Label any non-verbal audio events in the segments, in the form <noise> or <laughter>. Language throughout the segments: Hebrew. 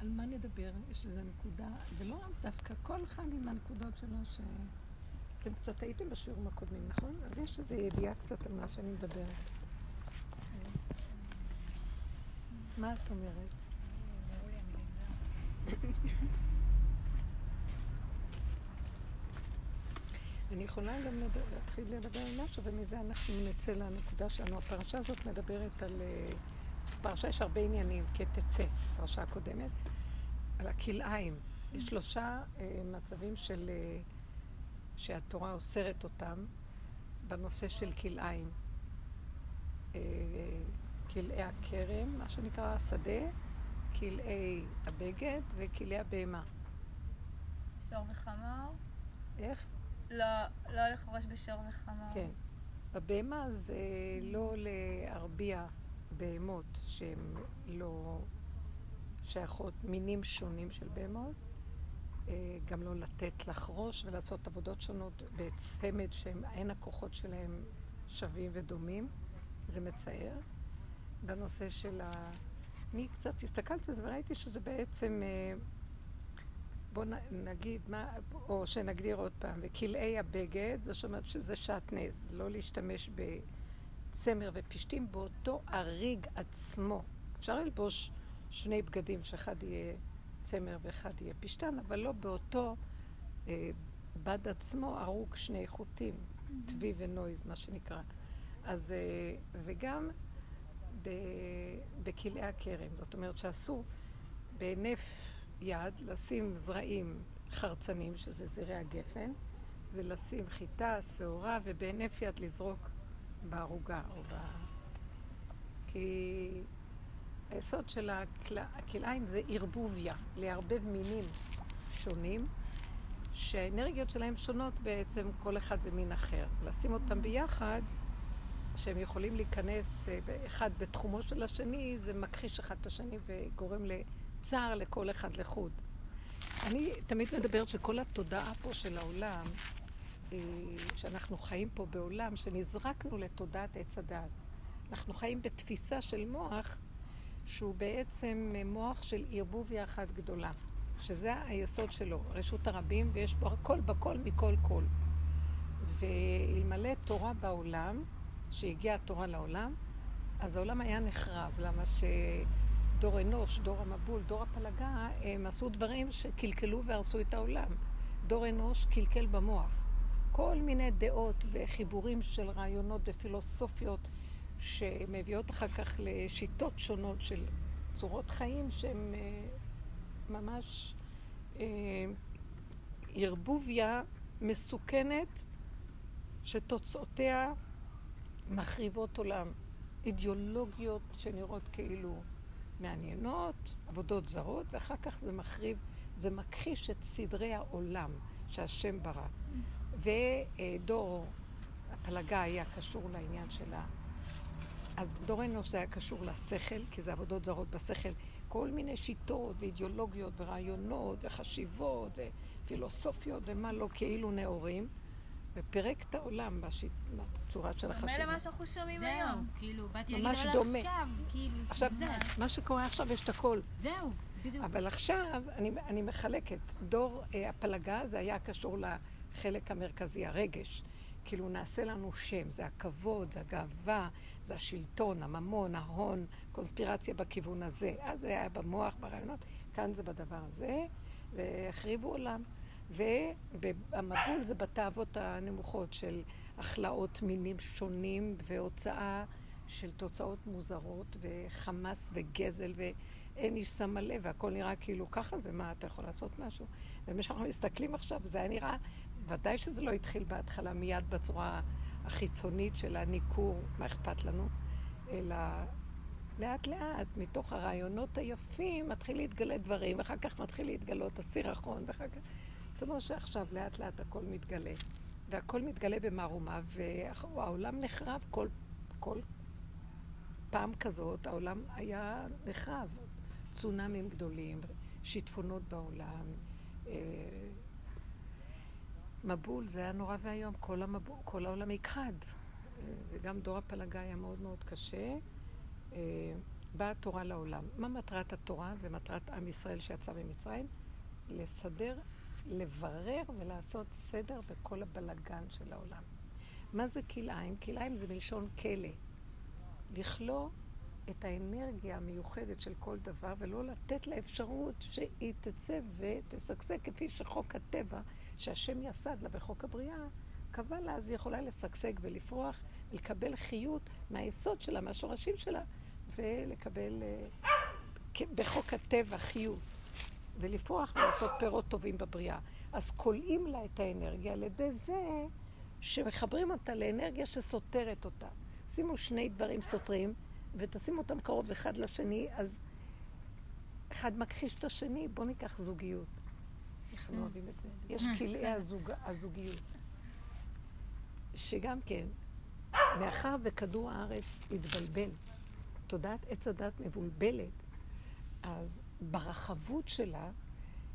על מה נדבר? יש איזו נקודה, ולא דווקא כל אחד עם הנקודות שלו ש... אתם קצת הייתם בשיעורים הקודמים, נכון? אז יש איזו ידיעה קצת על מה שאני מדברת. מה את אומרת? אני יכולה גם להתחיל לדבר על משהו, ומזה אנחנו נצא לנקודה שלנו. הפרשה הזאת מדברת על... אה, פרשה יש הרבה עניינים, כי תצא, פרשה הקודמת, על הכלאיים. יש שלושה אה, מצבים של... אה, שהתורה אוסרת אותם בנושא של כלאיים. אה, כלאי הכרם, מה שנקרא השדה, כלאי הבגד וכלאי הבהמה. שור וחמור? איך? לא, לא לחרוש בשור וחמור. כן. בבהמה זה לא להרביע בהמות שהן לא שייכות מינים שונים של בהמות, אה, גם לא לתת לחרוש ולעשות עבודות שונות בצמד שאין הכוחות שלהם שווים ודומים, זה מצער. בנושא של ה... אני קצת הסתכלתי על זה וראיתי שזה בעצם, אה, בואו נגיד, מה, או שנגדיר עוד פעם, וכלאי הבגד, זאת אומרת שזה שעטנז, לא להשתמש בצמר ופשתים באותו הריג עצמו. אפשר ללבוש שני בגדים, שאחד יהיה צמר ואחד יהיה פשטן, אבל לא באותו אה, בד עצמו הרוג שני חוטים, צבי ונויז, מה שנקרא. אז, אה, וגם בכלאי הכרם. זאת אומרת שאסור בהינף יד לשים זרעים חרצנים, שזה זרעי הגפן, ולשים חיטה, שעורה, ובהינף יד לזרוק בערוגה או ב... כי היסוד של הכלאיים זה ערבוביה, לערבב מינים שונים, שהאנרגיות שלהם שונות בעצם, כל אחד זה מין אחר. לשים אותם ביחד שהם יכולים להיכנס אה, אחד בתחומו של השני, זה מכחיש אחד את השני וגורם לצער לכל אחד לחוד. אני תמיד מדברת שכל התודעה פה של העולם, שאנחנו חיים פה בעולם, שנזרקנו לתודעת עץ הדעת. אנחנו חיים בתפיסה של מוח שהוא בעצם מוח של ערבוביה אחת גדולה, שזה היסוד שלו, רשות הרבים, ויש בו הכל בכל מכל כל. ואלמלא תורה בעולם, שהגיעה התורה לעולם, אז העולם היה נחרב. למה שדור אנוש, דור המבול, דור הפלגה, הם עשו דברים שקלקלו והרסו את העולם. דור אנוש קלקל במוח. כל מיני דעות וחיבורים של רעיונות ופילוסופיות שמביאות אחר כך לשיטות שונות של צורות חיים שהן אה, ממש אה, ערבוביה מסוכנת שתוצאותיה מחריבות עולם. אידיאולוגיות שנראות כאילו מעניינות, עבודות זרות, ואחר כך זה מחריב, זה מכחיש את סדרי העולם שהשם ברא. ודור הפלגה היה קשור לעניין של ה... אז דור אנוש זה היה קשור לשכל, כי זה עבודות זרות בשכל. כל מיני שיטות ואידיאולוגיות ורעיונות וחשיבות ופילוסופיות ומה לא כאילו נאורים. ופירק את העולם בצורה של החשיבה. דומה למה שאנחנו שומעים היום. כאילו, באתי להגיד על עכשיו, כאילו, עכשיו, מה שקורה עכשיו יש את הכל. זהו, בדיוק. אבל עכשיו, אני, אני מחלקת. דור אה, הפלגה, זה היה קשור לחלק המרכזי, הרגש. כאילו, נעשה לנו שם, זה הכבוד, זה הגאווה, זה השלטון, הממון, ההון, קונספירציה בכיוון הזה. אז זה היה במוח, ברעיונות, כאן זה בדבר הזה, והחריבו עולם. והמבול זה בתאוות הנמוכות של הכלאות מינים שונים והוצאה של תוצאות מוזרות וחמאס וגזל ואין איש שם לב והכל נראה כאילו ככה זה, מה, אתה יכול לעשות משהו? ומה שאנחנו מסתכלים עכשיו, זה היה נראה, ודאי שזה לא התחיל בהתחלה מיד בצורה החיצונית של הניכור, מה אכפת לנו, אלא לאט לאט, מתוך הרעיונות היפים, מתחיל להתגלה דברים, ואחר כך מתחיל להתגלות הסירחון, ואחר כך... כמו שעכשיו לאט לאט הכל מתגלה. והכל מתגלה במערומה, והעולם נחרב כל, כל פעם כזאת, העולם היה נחרב. צונאמים גדולים, שיטפונות בעולם. מבול, זה היה נורא ואיום, כל, המבול, כל העולם יכחד. וגם דור הפלגה היה מאוד מאוד קשה. אה, באה התורה לעולם. מה מטרת התורה ומטרת עם ישראל שיצא ממצרים? לסדר, לברר ולעשות סדר בכל הבלגן של העולם. מה זה כלאיים? כלאיים זה מלשון כלא. לכלוא את האנרגיה המיוחדת של כל דבר, ולא לתת לה אפשרות שהיא תצא ותשגשג כפי שחוק הטבע, שהשם יסד לה בחוק הבריאה, קבע לה, אז היא יכולה לשגשג ולפרוח, ולקבל חיות מהיסוד שלה, מהשורשים שלה, ולקבל uh, בחוק הטבע חיות, ולפרוח ולעשות פירות טובים בבריאה. אז כולאים לה את האנרגיה על ידי זה שמחברים אותה לאנרגיה שסותרת אותה. שימו שני דברים סותרים, ותשימו אותם קרוב אחד לשני, אז אחד מכחיש את השני, בואו ניקח זוגיות. אנחנו mm. אוהבים את זה. יש mm. כלאי הזוג, הזוגיות. שגם כן, מאחר וכדור הארץ התבלבל, תודעת עץ הדת מבולבלת, אז ברחבות שלה,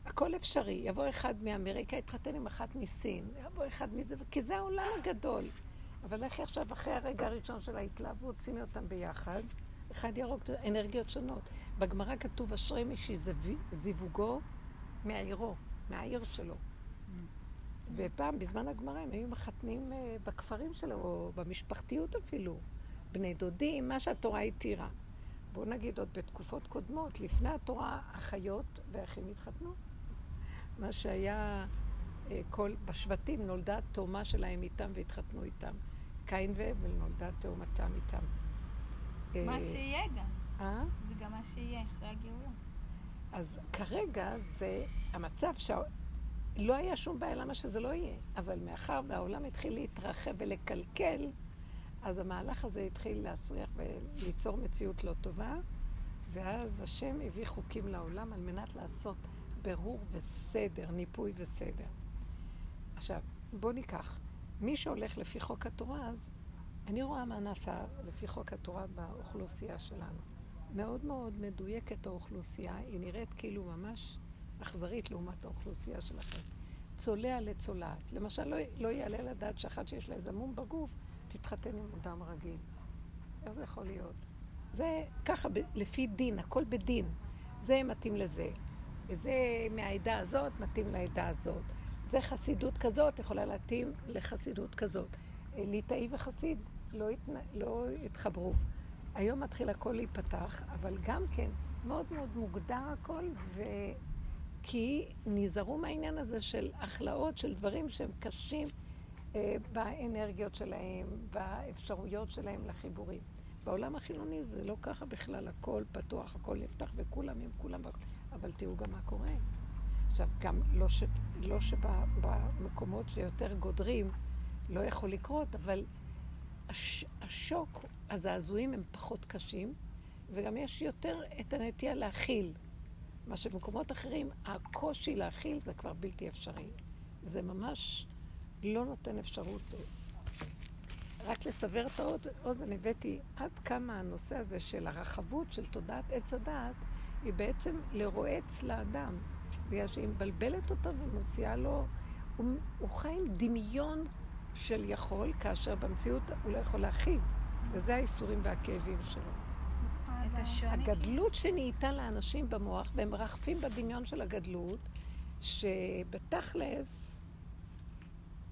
הכל אפשרי. יבוא אחד מאמריקה, יתחתן עם אחת מסין, יבוא אחד מזה, כי זה העולם הגדול. אבל לכי עכשיו, אחרי הרגע הראשון של ההתלהבות, שימי אותם ביחד, אחד ירוק, אנרגיות שונות. בגמרא כתוב, אשרי מי שזיווגו מהעירו, מהעיר שלו. ופעם, בזמן הגמרא, הם היו מחתנים אה, בכפרים שלו, או במשפחתיות אפילו. בני דודים, מה שהתורה התירה. בואו נגיד עוד בתקופות קודמות, לפני התורה, אחיות ואחים התחתנו. מה שהיה אה, כל, בשבטים נולדה התאומה שלהם איתם והתחתנו איתם. קין והבל נולדה תאומתם איתם. מה אה, שיהיה גם. אה? זה גם מה שיהיה אחרי הגאולה. אז כרגע זה המצב שלא היה שום בעיה למה שזה לא יהיה, אבל מאחר והעולם התחיל להתרחב ולקלקל, אז המהלך הזה התחיל להסריח וליצור מציאות לא טובה, ואז השם הביא חוקים לעולם על מנת לעשות ברור וסדר, ניפוי וסדר. עכשיו, בואו ניקח. מי שהולך לפי חוק התורה, אז אני רואה מה נעשה לפי חוק התורה באוכלוסייה שלנו. מאוד מאוד מדויקת האוכלוסייה, היא נראית כאילו ממש אכזרית לעומת האוכלוסייה שלכם. צולע לצולעת. למשל, לא, לא יעלה לדעת שאחת שיש לה איזה מום בגוף, תתחתן עם אדם רגיל. איך זה יכול להיות? זה ככה, ב, לפי דין, הכל בדין. זה מתאים לזה. וזה מהעדה הזאת מתאים לעדה הזאת. זה חסידות כזאת, יכולה להתאים לחסידות כזאת. ליטאי וחסיד לא, התנ... לא התחברו. היום מתחיל הכל להיפתח, אבל גם כן מאוד מאוד מוגדר הכל, ו... כי נזהרו מהעניין הזה של הכלאות, של דברים שהם קשים אה, באנרגיות שלהם, באפשרויות שלהם לחיבורים. בעולם החילוני זה לא ככה בכלל, הכל פתוח, הכל נפתח וכולם עם כולם, אבל תראו גם מה קורה. עכשיו, גם לא, ש... לא שבמקומות שיותר גודרים לא יכול לקרות, אבל הש... השוק, הזעזועים הם פחות קשים, וגם יש יותר את הנטייה להכיל. מה שבמקומות אחרים, הקושי להכיל זה כבר בלתי אפשרי. זה ממש לא נותן אפשרות. רק לסבר את האוזן, הבאתי עד כמה הנושא הזה של הרחבות של תודעת עץ הדעת היא בעצם לרועץ לאדם. בגלל שהיא מבלבלת אותו ומוציאה לו, הוא, הוא חי עם דמיון של יכול, כאשר במציאות הוא לא יכול להכיל. וזה האיסורים והכאבים שלו. הגדלות שנהייתה לאנשים במוח, והם מרחפים בדמיון של הגדלות, שבתכלס,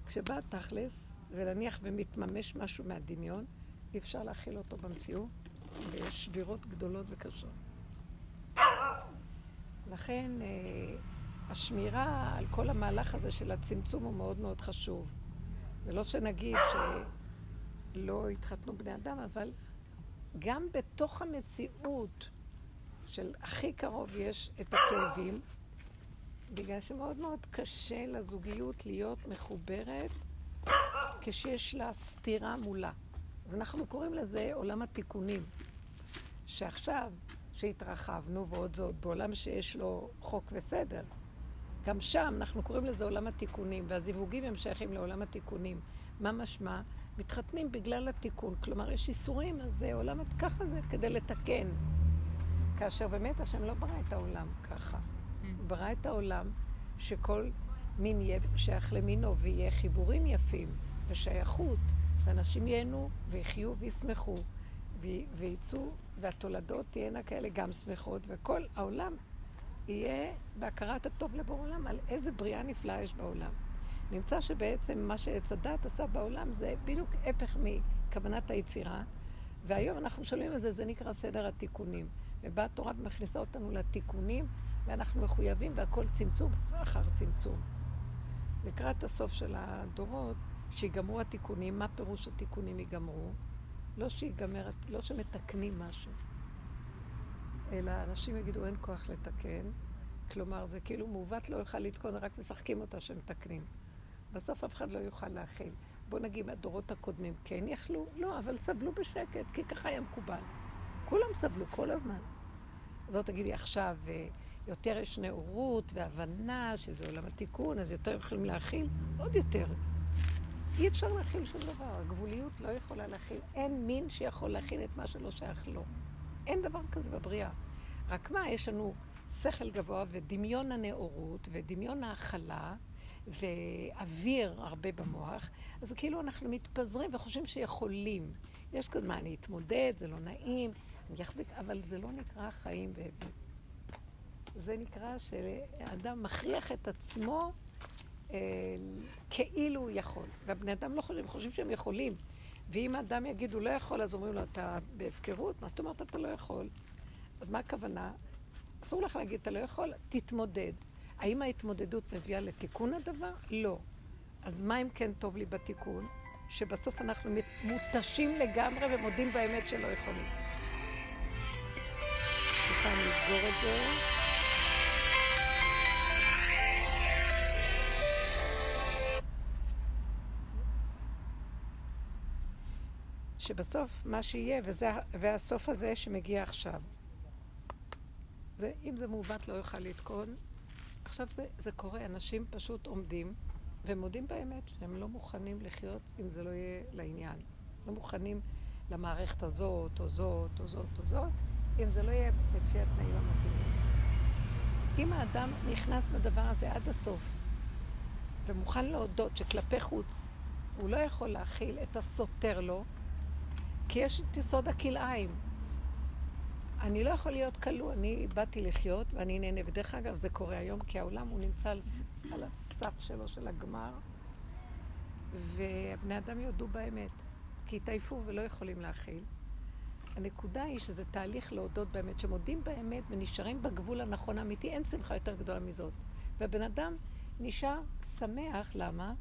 כשבא תכלס, ונניח ומתממש משהו מהדמיון, אי אפשר להכיל אותו במציאות, ויש שבירות גדולות וקשות. לכן אה, השמירה על כל המהלך הזה של הצמצום הוא מאוד מאוד חשוב. ולא שנגיד שלא התחתנו בני אדם, אבל גם בתוך המציאות של הכי קרוב יש את הכאבים, בגלל שמאוד מאוד קשה לזוגיות להיות מחוברת כשיש לה סתירה מולה. אז אנחנו קוראים לזה עולם התיקונים. שעכשיו, שהתרחבנו, ועוד זאת, בעולם שיש לו חוק וסדר, גם שם אנחנו קוראים לזה עולם התיקונים, והזיווגים הם שייכים לעולם התיקונים. מה משמע? מתחתנים בגלל התיקון. כלומר, יש איסורים, אז זה עולם, ככה זה, כדי לתקן. כאשר באמת השם לא ברא את העולם ככה. הוא ברא את העולם שכל מין יהיה שייך למינו, ויהיה חיבורים יפים, ושייכות, ואנשים ייהנו, ויחיו וישמחו, ויצאו והתולדות תהיינה כאלה גם שמחות, וכל העולם יהיה בהכרת הטוב לבוא עולם, על איזה בריאה נפלאה יש בעולם. נמצא שבעצם מה שעץ הדת עשה בעולם זה בדיוק הפך מכוונת היצירה, והיום אנחנו שומעים על זה, זה נקרא סדר התיקונים. ובאה התורה ומכניסה אותנו לתיקונים, ואנחנו מחויבים, והכל צמצום אחר צמצום. לקראת הסוף של הדורות, שיגמרו התיקונים, מה פירוש התיקונים ייגמרו? לא שיגמר, לא שמתקנים משהו, אלא אנשים יגידו אין כוח לתקן, כלומר זה כאילו מעוות לא יוכל לתקון, רק משחקים אותה שמתקנים. בסוף אף אחד לא יוכל להכיל. בוא נגיד, הדורות הקודמים כן יכלו? לא, אבל סבלו בשקט, כי ככה היה מקובל. כולם סבלו כל הזמן. לא תגידי עכשיו, אה, יותר יש נאורות והבנה שזה עולם התיקון, אז יותר יכולים להכיל, עוד יותר. אי אפשר להכיל שום דבר, הגבוליות לא יכולה להכיל. אין מין שיכול להכיל את מה שלא שייך לו. אין דבר כזה בבריאה. רק מה, יש לנו שכל גבוה ודמיון הנאורות ודמיון ההכלה ואוויר הרבה במוח, אז כאילו אנחנו מתפזרים וחושבים שיכולים. יש כזה, מה, אני אתמודד, זה לא נעים, אני אחזיק, אבל זה לא נקרא חיים באמת. זה נקרא שאדם מכריח את עצמו אה, כאילו הוא יכול. והבני אדם לא חושבים, חושבים שהם יכולים. ואם האדם יגיד, הוא לא יכול, אז אומרים לו, אתה בהפקרות? מה זאת אומרת אתה לא יכול? אז מה הכוונה? אסור לך להגיד, אתה לא יכול, תתמודד. האם ההתמודדות מביאה לתיקון הדבר? לא. אז מה אם כן טוב לי בתיקון? שבסוף אנחנו מותשים לגמרי ומודים באמת שלא יכולים. סליחה, אני אסגור את זה. שבסוף מה שיהיה, וזה, והסוף הזה שמגיע עכשיו. זה, אם זה מעוות לא יוכל לתקון, עכשיו זה, זה קורה, אנשים פשוט עומדים ומודים באמת שהם לא מוכנים לחיות אם זה לא יהיה לעניין. לא מוכנים למערכת הזאת, או זאת, או זאת, או זאת, אם זה לא יהיה לפי התנאים המתאימים. אם האדם נכנס בדבר הזה עד הסוף, ומוכן להודות שכלפי חוץ הוא לא יכול להכיל את הסותר לו, כי יש את יסוד הכלאיים. אני לא יכול להיות כלוא, אני באתי לחיות ואני נהנה. ודרך אגב, זה קורה היום, כי העולם הוא נמצא על, על הסף שלו, של הגמר, ובני אדם יודו באמת, כי התעייפו ולא יכולים להכיל. הנקודה היא שזה תהליך להודות באמת, שמודים באמת ונשארים בגבול הנכון האמיתי, אין שמחה יותר גדולה מזאת. והבן אדם נשאר שמח, למה?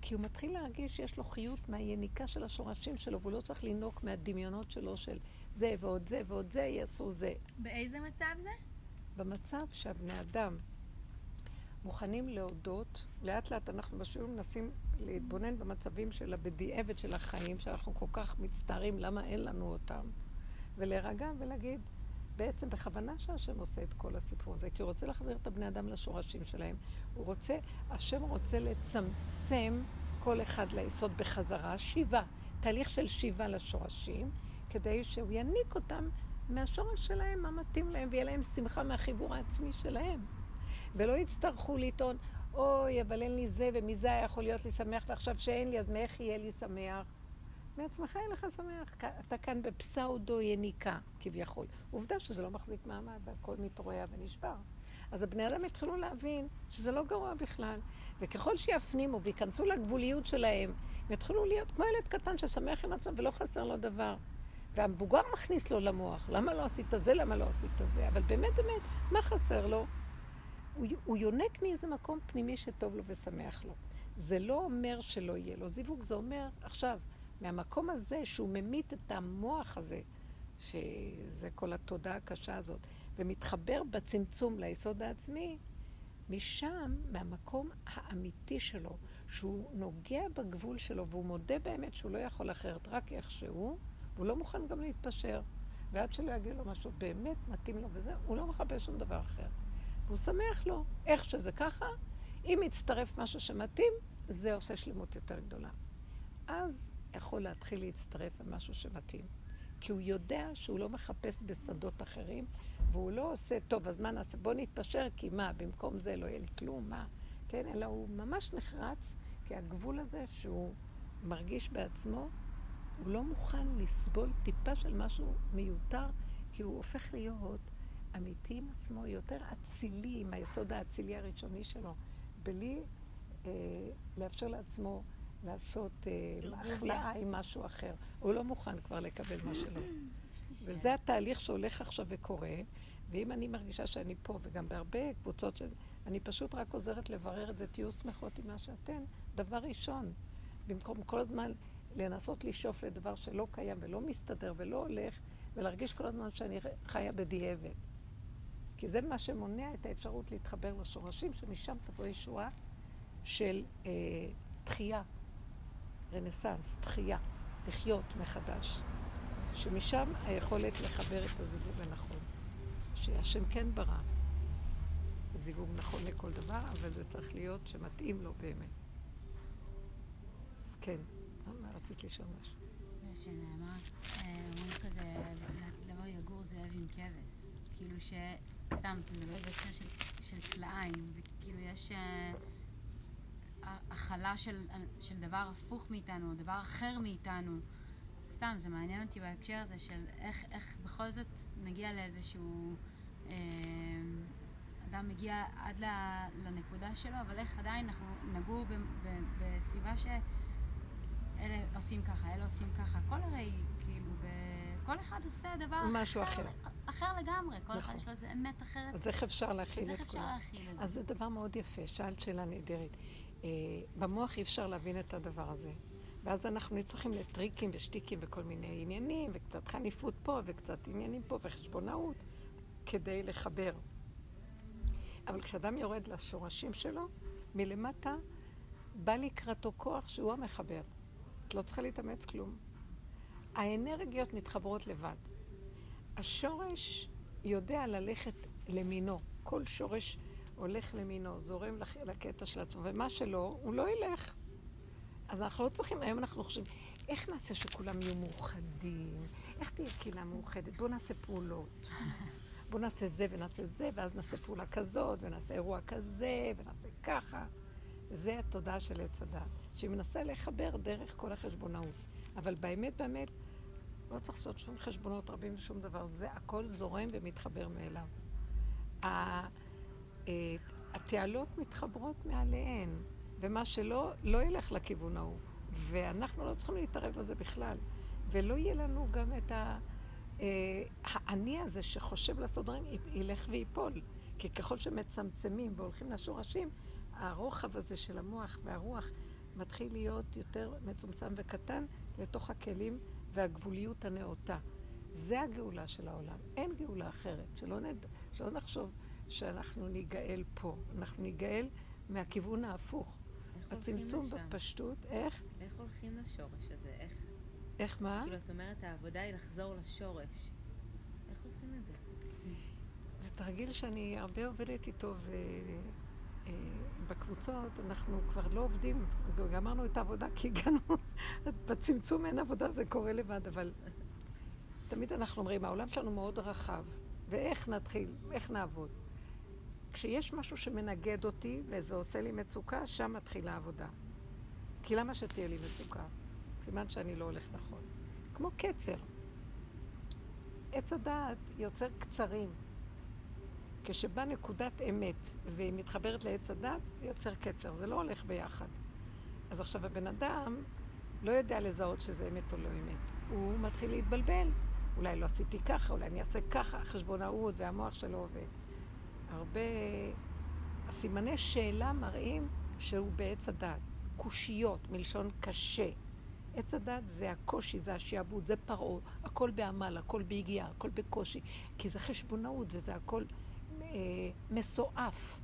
כי הוא מתחיל להרגיש שיש לו חיות מהיניקה של השורשים שלו, והוא לא צריך לנהוג מהדמיונות שלו של זה ועוד זה ועוד זה, יעשו זה. באיזה מצב זה? במצב שהבני אדם מוכנים להודות, לאט לאט אנחנו בשיעור מנסים להתבונן במצבים של הבדיעבד של החיים, שאנחנו כל כך מצטערים למה אין לנו אותם, ולהירגע ולהגיד, בעצם בכוונה שהשם עושה את כל הסיפור הזה, כי הוא רוצה להחזיר את הבני אדם לשורשים שלהם. הוא רוצה, השם רוצה לצמצם כל אחד ליסוד בחזרה, שיבה, תהליך של שיבה לשורשים, כדי שהוא יניק אותם מהשורש שלהם, המתאים להם, ויהיה להם שמחה מהחיבור העצמי שלהם. ולא יצטרכו לטעון, אוי, אבל אין לי זה, ומזה היה יכול להיות לי שמח, ועכשיו שאין לי, אז מאיך יהיה לי שמח? מעצמך אין לך שמח. אתה כאן בפסאודו יניקה, כביכול. עובדה שזה לא מחזיק מעמד, והכל מתרועע ונשבר. אז הבני אדם התחילו להבין שזה לא גרוע בכלל. וככל שיפנימו וייכנסו לגבוליות שלהם, הם יתחילו להיות כמו ילד קטן ששמח עם עצמו ולא חסר לו דבר. והמבוגר מכניס לו למוח, למה לא עשית זה, למה לא עשית זה? אבל באמת, באמת, מה חסר לו? הוא, הוא יונק מאיזה מקום פנימי שטוב לו ושמח לו. זה לא אומר שלא יהיה לו זיווג, זה אומר, עכשיו, מהמקום הזה שהוא ממית את המוח הזה, שזה כל התודעה הקשה הזאת, ומתחבר בצמצום ליסוד העצמי, משם, מהמקום האמיתי שלו, שהוא נוגע בגבול שלו, והוא מודה באמת שהוא לא יכול אחרת, רק איכשהו, והוא לא מוכן גם להתפשר. ועד שלא יגיד לו משהו באמת מתאים לו וזה, הוא לא מחפש שום דבר אחר. והוא שמח לו, איך שזה ככה, אם יצטרף משהו שמתאים, זה עושה שלמות יותר גדולה. אז יכול להתחיל להצטרף למשהו שמתאים. כי הוא יודע שהוא לא מחפש בשדות אחרים, והוא לא עושה, טוב, אז מה נעשה? בוא נתפשר, כי מה, במקום זה לא יהיה לי כלום, מה? כן, אלא הוא ממש נחרץ, כי הגבול הזה שהוא מרגיש בעצמו, הוא לא מוכן לסבול טיפה של משהו מיותר, כי הוא הופך להיות אמיתי עם עצמו, יותר אצילי, עם היסוד האצילי הראשוני שלו, בלי אה, לאפשר לעצמו לעשות אה, החלאה עם משהו אחר. הוא לא מוכן כבר לקבל מה שלא. וזה התהליך שהולך עכשיו וקורה, ואם אני מרגישה שאני פה, וגם בהרבה קבוצות, אני פשוט רק עוזרת לברר את זה, תהיו שמחות עם מה שאתן. דבר ראשון, במקום כל הזמן לנסות לשאוף לדבר שלא קיים ולא מסתדר ולא הולך, ולהרגיש כל הזמן שאני חיה בדיעבד. כי זה מה שמונע את האפשרות להתחבר לשורשים, שמשם תבוא ישועה של אה, תחייה, רנסאנס, תחייה, לחיות מחדש. שמשם היכולת לחבר את הזיווג הנכון. שהשם כן ברא זיווג נכון לכל דבר, אבל זה צריך להיות שמתאים לו באמת. כן, רצית לשאול משהו? שנאמר, אה, אומרים כזה, לבוא יגור זאב עם כבש. כאילו ש... סתם, אתה מדבר בהקשר של, כלאיים, וכאילו יש אה, הכלה של, של דבר הפוך מאיתנו, דבר אחר מאיתנו. סתם, זה מעניין אותי בהקשר הזה של איך, בכל זאת נגיע לאיזשהו... אה, אדם מגיע עד לנקודה שלו, אבל איך עדיין אנחנו נגור בסביבה שאלה עושים ככה, אלה עושים ככה. הכל הרי, כאילו, ב... כל אחד עושה דבר משהו אחר. אחר, אחר לגמרי. כל נכון. אחד יש לו איזה אמת אחרת. אז איך אפשר להכיל את כולם? אז זה דבר מאוד יפה, שאלת שאלה נהדרת. אה, במוח אי אפשר להבין את הדבר הזה. ואז אנחנו נצטרכים לטריקים ושטיקים וכל מיני עניינים, וקצת חניפות פה, וקצת עניינים פה, וחשבונאות, כדי לחבר. אבל כשאדם יורד לשורשים שלו, מלמטה בא לקראתו כוח שהוא המחבר. את לא צריכה להתאמץ כלום. האנרגיות מתחברות לבד. השורש יודע ללכת למינו. כל שורש הולך למינו, זורם לקטע של עצמו, ומה שלא, הוא לא ילך. אז אנחנו לא צריכים, היום אנחנו חושבים, איך נעשה שכולם יהיו מאוחדים? איך תהיה קהילה מאוחדת? בואו נעשה פעולות. בואו נעשה זה ונעשה זה, ואז נעשה פעולה כזאת, ונעשה אירוע כזה, ונעשה ככה. זה התודעה של עץ הדת, שהיא מנסה לחבר דרך כל החשבונאות. אבל באמת, באמת, לא צריך לעשות שום חשבונות רבים ושום דבר. זה הכל זורם ומתחבר מאליו. אה, התעלות מתחברות מעליהן. ומה שלא, לא ילך לכיוון ההוא. ואנחנו לא צריכים להתערב בזה בכלל. ולא יהיה לנו גם את ה... אה, האני הזה שחושב לעשות דברים, ילך וייפול. כי ככל שמצמצמים והולכים לשורשים, הרוחב הזה של המוח והרוח מתחיל להיות יותר מצומצם וקטן לתוך הכלים והגבוליות הנאותה. זה הגאולה של העולם. אין גאולה אחרת. שלא, נד... שלא נחשוב שאנחנו ניגאל פה. אנחנו ניגאל מהכיוון ההפוך. הצמצום בפשטות, איך? איך הולכים לשורש הזה? איך? איך מה? כאילו, את אומרת, העבודה היא לחזור לשורש. איך עושים את זה? זה תרגיל שאני הרבה עובדת איתו, אה, אנחנו כבר לא עובדים, גמרנו את העבודה כי הגענו, בצמצום אין עבודה, זה קורה לבד, אבל תמיד אנחנו אומרים, העולם שלנו מאוד רחב, ואיך נתחיל, איך נעבוד? כשיש משהו שמנגד אותי וזה עושה לי מצוקה, שם מתחילה העבודה. כי למה שתהיה לי מצוקה? סימן שאני לא הולך נכון. כמו קצר. עץ הדעת יוצר קצרים. כשבא נקודת אמת והיא מתחברת לעץ היא יוצר קצר. זה לא הולך ביחד. אז עכשיו הבן אדם לא יודע לזהות שזה אמת או לא אמת. הוא מתחיל להתבלבל. אולי לא עשיתי ככה, אולי אני אעשה ככה, חשבונאות והמוח שלו. ו... הרבה... הסימני שאלה מראים שהוא בעץ הדת. קושיות, מלשון קשה. עץ הדת זה הקושי, זה השעבוד, זה פרעה, הכל בעמל, הכל ביגיעה, הכל בקושי. כי זה חשבונאות וזה הכל מסועף,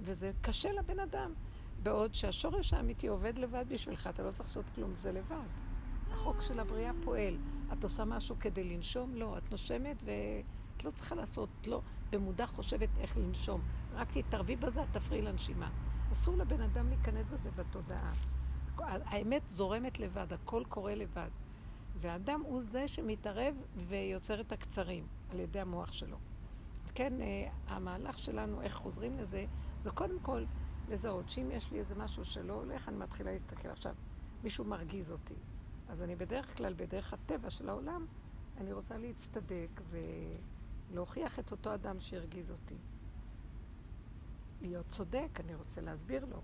וזה קשה לבן אדם. בעוד שהשורש האמיתי עובד לבד בשבילך, אתה לא צריך לעשות כלום, זה לבד. החוק של הבריאה פועל. את עושה משהו כדי לנשום? לא. את נושמת ואת לא צריכה לעשות, לא. במודע חושבת איך לנשום. רק תתערבי בזה, את תפריעי לנשימה. אסור לבן אדם להיכנס בזה בתודעה. האמת זורמת לבד, הכל קורה לבד. והאדם הוא זה שמתערב ויוצר את הקצרים על ידי המוח שלו. כן, אה, המהלך שלנו, איך חוזרים לזה, זה קודם כל לזהות שאם יש לי איזה משהו שלא הולך, אני מתחילה להסתכל עכשיו. מישהו מרגיז אותי. אז אני בדרך כלל, בדרך הטבע של העולם, אני רוצה להצטדק ולהוכיח את אותו אדם שהרגיז אותי. להיות צודק, אני רוצה להסביר לו.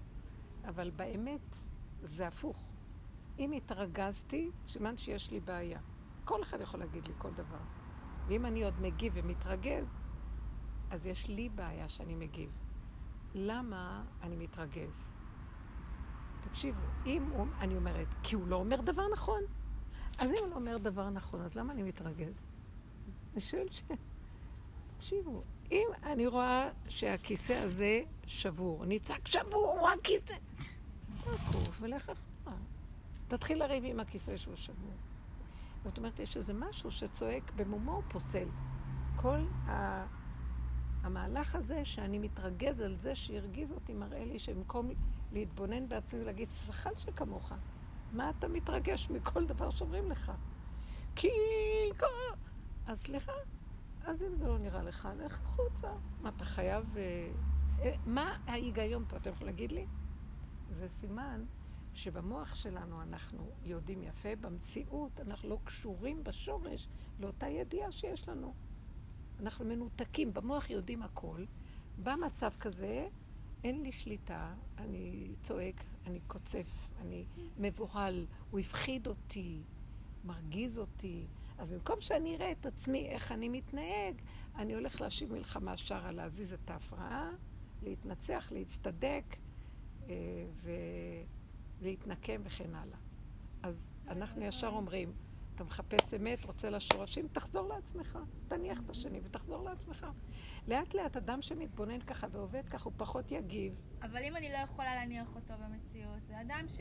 אבל באמת, זה הפוך. אם התרגזתי, סימן שיש לי בעיה. כל אחד יכול להגיד לי כל דבר. ואם אני עוד מגיב ומתרגז, אז יש לי בעיה שאני מגיב. למה אני מתרגז? תקשיבו, אם הוא, אני אומרת, כי הוא לא אומר דבר נכון, אז אם הוא לא אומר דבר נכון, אז למה אני מתרגז? אני שואלת ש... תקשיבו, אם אני רואה שהכיסא הזה שבור, אני אצעק שבור, הכיסא! תעקוף ולך אחורה. תתחיל לריב עם הכיסא שהוא שבור. זאת אומרת, יש איזה משהו שצועק במומו הוא פוסל. כל ה... המהלך הזה שאני מתרגז על זה שהרגיז אותי מראה לי שבמקום להתבונן בעצמי ולהגיד, שחל שכמוך, מה אתה מתרגש מכל דבר שאומרים לך? כי... אז סליחה, אז אם זה לא נראה לך, לך החוצה. מה, אתה חייב... אה, אה, מה ההיגיון פה? אתה יכול להגיד לי? זה סימן שבמוח שלנו אנחנו יודעים יפה, במציאות אנחנו לא קשורים בשורש לאותה ידיעה שיש לנו. אנחנו מנותקים, במוח יודעים הכל. במצב כזה אין לי שליטה, אני צועק, אני קוצף, אני מבוהל, הוא הפחיד אותי, מרגיז אותי. אז במקום שאני אראה את עצמי, איך אני מתנהג, אני הולך להשיב מלחמה שרה, להזיז את ההפרעה, להתנצח, להצטדק אה, ולהתנקם וכן הלאה. אז אנחנו ישר אומרים, אתה מחפש אמת, רוצה לשורשים, תחזור לעצמך. תניח את השני ותחזור לעצמך. לאט לאט אדם שמתבונן ככה ועובד ככה, הוא פחות יגיב. אבל אם אני לא יכולה להניח אותו במציאות, זה אדם ש...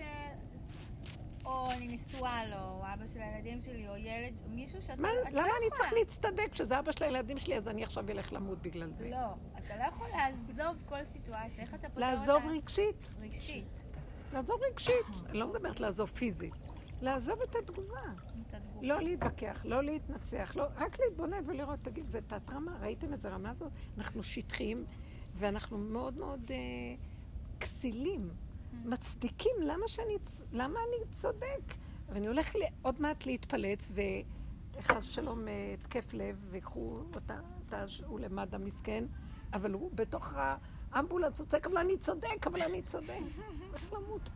או אני נשואה לו, או אבא של הילדים שלי, או ילד, מישהו שאתה מה, אתה למה לא אני יכולה. צריך להצטדק? כשזה אבא של הילדים שלי, אז אני עכשיו אלך למות בגלל זה. לא, אתה לא יכול לעזוב כל סיטואציה, איך אתה פותר לעזוב אותה? רגשית. רגשית. לעזוב רגשית. אני לא מדברת לעזוב פיזית. לעזוב את התגובה. את התגובה. לא להתווכח, לא להתנצח, לא, רק להתבונן ולראות, תגיד, זה תת-רמה? ראיתם איזה רמה זאת? אנחנו שטחיים, ואנחנו מאוד מאוד אה, כסילים, מצדיקים, למה שאני, למה אני צודק? ואני הולך עוד מעט להתפלץ, וחס ושלום אה, התקף לב, ויקחו אותה, אותה, הוא למד"א מסכן, אבל הוא בתוך האמבולנס, הוא צועק, אבל אני צודק, אבל אני צודק. <laughs> איך למות?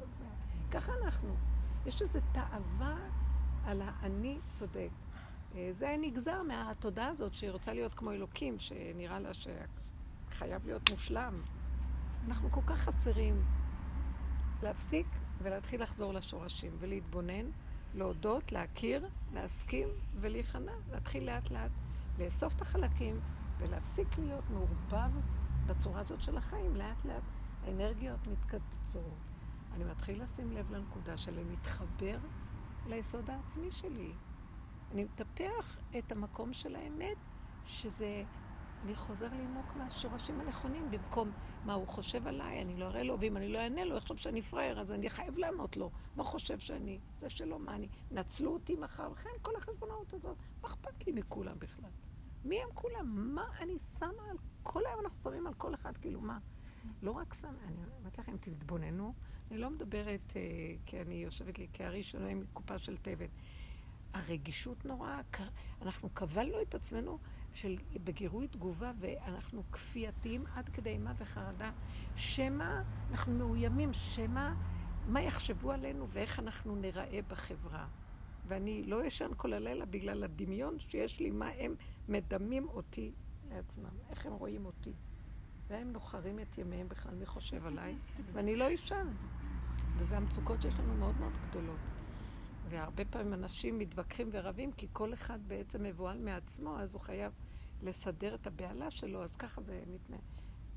ככה אנחנו. יש איזו תאווה על האני צודק. אה, זה נגזר מהתודעה הזאת שהיא רוצה להיות כמו אלוקים, שנראה לה שחייב להיות מושלם. אנחנו כל כך חסרים להפסיק ולהתחיל לחזור לשורשים ולהתבונן, להודות, להכיר, להסכים ולהיכנע, להתחיל לאט לאט לאסוף את החלקים ולהפסיק להיות מעורבב בצורה הזאת של החיים. לאט לאט האנרגיות מתקצרות. אני מתחיל לשים לב לנקודה שלי, להתחבר ליסוד העצמי שלי. אני מטפח את המקום של האמת, שזה, אני חוזר לנמוק מהשורשים הנכונים, במקום מה הוא חושב עליי, אני לא אראה לו, ואם אני לא אענה לו, יחשוב שאני פראייר, אז אני חייב לענות לו. מה חושב שאני? זה שלא, מה אני? נצלו אותי מחר, וכן כל החשבונאות הזאת. מה אכפת לי מכולם בכלל? מי הם כולם? מה אני שמה על... כל היום אנחנו שמים על כל אחד, כאילו, מה? לא רק שמה, אני אומרת לכם, תתבוננו. אני לא מדברת אה, כי אני יושבת לי כארי שלו עם קופה של תבן. הרגישות נוראה, אנחנו קבלנו את עצמנו של, בגירוי תגובה ואנחנו כפייתיים עד כדי אימה וחרדה. שמא אנחנו מאוימים, שמא מה יחשבו עלינו ואיך אנחנו ניראה בחברה. ואני לא ישן כל הלילה בגלל הדמיון שיש לי, מה הם מדמים אותי לעצמם, איך הם רואים אותי. והם נוחרים את ימיהם בכלל, מי חושב עליי? ואני לא ישן. וזה המצוקות שיש לנו מאוד מאוד גדולות. והרבה פעמים אנשים מתווכחים ורבים, כי כל אחד בעצם מבוהל מעצמו, אז הוא חייב לסדר את הבהלה שלו, אז ככה זה מתנהל.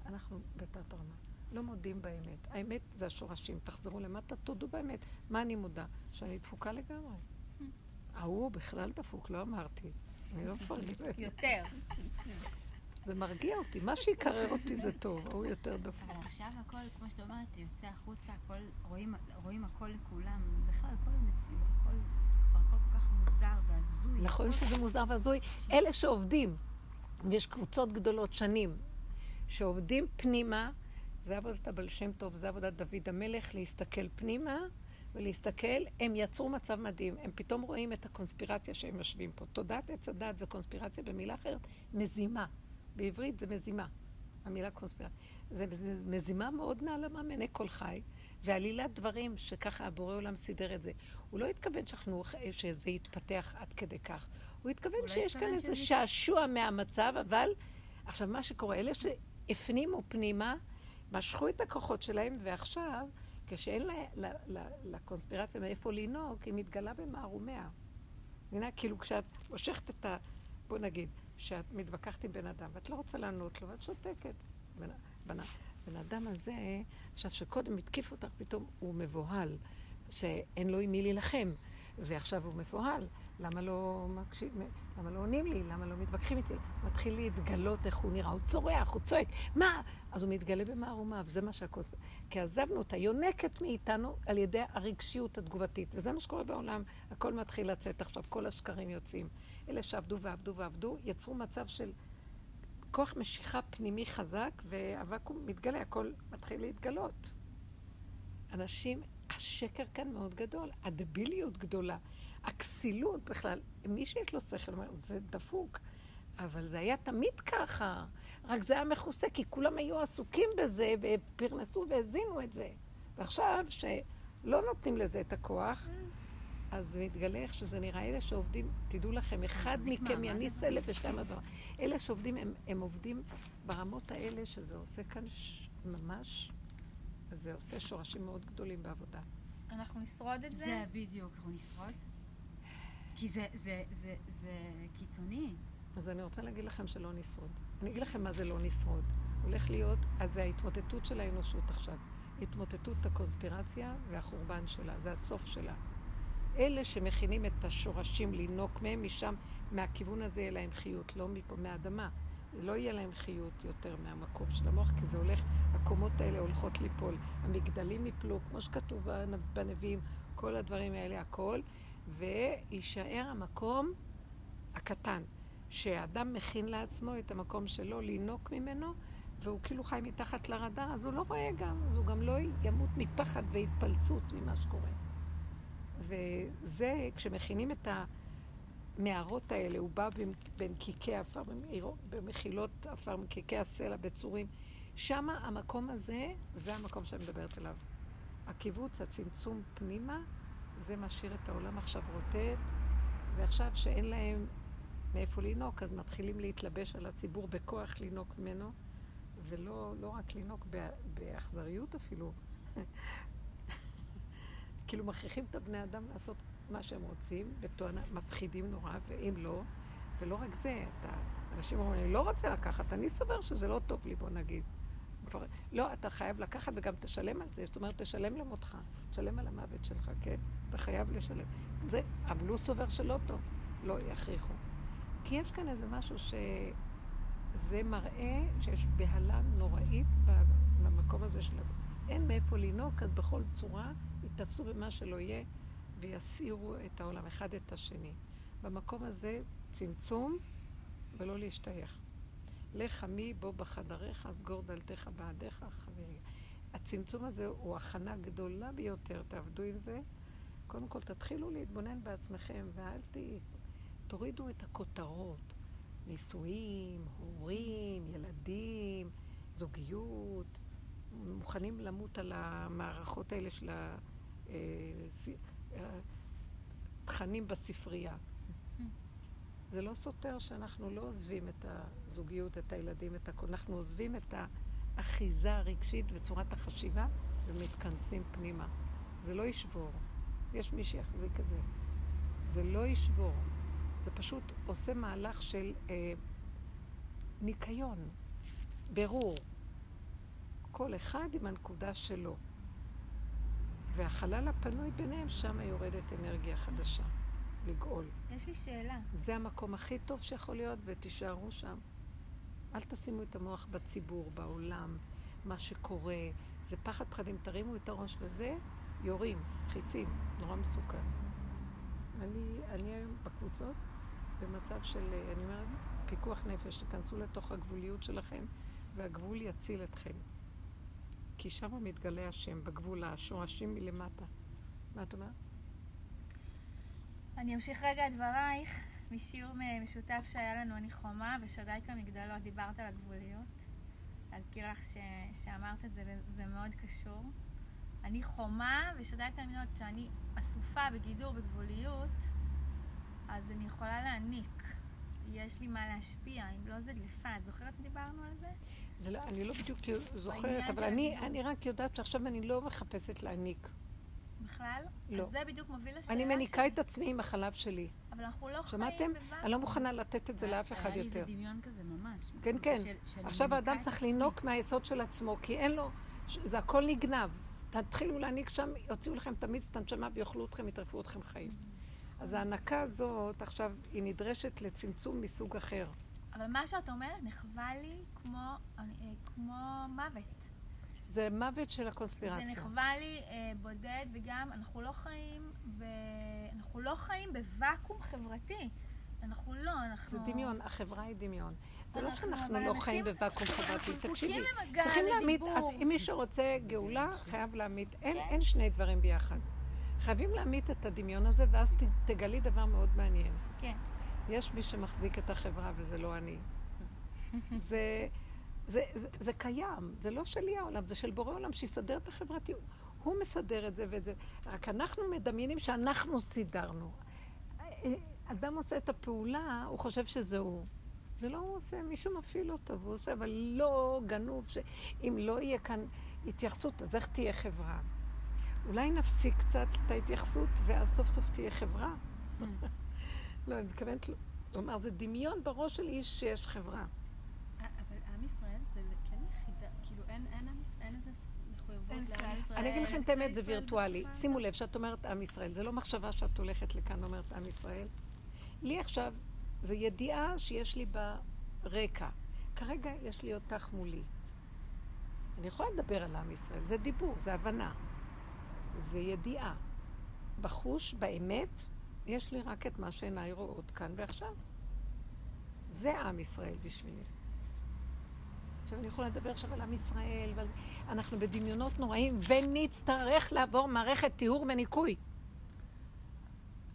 אנחנו בתת רמה. לא מודים באמת. האמת זה השורשים. תחזרו למטה, תודו באמת. מה אני מודה? שאני דפוקה לגמרי. <laughs> ההוא בכלל דפוק, לא אמרתי. אני לא מפרגנת. יותר. <laughs> זה מרגיע אותי. מה שיקרר אותי זה טוב, ההוא יותר דפוק. אבל עכשיו הכל, כמו שאת אומרת, יוצא החוצה, הכל, רואים, רואים הכל לכולם, בכלל, כל המציאות, הכל כבר הכל כל כך מוזר והזוי. נכון שזה מוזר והזוי. אלה שעובדים, ויש קבוצות גדולות שנים, שעובדים פנימה, זה עבודת הבעל שם טוב, זה עבודת דוד המלך, להסתכל פנימה ולהסתכל, הם יצרו מצב מדהים. הם פתאום רואים את הקונספירציה שהם יושבים פה. תודעת עץ הדת זה קונספירציה, במילה אחרת, מזימה. בעברית זה מזימה, המילה קונספירציה. זה, זה מזימה מאוד נעלמה מעיני כל חי, ועלילת דברים שככה הבורא עולם סידר את זה. הוא לא התכוון שאנחנו, שזה יתפתח עד כדי כך. הוא התכוון שיש כאן איזה שעשוע מהמצב, אבל עכשיו מה שקורה, אלה שהפנימו פנימה, משכו את הכוחות שלהם, ועכשיו, כשאין לה, לה, לה, לקונספירציה מאיפה לנהוג, היא מתגלה במערומיה. מבינה? כאילו כשאת מושכת את ה... בוא נגיד, שאת מתווכחת עם בן אדם, ואת לא רוצה לענות לו, ואת שותקת. בן, בן, בן אדם הזה, עכשיו שקודם התקיף אותך, פתאום הוא מבוהל, שאין לו עם מי להילחם, ועכשיו הוא מבוהל. למה לא מקשיב, למה לא עונים לי? למה לא מתווכחים איתי? מתחיל להתגלות איך הוא נראה, הוא צורח, הוא צועק, מה? אז הוא מתגלה במערומיו, זה מה שהכוס... כי עזבנו אותה, יונקת מאיתנו על ידי הרגשיות התגובתית, וזה מה שקורה בעולם, הכל מתחיל לצאת עכשיו, כל השקרים יוצאים. אלה שעבדו ועבדו ועבדו, יצרו מצב של כוח משיכה פנימי חזק, והוואקום מתגלה, הכל מתחיל להתגלות. אנשים, השקר כאן מאוד גדול, הדביליות גדולה. הכסילות בכלל, מי שיש לו שכל, זה דפוק, אבל זה היה תמיד ככה, רק זה היה מכוסה, כי כולם היו עסוקים בזה, ופרנסו והזינו את זה. ועכשיו, שלא נותנים לזה את הכוח, אז מתגלה איך שזה נראה. אלה שעובדים, תדעו לכם, אחד מכם יניס אלף ושתיים הדבר. אלה שעובדים, הם, הם עובדים ברמות האלה, שזה עושה כאן ש... ממש, זה עושה שורשים מאוד גדולים בעבודה. אנחנו נשרוד את זה? זה בדיוק, אנחנו נשרוד. כי זה, זה, זה, זה קיצוני. אז אני רוצה להגיד לכם שלא נשרוד. אני אגיד לכם מה זה לא נשרוד. הולך להיות, אז זה ההתמוטטות של האנושות עכשיו. התמוטטות הקונספירציה והחורבן שלה, זה הסוף שלה. אלה שמכינים את השורשים לינוק מהם, משם, מהכיוון הזה יהיה להם חיות, לא מפה, מהאדמה. לא יהיה להם חיות יותר מהמקום של המוח, כי זה הולך, הקומות האלה הולכות ליפול. המגדלים יפלו, כמו שכתוב בנביאים, כל הדברים האלה, הכל. ויישאר המקום הקטן, שהאדם מכין לעצמו את המקום שלו לינוק ממנו, והוא כאילו חי מתחת לרדאר, אז הוא לא רואה גם, אז הוא גם לא ימות מפחד והתפלצות ממה שקורה. וזה, כשמכינים את המערות האלה, הוא בא בין קיקי עפר, במחילות עפר, מקיקי הסלע, בצורים. שם המקום הזה, זה המקום שאני מדברת עליו. הקיבוץ, הצמצום פנימה, זה משאיר את העולם עכשיו רוטט, ועכשיו שאין להם מאיפה לינוק, אז מתחילים להתלבש על הציבור בכוח לינוק ממנו, ולא לא רק לינוק באכזריות אפילו. כאילו מכריחים את הבני אדם לעשות מה שהם רוצים, בתואנה, מפחידים נורא, ואם לא, ולא רק זה, אתה, אנשים אומרים, אני לא רוצה לקחת, אני סובר שזה לא טוב לי, בוא נגיד. לא, אתה חייב לקחת וגם תשלם על זה. זאת אומרת, תשלם למותך, תשלם על המוות שלך, כן? אתה חייב לשלם. זה, אבל הוא סובר שלא טוב, לא יכריחו. כי יש כאן איזה משהו שזה מראה שיש בהלה נוראית במקום הזה של... אין מאיפה לנהוג, אז בכל צורה יתפסו במה שלא יהיה ויסעירו את העולם אחד את השני. במקום הזה צמצום ולא להשתייך. לך עמי בו בחדריך, סגור דלתך בעדיך, חברי. הצמצום הזה הוא הכנה גדולה ביותר, תעבדו עם זה. קודם כל, תתחילו להתבונן בעצמכם, ואל ת... תורידו את הכותרות. נישואים, הורים, ילדים, זוגיות. מוכנים למות על המערכות האלה של התכנים אה, בספרייה. זה לא סותר שאנחנו לא עוזבים את הזוגיות, את הילדים, את הכול. אנחנו עוזבים את האחיזה הרגשית וצורת החשיבה ומתכנסים פנימה. זה לא ישבור. יש מי שיחזיק את זה. זה לא ישבור. זה פשוט עושה מהלך של אה, ניקיון, ברור. כל אחד עם הנקודה שלו. והחלל הפנוי ביניהם, שם יורדת אנרגיה חדשה. לגאול. יש לי שאלה. זה המקום הכי טוב שיכול להיות, ותישארו שם. אל תשימו את המוח בציבור, בעולם, מה שקורה. זה פחד פחדים. תרימו את הראש בזה, יורים, חיצים, נורא מסוכן. אני, אני היום בקבוצות במצב של, אני אומרת, פיקוח נפש, תיכנסו לתוך הגבוליות שלכם, והגבול יציל אתכם. כי שם מתגלה השם, בגבול, השורשים מלמטה. מה את אומרת? אני אמשיך רגע את דברייך משיעור משותף שהיה לנו, אני חומה ושדייקה מגדלות, דיברת על הגבוליות. להזכיר לך ש... שאמרת את זה, וזה מאוד קשור. אני חומה ושדייקה מגדלות, כשאני אסופה בגידור, בגבוליות, אז אני יכולה להעניק. יש לי מה להשפיע, אם לא זה דליפה. את זוכרת שדיברנו על זה? זה לא, אני לא בדיוק זוכרת, אבל אני. אני רק יודעת שעכשיו אני לא מחפשת להעניק. בכלל? לא. אז זה בדיוק מוביל לשאלה אני מניקה שלי. את עצמי עם החלב שלי. אבל אנחנו לא שמעתם? חיים בוואקום. אני לא מוכנה לתת את זה לאף אחד היה לי יותר. איזה דמיון כזה ממש. כן, כן. עכשיו האדם צריך. לינוק מהיסוד של עצמו, כי אין לו, ש- זה הכל נגנב. תתחילו להעניק שם, יוציאו לכם את המיץ, את הנשמה ויאכלו אתכם, יטרפו אתכם חיים. אז ההנקה הזאת עכשיו, היא נדרשת לצמצום מסוג אחר. אבל מה שאת אומרת נחווה לי כמו, אה, כמו מוות. זה מוות של זה הקונספירציה. נחווה לי אה, בודד, וגם אנחנו לא חיים ב... אנחנו לא חיים בוואקום חברתי. אנחנו לא, אנחנו... זה דמיון, החברה היא דמיון. זה לא אנחנו- שאנחנו לא אנשים- חיים בוואקום חברתי. תקשיבי, צריכים להעמיד, אם מי שרוצה גאולה, חייב להעמיד. אין אין שני דברים ביחד. חייבים להעמיד את הדמיון הזה, ואז תגלי דבר מאוד מעניין. כן. יש מי שמחזיק את החברה וזה לא אני. זה, זה, זה, זה קיים, זה לא שלי העולם, זה של בורא עולם שיסדר את החברתי. הוא מסדר את זה ואת זה. רק אנחנו מדמיינים שאנחנו סידרנו. אדם עושה את הפעולה, הוא חושב שזה הוא. זה לא הוא עושה, מישהו מפעיל אותו, והוא עושה, אבל לא גנוב, שאם לא יהיה כאן התייחסות, אז איך תהיה חברה? אולי נפסיק קצת את ההתייחסות, ואז סוף סוף תהיה חברה? לא, אני מתכוונת לומר, זה דמיון בראש של איש שיש חברה. אבל עם ישראל זה כן יחידה, כאילו אין, איזה מחויבות לעם. ישראל. אני אגיד לכם את האמת, זה וירטואלי. שימו. לב, שאת אומרת עם ישראל, זה לא מחשבה שאת הולכת לכאן ואומרת עם ישראל. לי עכשיו, זו ידיעה שיש לי ברקע. כרגע יש לי אותך מולי. אני יכולה לדבר על עם ישראל, זה דיבור, זה הבנה. זה ידיעה. בחוש, באמת, יש לי רק את מה שעיניי רואות כאן ועכשיו. זה עם ישראל בשבילי. עכשיו אני יכולה לדבר עכשיו על עם ישראל, ועל... אנחנו בדמיונות נוראים, ונצטרך לעבור מערכת טיהור וניקוי.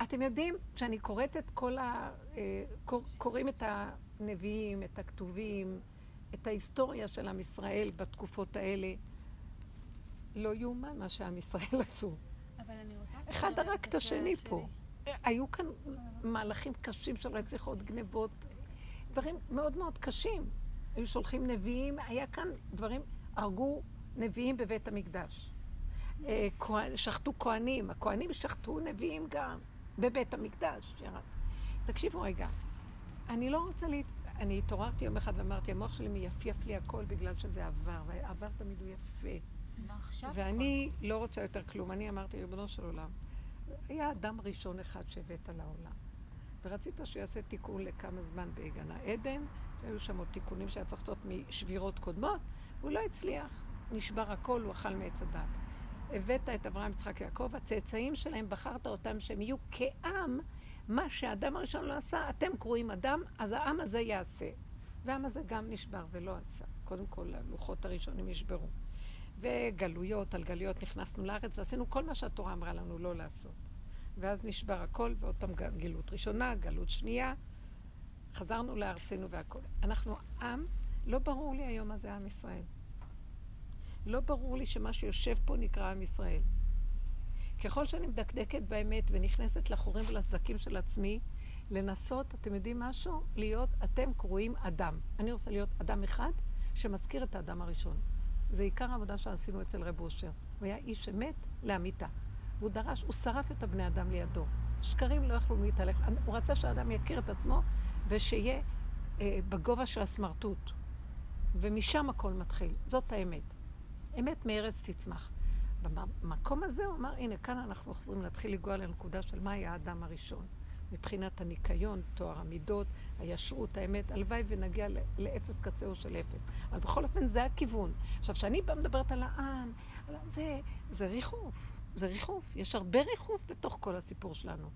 אתם יודעים, כשאני קוראת את כל ה... אה, קור- קוראים את הנביאים, את הכתובים, את ההיסטוריה של עם ישראל בתקופות האלה, לא יאומן מה שעם ישראל עשו. אבל אני רוצה... אחד הרג את השני שלי. היו כאן מהלכים קשים של רציחות, גנבות, דברים מאוד מאוד קשים. היו שולחים נביאים, היה כאן דברים, הרגו נביאים בבית המקדש. אה, שחטו כהנים, הכהנים שחטו נביאים גם בבית המקדש. ירד. תקשיבו רגע, אני לא רוצה לה... אני התעוררתי יום אחד ואמרתי, המוח שלי מייפייף לי הכל בגלל שזה עבר, והעבר תמיד הוא יפה. ואני לא רוצה יותר כלום. אני אמרתי, ריבונו של עולם, היה אדם ראשון אחד שהבאת לעולם. ורצית שהוא יעשה תיקון לכמה זמן בגן העדן, שהיו שם עוד תיקונים שהיה צריך לעשות משבירות קודמות, והוא לא הצליח. נשבר הכל, הוא אכל מעץ הדת. הבאת את אברהם, יצחק, יעקב, הצאצאים שלהם, בחרת אותם שהם יהיו כעם, מה שהאדם הראשון לא עשה, אתם קרואים אדם, אז העם הזה יעשה. והעם הזה גם נשבר ולא עשה. קודם כל, הלוחות הראשונים נשברו. וגלויות על גלויות נכנסנו לארץ ועשינו כל מה שהתורה אמרה לנו לא לעשות. ואז נשבר הכל, ועוד פעם גלות ראשונה, גלות שנייה, חזרנו לארצנו והכל. אנחנו עם, לא ברור לי היום מה זה עם ישראל. לא ברור לי שמה שיושב פה נקרא עם ישראל. ככל שאני מדקדקת באמת ונכנסת לחורים ולסדקים של עצמי, לנסות, אתם יודעים משהו? להיות, אתם קרואים אדם. אני רוצה להיות אדם אחד שמזכיר את האדם הראשון. זה עיקר העבודה שעשינו אצל רב אושר. הוא היה איש שמת לאמיתה. והוא דרש, הוא שרף את הבני אדם לידו. שקרים לא יכלו להתהלך. הוא רצה שהאדם יכיר את עצמו ושיהיה אה, בגובה של הסמרטוט. ומשם הכל מתחיל. זאת האמת. אמת מארץ תצמח. במקום הזה הוא אמר, הנה, כאן אנחנו חוזרים להתחיל לגוע לנקודה של מה היה האדם הראשון. מבחינת הניקיון, טוהר המידות, הישרות, האמת, הלוואי ונגיע לאפס קצהו של אפס. אבל בכל אופן זה הכיוון. עכשיו, כשאני באה מדברת על העם, זה, זה ריחוף. זה ריחוף. יש הרבה ריחוף בתוך כל הסיפור שלנו.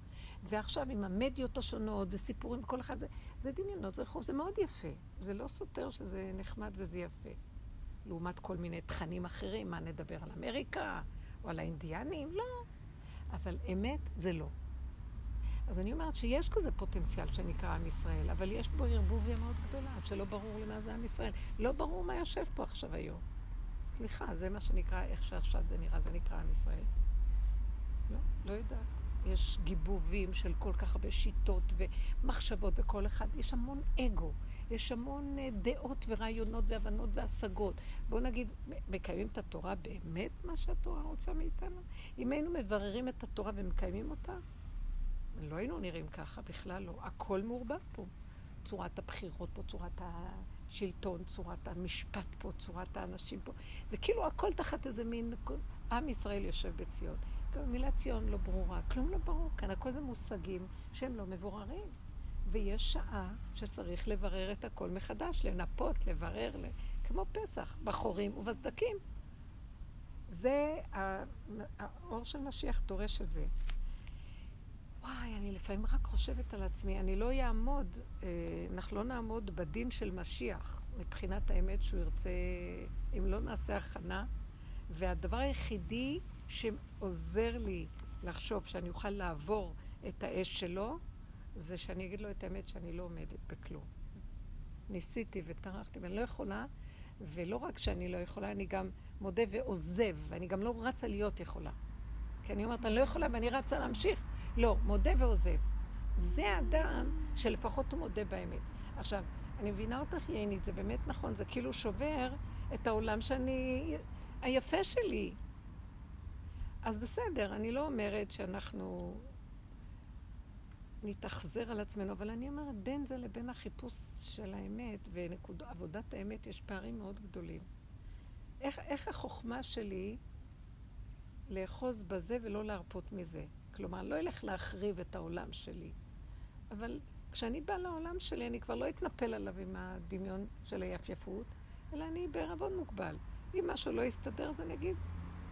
ועכשיו עם המדיות השונות וסיפורים, כל אחד זה, זה דמיונות, זה ריחוף, זה מאוד יפה. זה לא סותר שזה נחמד וזה יפה. לעומת כל מיני תכנים אחרים, מה נדבר על אמריקה או על האינדיאנים? לא. אבל אמת זה לא. אז אני אומרת שיש כזה פוטנציאל שנקרא עם ישראל, אבל יש בו ערבוביה מאוד גדולה, עד שלא ברור לי מה זה עם ישראל. לא ברור מה יושב פה עכשיו היום. סליחה, זה מה שנקרא, איך שעכשיו זה נראה, זה נקרא עם ישראל. לא, לא יודעת. יש גיבובים של כל כך הרבה שיטות ומחשבות, וכל אחד, יש המון אגו, יש המון אה, דעות ורעיונות והבנות והשגות. בואו נגיד, מקיימים את התורה באמת מה שהתורה רוצה מאיתנו? אם היינו מבררים את התורה ומקיימים אותה, לא היינו נראים ככה, בכלל לא. הכל מעורבב פה. צורת הבחירות פה, צורת השלטון, צורת המשפט פה, צורת האנשים פה. וכאילו הכל תחת איזה מין... עם ישראל יושב בציון. המילה ציון לא ברורה, כלום לא ברור כאן, הכל זה מושגים שהם לא מבוררים. ויש שעה שצריך לברר את הכל מחדש, לנפות, לברר, כמו פסח, בחורים ובסדקים. זה, האור של משיח דורש את זה. וואי, אני לפעמים רק חושבת על עצמי, אני לא אעמוד, אה, אנחנו לא נעמוד בדין של משיח מבחינת האמת שהוא ירצה, אם לא נעשה הכנה. והדבר היחידי שעוזר לי לחשוב שאני אוכל לעבור את האש שלו, זה שאני אגיד לו את האמת שאני לא עומדת בכלום. ניסיתי וטרחתי, ואני לא יכולה, ולא רק שאני לא יכולה, אני גם מודה ועוזב, ואני גם לא רצה להיות יכולה. כי אני אומרת, אני לא יכולה ואני רצה להמשיך. לא, מודה ועוזב. זה האדם שלפחות הוא מודה באמת. עכשיו, אני מבינה אותך, ייני, זה באמת נכון, זה כאילו שובר את העולם שאני... היפה שלי. אז בסדר, אני לא אומרת שאנחנו נתאכזר על עצמנו, אבל אני אומרת, בין זה לבין החיפוש של האמת ועבודת האמת יש פערים מאוד גדולים. איך, איך החוכמה שלי לאחוז בזה ולא להרפות מזה? כלומר, לא אלך להחריב את העולם שלי. אבל כשאני באה לעולם שלי, אני כבר לא אתנפל עליו עם הדמיון של היפייפות, אלא אני בערבון מוגבל. אם משהו לא יסתדר, אז אני אגיד,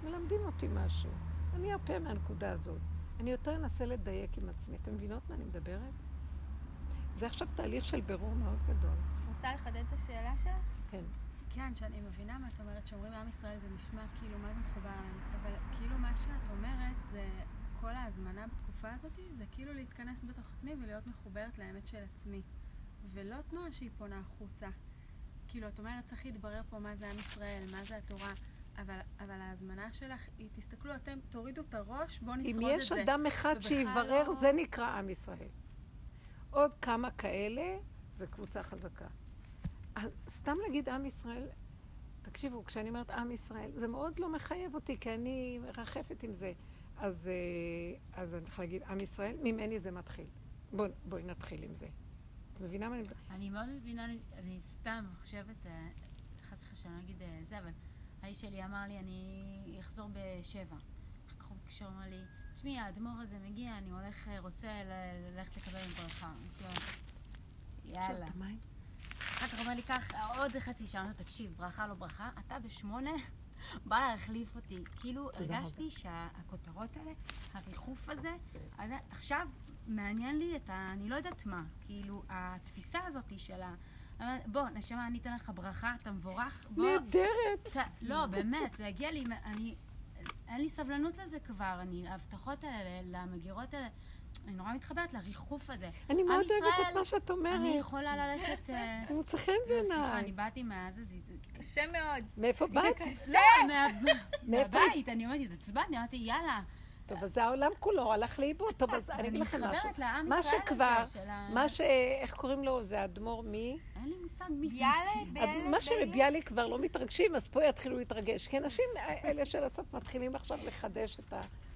מלמדים אותי משהו. אני ארפה מהנקודה הזאת. אני יותר אנסה לדייק עם עצמי. אתם מבינות מה אני מדברת? זה עכשיו תהליך של בירור מאוד גדול. רוצה לחדד את השאלה שלך? כן. כן, שאני מבינה מה את אומרת, שאומרים עם ישראל זה נשמע כאילו מה זה מחובר לעם אבל כאילו מה שאת אומרת זה כל ההזמנה בתקופה הזאת זה כאילו להתכנס בתוך עצמי ולהיות מחוברת לאמת של עצמי. ולא תנועה שהיא פונה החוצה. כאילו, את אומרת, צריך להתברר פה מה זה עם ישראל, מה זה התורה, אבל, אבל ההזמנה שלך היא, תסתכלו אתם, תורידו את הראש, בואו נשרוד את זה. אם יש אדם אחד שיברר, לא... זה נקרא עם ישראל. עוד כמה כאלה, זה קבוצה חזקה. סתם להגיד עם ישראל, תקשיבו, כשאני אומרת עם ישראל, זה מאוד לא מחייב אותי, כי אני מרחפת עם זה. אז, אה, אז אני צריכה להגיד עם ישראל, ממני זה מתחיל. בואי בוא, נתחיל עם זה. את מבינה מה אני... אני מאוד מבינה, אני סתם חושבת, אה, חס וחלילה, אני אגיד אה, זה, אבל האיש שלי אמר לי, אני אחזור בשבע. אחר כך הוא מתקשר, אמר לי, תשמעי, האדמו"ר הזה מגיע, אני הולך, אה, רוצה ללכת לקבל עם ברכה. יאללה. אחר כך אומר לי, קח עוד חצי שעה, תקשיב, ברכה לא ברכה, אתה בשמונה <laughs> בא להחליף אותי. כאילו, הרגשתי שהכותרות האלה, הריחוף הזה, עכשיו מעניין לי את ה... אני לא יודעת מה. כאילו, התפיסה הזאת של ה... בוא, נשמה, אני אתן לך ברכה, אתה מבורך. נהדרת. ת... לא, באמת, זה הגיע לי... אני... אין לי סבלנות לזה כבר. אני, ההבטחות האלה, למגירות האלה... אני נורא מתחברת לריחוף הזה. אני מאוד אוהבת את מה שאת אומרת. אני יכולה ללכת... הוא מוצא חן בעיניי. סליחה, אני באתי מהזה, זה... קשה מאוד. מאיפה באת? קשה. לא, מהבית, אני אומרת, התעצבנתי, אמרתי, יאללה. טוב, אז העולם כולו הלך לאיבוד. טוב, אז אני אגיד לכם משהו. מה שכבר, מה ש... איך קוראים לו? זה האדמו"ר מי? אין לי מושג מי זה. ביאליק. מה שמביאליק כבר לא מתרגשים, אז פה יתחילו להתרגש. כי אנשים, אלה של הסוף, מתחילים עכשיו לחדש את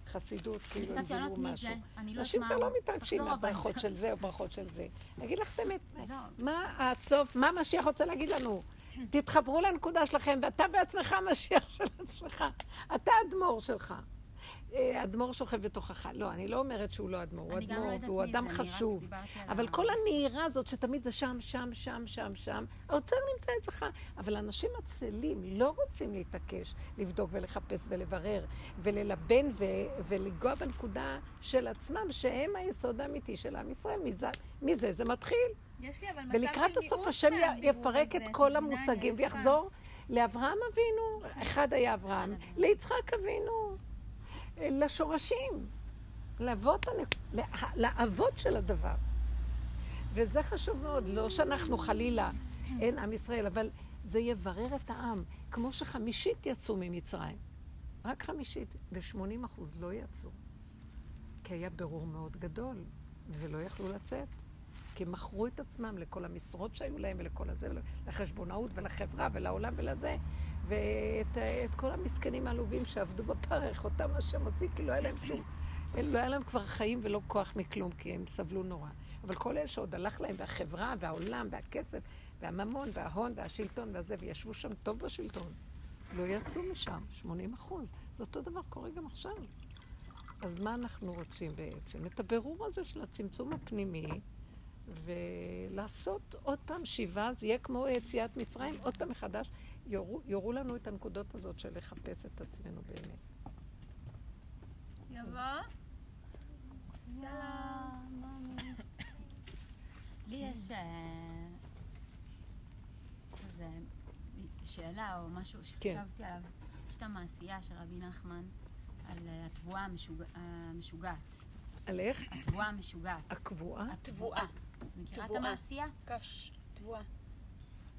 החסידות, כאילו הם דיברו משהו. אנשים כבר לא מתרגשים מהברכות של זה או ברכות של זה. אני אגיד לך את האמת, לא. מה הסוף, מה משיח רוצה להגיד לנו? תתחברו לנקודה שלכם, ואתה בעצמך משיח של עצמך. אתה אדמו"ר שלך. אדמו"ר שוכב בתוכך. לא, אני לא אומרת שהוא לא אדמו"ר, הוא אדמו"ר, לא והוא אדם חשוב. אבל כל הנהירה הזאת, שתמיד זה שם, שם, שם, שם, שם, האוצר נמצא אצלך. אבל אנשים עצלים לא רוצים להתעקש, לבדוק ולחפש ולברר, וללבן ולגוע בנקודה של עצמם, שהם היסוד האמיתי של עם ישראל. מזה זה מתחיל. יש לי אבל מצב של ולקראת הסוף השם יפרק את כל המושגים ויחזור לאברהם אבינו, אחד היה אברהם, ליצחק אבינו. לשורשים. לאבות. לאבות של הדבר. וזה חשוב מאוד, לא שאנחנו חלילה, אין עם ישראל, אבל זה יברר את העם, כמו שחמישית יצאו ממצרים. רק חמישית, ו-80 אחוז לא יצאו. כי היה ברור מאוד גדול, ולא יכלו לצאת. כי הם מכרו את עצמם לכל המשרות שהיו להם ולכל הזה, לחשבונאות ולחברה ולעולם ולזה, ואת כל המסכנים העלובים שעבדו בפרך, אותם השם הוציא, כי לא היה להם שום, לא היה להם כבר חיים ולא כוח מכלום, כי הם סבלו נורא. אבל כל אלה שעוד הלך להם, והחברה, והעולם, והכסף, והממון, וההון, והשלטון, והזה, וישבו שם טוב בשלטון, לא יצאו משם, 80 אחוז. זה אותו דבר קורה גם עכשיו. אז מה אנחנו רוצים בעצם? את הבירור הזה של הצמצום הפנימי, ולעשות עוד פעם שיבה, זה יהיה כמו יציאת מצרים, עוד פעם מחדש, יורו, יורו לנו את הנקודות הזאת של לחפש את עצמנו באמת. יבוא? לי יש איזה שאלה או משהו כן. שחשבתי עליו. יש את המעשייה של רבי נחמן על אה, התבואה המשוגעת. על איך? התבואה המשוגעת. הקבועה? התבואה. מכירה את המעשייה? קש, תבואה.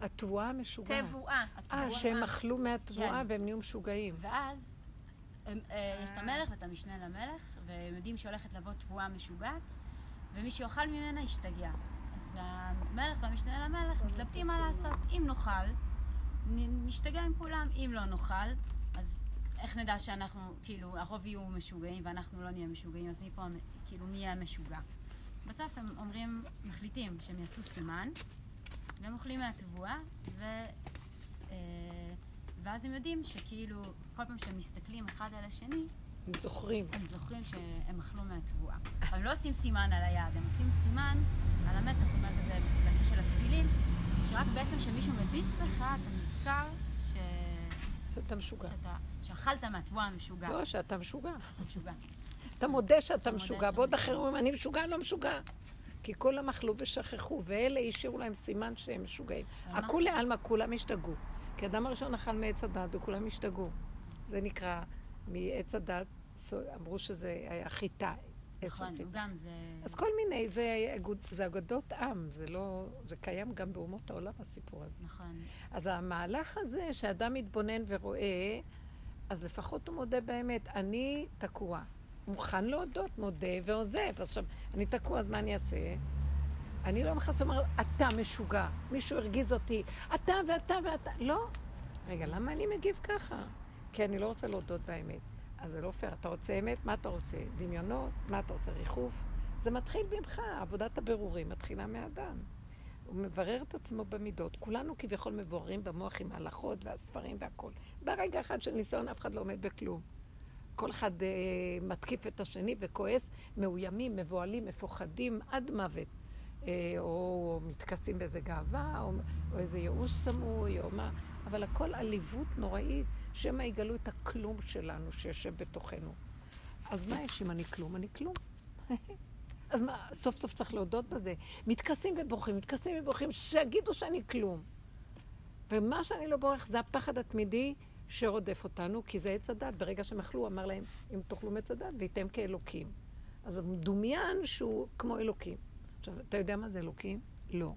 התבואה המשוגעת. תבואה. אה, שהם אכלו מהתבואה כן. והם נהיו משוגעים. ואז הם, אה, יש את המלך ואת המשנה למלך, והם יודעים שהולכת לבוא תבואה משוגעת, ומי שאוכל ממנה ישתגע. אז המלך והמשנה למלך מתלבטים מה לעשות. אם נאכל, נשתגע עם כולם, אם לא נאכל, אז איך נדע שאנחנו, כאילו, הרוב יהיו משוגעים ואנחנו לא נהיה משוגעים, אז מי פה, כאילו, מי יהיה משוגע? בסוף הם אומרים, מחליטים שהם יעשו סימן, והם אוכלים מהתבואה, ו... אה, ואז הם יודעים שכאילו, כל פעם שהם מסתכלים אחד על השני, הם זוכרים. הם זוכרים שהם אכלו מהתבואה. הם לא עושים סימן על היד, הם עושים סימן על המצח, זאת אומרת, זה בקשר של התפילין, שרק בעצם כשמישהו מביט בך, אתה נזכר ש... שאתה משוגע. שאתה, שאכלת מהתבואה המשוגע. לא, שאתה משוגע. אתה משוגע. אתה מודה שאתה משוגע, בעוד. אחרים אומרים, אני משוגע, לא משוגע. כי כולם אכלו ושכחו, ואלה השאירו להם סימן שהם משוגעים. למה? הכולי עלמא, כולם השתגעו. כי אדם הראשון אכל מעץ הדת וכולם השתגעו. זה נקרא, מעץ הדת, אמרו שזה היה חיטה. נכון. גם זה... אז כל מיני, זה, זה אגדות עם, זה לא, זה קיים גם באומות העולם, הסיפור הזה. נכון. אז המהלך הזה, שאדם מתבונן ורואה, אז לפחות הוא מודה באמת, אני תקוע. מוכן להודות, מודה ועוזב. עכשיו, אני תקוע, אז מה אני אעשה? אני לא מכנס ואומר, אתה משוגע. מישהו הרגיז אותי, אתה ואתה ואתה. לא. רגע, למה אני מגיב ככה? כי אני לא רוצה להודות באמת. אז זה לא פייר. אתה רוצה אמת? מה אתה רוצה? דמיונות? מה אתה רוצה? ריחוף? זה מתחיל ממך, עבודת הבירורים מתחילה מאדם. הוא מברר את עצמו במידות. כולנו כביכול מבוררים במוח עם ההלכות והספרים והכול. ברגע אחד של ניסיון אף אחד לא עומד בכלום. כל אחד אה, מתקיף את השני וכועס, מאוימים, מבוהלים, מפוחדים עד מוות. אה, או מתכסים באיזה גאווה, או, או איזה ייאוש סמוי, או מה, אבל הכל עליבות נוראית, שמא יגלו את הכלום שלנו שיושב בתוכנו. אז מה יש אם אני כלום? אני כלום. <laughs> אז מה, סוף סוף צריך להודות בזה. מתכסים ובוכים, מתכסים ובוכים, שיגידו שאני כלום. ומה שאני לא בורח זה הפחד התמידי שרודף אותנו, כי זה עץ הדת. ברגע שהם אכלו, אמר להם, אם תאכלו מעץ הדת, וייתם כאלוקים. אז מדומיין שהוא כמו אלוקים. עכשיו, אתה יודע מה זה אלוקים? לא.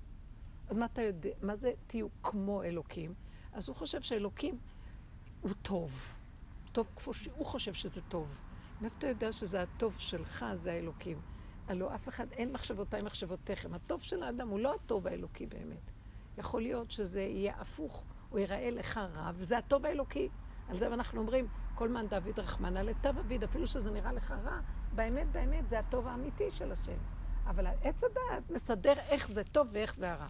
אז מה אתה יודע? מה זה תהיו כמו אלוקים? אז הוא חושב שאלוקים הוא טוב. טוב כמו שהוא חושב שזה טוב. מאיפה אתה יודע שזה הטוב שלך, זה האלוקים? הלוא אף אחד, אין מחשבותיי מחשבותיכם. הטוב של האדם הוא לא הטוב האלוקי באמת. יכול להיות שזה יהיה הפוך, הוא ייראה לך רע, וזה הטוב האלוקי. על זה אנחנו אומרים, כל מן דוד רחמנא לטב אביד, אפילו שזה נראה לך רע, באמת באמת זה הטוב האמיתי של השם. אבל עץ הדעת מסדר איך זה טוב ואיך זה הרע.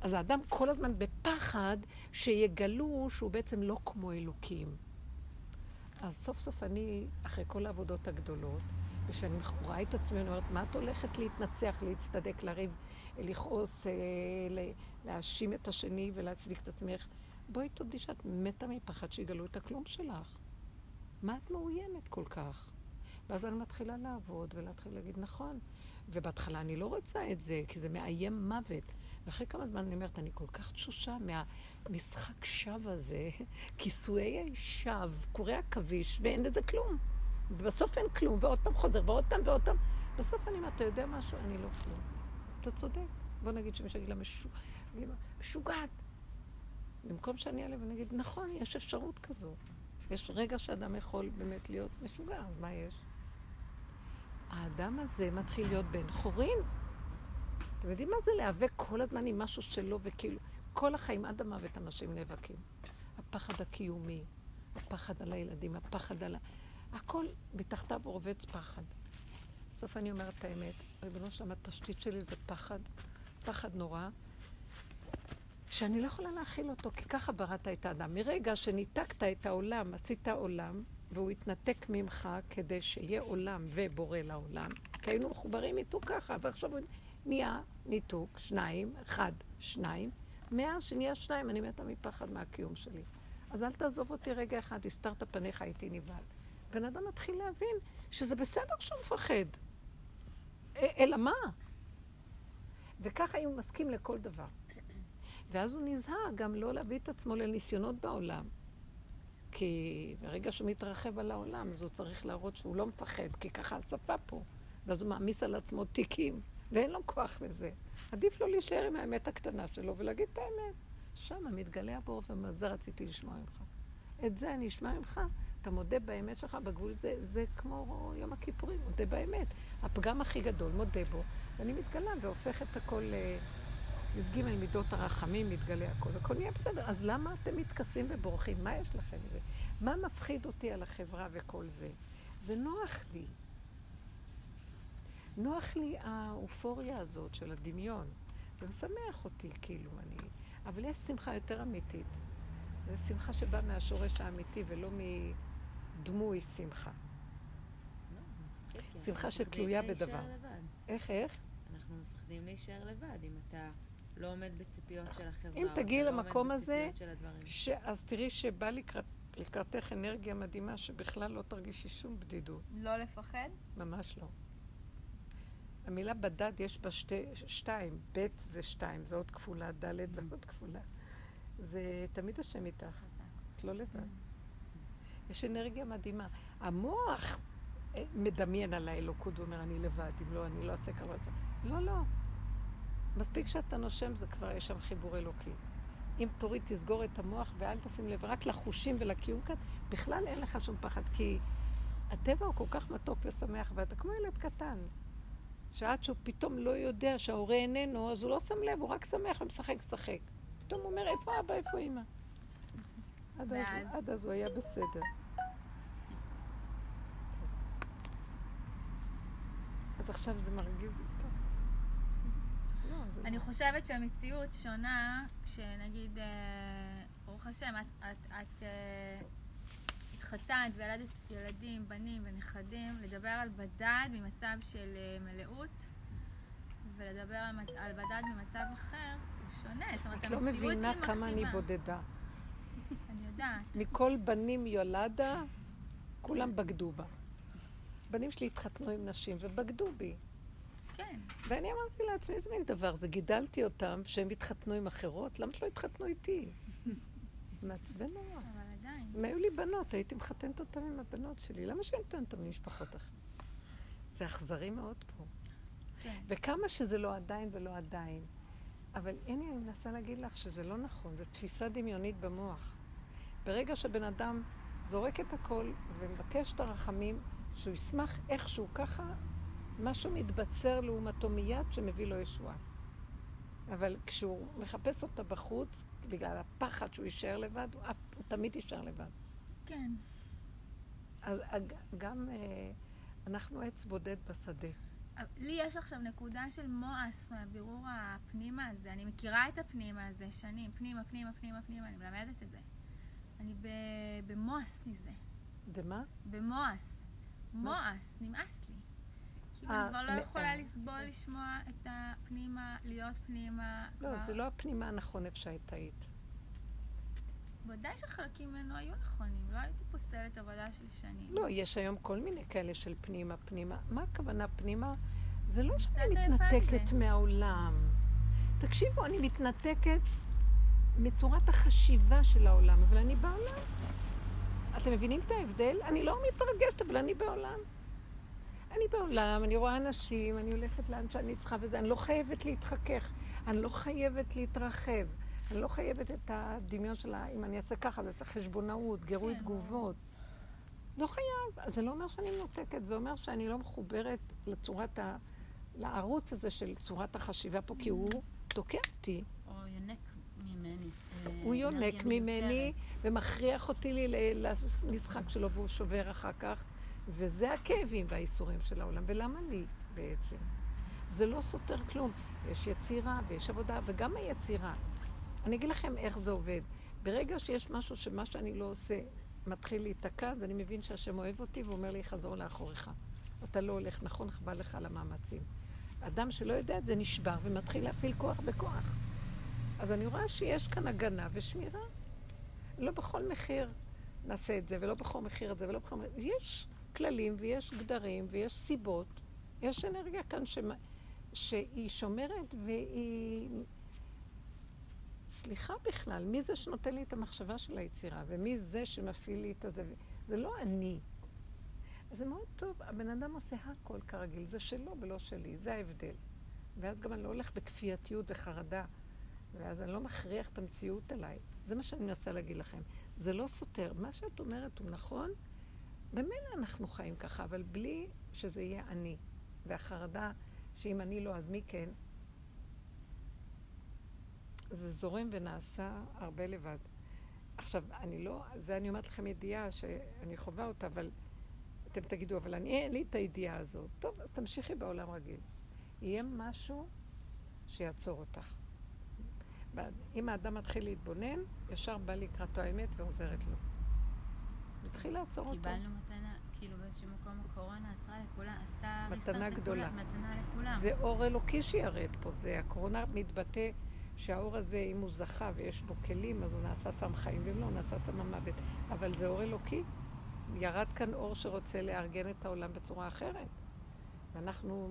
אז האדם כל הזמן בפחד שיגלו שהוא בעצם לא כמו אלוקים. אז סוף סוף אני, אחרי כל העבודות הגדולות, ושאני רואה את עצמי, אני אומרת, מה את הולכת להתנצח, להצטדק, לריב, לכעוס, אה, להאשים את השני ולהצדיק את עצמך? בואי תודי שאת מתה מפחד שיגלו את הכלום שלך. מה את מאוימת כל כך? ואז אני מתחילה לעבוד ולהתחיל להגיד, נכון. ובהתחלה אני לא רוצה את זה, כי זה מאיים מוות. ואחרי כמה זמן אני אומרת, אני כל כך תשושה מהמשחק שווא הזה, <laughs> כיסויי שווא, קורי עכביש, ואין לזה כלום. ובסוף אין כלום, ועוד פעם חוזר, ועוד פעם ועוד פעם. בסוף אני אומרת, אתה יודע משהו? אני לא כלום. אתה צודק. בוא נגיד שמישהו יגיד לה משוגעת. במקום שאני אעלה ונגיד, נכון, יש אפשרות כזו. יש רגע שאדם יכול באמת להיות משוגע, אז מה יש? האדם הזה מתחיל להיות בן חורין. אתם יודעים מה זה להיאבק כל הזמן עם משהו שלו, וכאילו, כל החיים עד המוות אנשים נאבקים. הפחד הקיומי, הפחד על הילדים, הפחד על ה... הכל מתחתיו רובץ פחד. בסוף אני אומרת את האמת, ריבונו שלם, התשתית שלי זה פחד, פחד נורא, שאני לא יכולה להכיל אותו, כי ככה בראת את האדם. מרגע שניתקת את העולם, עשית עולם, והוא התנתק ממך כדי שיהיה עולם ובורא לעולם, כי היינו מחוברים איתו ככה, ועכשיו הוא נהיה ניתוק, שניים, אחד, שניים. מאז שנהיה שניים, אני מתה מפחד מהקיום שלי. אז אל תעזוב אותי רגע אחד, הסתרת פניך, הייתי נבהל. בן אדם מתחיל להבין שזה בסדר שהוא מפחד. אלא מה? וככה הוא מסכים לכל דבר. ואז הוא נזהר גם לא להביא את עצמו לניסיונות בעולם. כי ברגע שהוא מתרחב על העולם, אז הוא צריך להראות שהוא לא מפחד, כי ככה השפה פה. ואז הוא מעמיס על עצמו תיקים, ואין לו כוח לזה. עדיף לו להישאר עם האמת הקטנה שלו ולהגיד את האמת. שם מתגלה הבור ואומר, זה רציתי לשמוע ממך. את זה אני אשמע ממך, אתה מודה באמת שלך בגבול, זה, זה כמו יום הכיפורים, מודה באמת. הפגם הכי גדול, מודה בו, ואני מתגלה והופך את הכל ל... י"ג מידות הרחמים, מתגלה הכל, הכל נהיה בסדר. אז למה אתם מתכסים ובורחים? מה יש לכם מזה? מה מפחיד אותי על החברה וכל זה? זה נוח לי. נוח לי האופוריה הזאת של הדמיון. זה משמח אותי, כאילו, אני... אבל יש שמחה יותר אמיתית. זו שמחה שבאה מהשורש האמיתי ולא מדמוי שמחה. שמחה שתלויה בדבר. איך, איך? אנחנו מפחדים להישאר לבד, אם אתה לא עומד בציפיות של החברה. אם תגיעי לא למקום הזה. אז תראי שבא לקראת, לקראתך אנרגיה מדהימה שבכלל לא תרגישי שום בדידות. לא לפחד? ממש לא. המילה בדד יש בה שתי, שתיים, ב' זה שתיים, זה עוד כפולה, ד' זה עוד כפולה. זה תמיד השם איתך, את לא לבד. יש אנרגיה מדהימה. המוח אה, מדמיין על האלוקות ואומר, אני לבד, אם לא, אני לא אעשה ככה, לא אעשה. לא, לא. מספיק שאתה נושם, זה כבר יש שם חיבור אלוקי. אם תוריד, תסגור את המוח ואל תשים לב רק לחושים ולקיום כאן, בכלל אין לך שום פחד, כי הטבע הוא כל כך מתוק ושמח, ואתה כמו ילד קטן, שעד שהוא פתאום לא יודע שההורה איננו, אז הוא לא שם לב, הוא רק שמח ומשחק, משחק. פתאום הוא אומר, איפה אבא, איפה אמא? עד אז, ואז? עד אז הוא היה בסדר. אז עכשיו זה מרגיז אותה. לא, אני לא. חושבת שהמציאות שונה כשנגיד, אה, ברוך השם, את, את, את אה, התחתנת וילדת ילדים, בנים ונכדים, לדבר על בדד ממצב של אה, מלאות ולדבר על, על בדד ממצב אחר הוא שונה. זאת אומרת, את לא מבינה כמה אני. בודדה. אני יודעת. מכל בנים יולדה, כולם בגדו בה. בנים שלי התחתנו עם נשים ובגדו בי. כן. ואני אמרתי לעצמי, איזה מין דבר זה? גידלתי אותם שהם התחתנו עם אחרות, למה שלא התחתנו איתי? <laughs> מעצבן נורא. אבל עדיין. אם היו לי בנות, הייתי מחתנת אותם עם הבנות שלי. למה שאני אתן אותם ממשפחות אחרות? זה אכזרי מאוד פה. כן. וכמה שזה לא עדיין ולא עדיין. אבל הנה, אני מנסה להגיד לך שזה לא נכון, זו תפיסה דמיונית במוח. ברגע שבן אדם זורק את הכל ומבקש את הרחמים, שהוא ישמח איכשהו ככה, משהו מתבצר לעומתו מיד שמביא לו ישועה. אבל כשהוא מחפש אותה בחוץ, בגלל הפחד שהוא יישאר לבד, הוא, אף, הוא תמיד יישאר לבד. כן. אז גם אה, אנחנו עץ בודד בשדה. לי יש עכשיו נקודה של מואס מהבירור הפנימה הזה. אני מכירה את הפנימה הזה שנים. פנימה, פנימה, פנימה, פנימה, אני מלמדת את זה. אני במואס מזה. דמה? במואס. מואס, נמאס לי. כאילו, אה, אני כבר לא יכולה אה. לסבול לשמוע את הפנימה, להיות פנימה. לא, זה לא הפנימה הנכון איפה שהיית היית. ודאי שחלקים ממנו היו נכונים, לא הייתי פוסלת עבודה של שנים. לא, יש היום כל מיני כאלה של פנימה, פנימה. מה הכוונה פנימה? זה לא שאני היפה מתנתקת. מהעולם. תקשיבו, אני מתנתקת מצורת החשיבה של העולם, אבל אני בעולם. אתם מבינים את ההבדל? אני לא מתרגשת, אבל אני בעולם. אני בעולם, אני רואה אנשים, אני הולכת לאן שאני צריכה וזה, אני לא חייבת להתחכך, אני לא חייבת להתרחב, אני לא חייבת את הדמיון שלה, אם אני אעשה ככה, זה חשבונאות, גירוי כן, תגובות. לא חייב. אז זה לא אומר שאני מנותקת, זה אומר שאני לא מחוברת לצורת ה... לערוץ הזה של צורת החשיבה פה, כי הוא תוקע אותי. או יונק ממני. אה, הוא יונק ממני. ומכריח אותי למשחק שלו והוא שובר אחר כך. וזה הכאבים והאיסורים של העולם. ולמה לי בעצם? זה לא סותר כלום. יש יצירה ויש עבודה, וגם היצירה. אני אגיד לכם איך זה עובד. ברגע שיש משהו שמה שאני לא עושה מתחיל להיתקע, אז אני מבין שהשם אוהב אותי ואומר לי, חזור לאחוריך. אתה לא הולך נכון, חבל לך על המאמצים. אדם שלא יודע את זה נשבר ומתחיל להפעיל כוח בכוח. אז אני רואה שיש כאן הגנה ושמירה. לא בכל מחיר נעשה את זה, ולא בכל מחיר את זה, ולא בכל מחיר... יש כללים ויש גדרים ויש סיבות. יש אנרגיה כאן שמ... שהיא שומרת והיא... סליחה בכלל, מי זה שנותן לי את המחשבה של היצירה, ומי זה שמפעיל לי את הזה? זה לא אני. אז זה מאוד טוב, הבן אדם עושה הכל כרגיל, זה שלו ולא שלי, זה ההבדל. ואז גם אני לא הולך בכפייתיות וחרדה, ואז אני לא מכריח את המציאות עליי. זה מה שאני מנסה להגיד לכם. זה לא סותר. מה שאת אומרת הוא נכון, במילא אנחנו חיים ככה, אבל בלי שזה יהיה אני. והחרדה שאם אני לא, אז מי כן? זה זורם ונעשה הרבה לבד. עכשיו, אני לא, זה אני אומרת לכם ידיעה שאני חווה אותה, אבל אתם תגידו, אבל אני, אין לי את הידיעה הזאת. טוב, אז תמשיכי בעולם רגיל. יהיה משהו שיעצור אותך. אם האדם מתחיל להתבונן, ישר בא לקראתו האמת ועוזרת לו. מתחיל לעצור אותו. קיבלנו מתנה, כאילו באיזשהו מקום הקורונה עצרה לכולם, עשתה מתנה ריסטארט לכולם, גדולה. מתנה לכולם. זה אור אלוקי שירד פה, זה הקורונה מתבטא שהאור הזה, אם הוא זכה ויש בו כלים, אז הוא נעשה סם חיים, ואם לא, הוא נעשה סם המוות. אבל זה אור אלוקי. ירד כאן אור שרוצה לארגן את העולם בצורה אחרת. ואנחנו,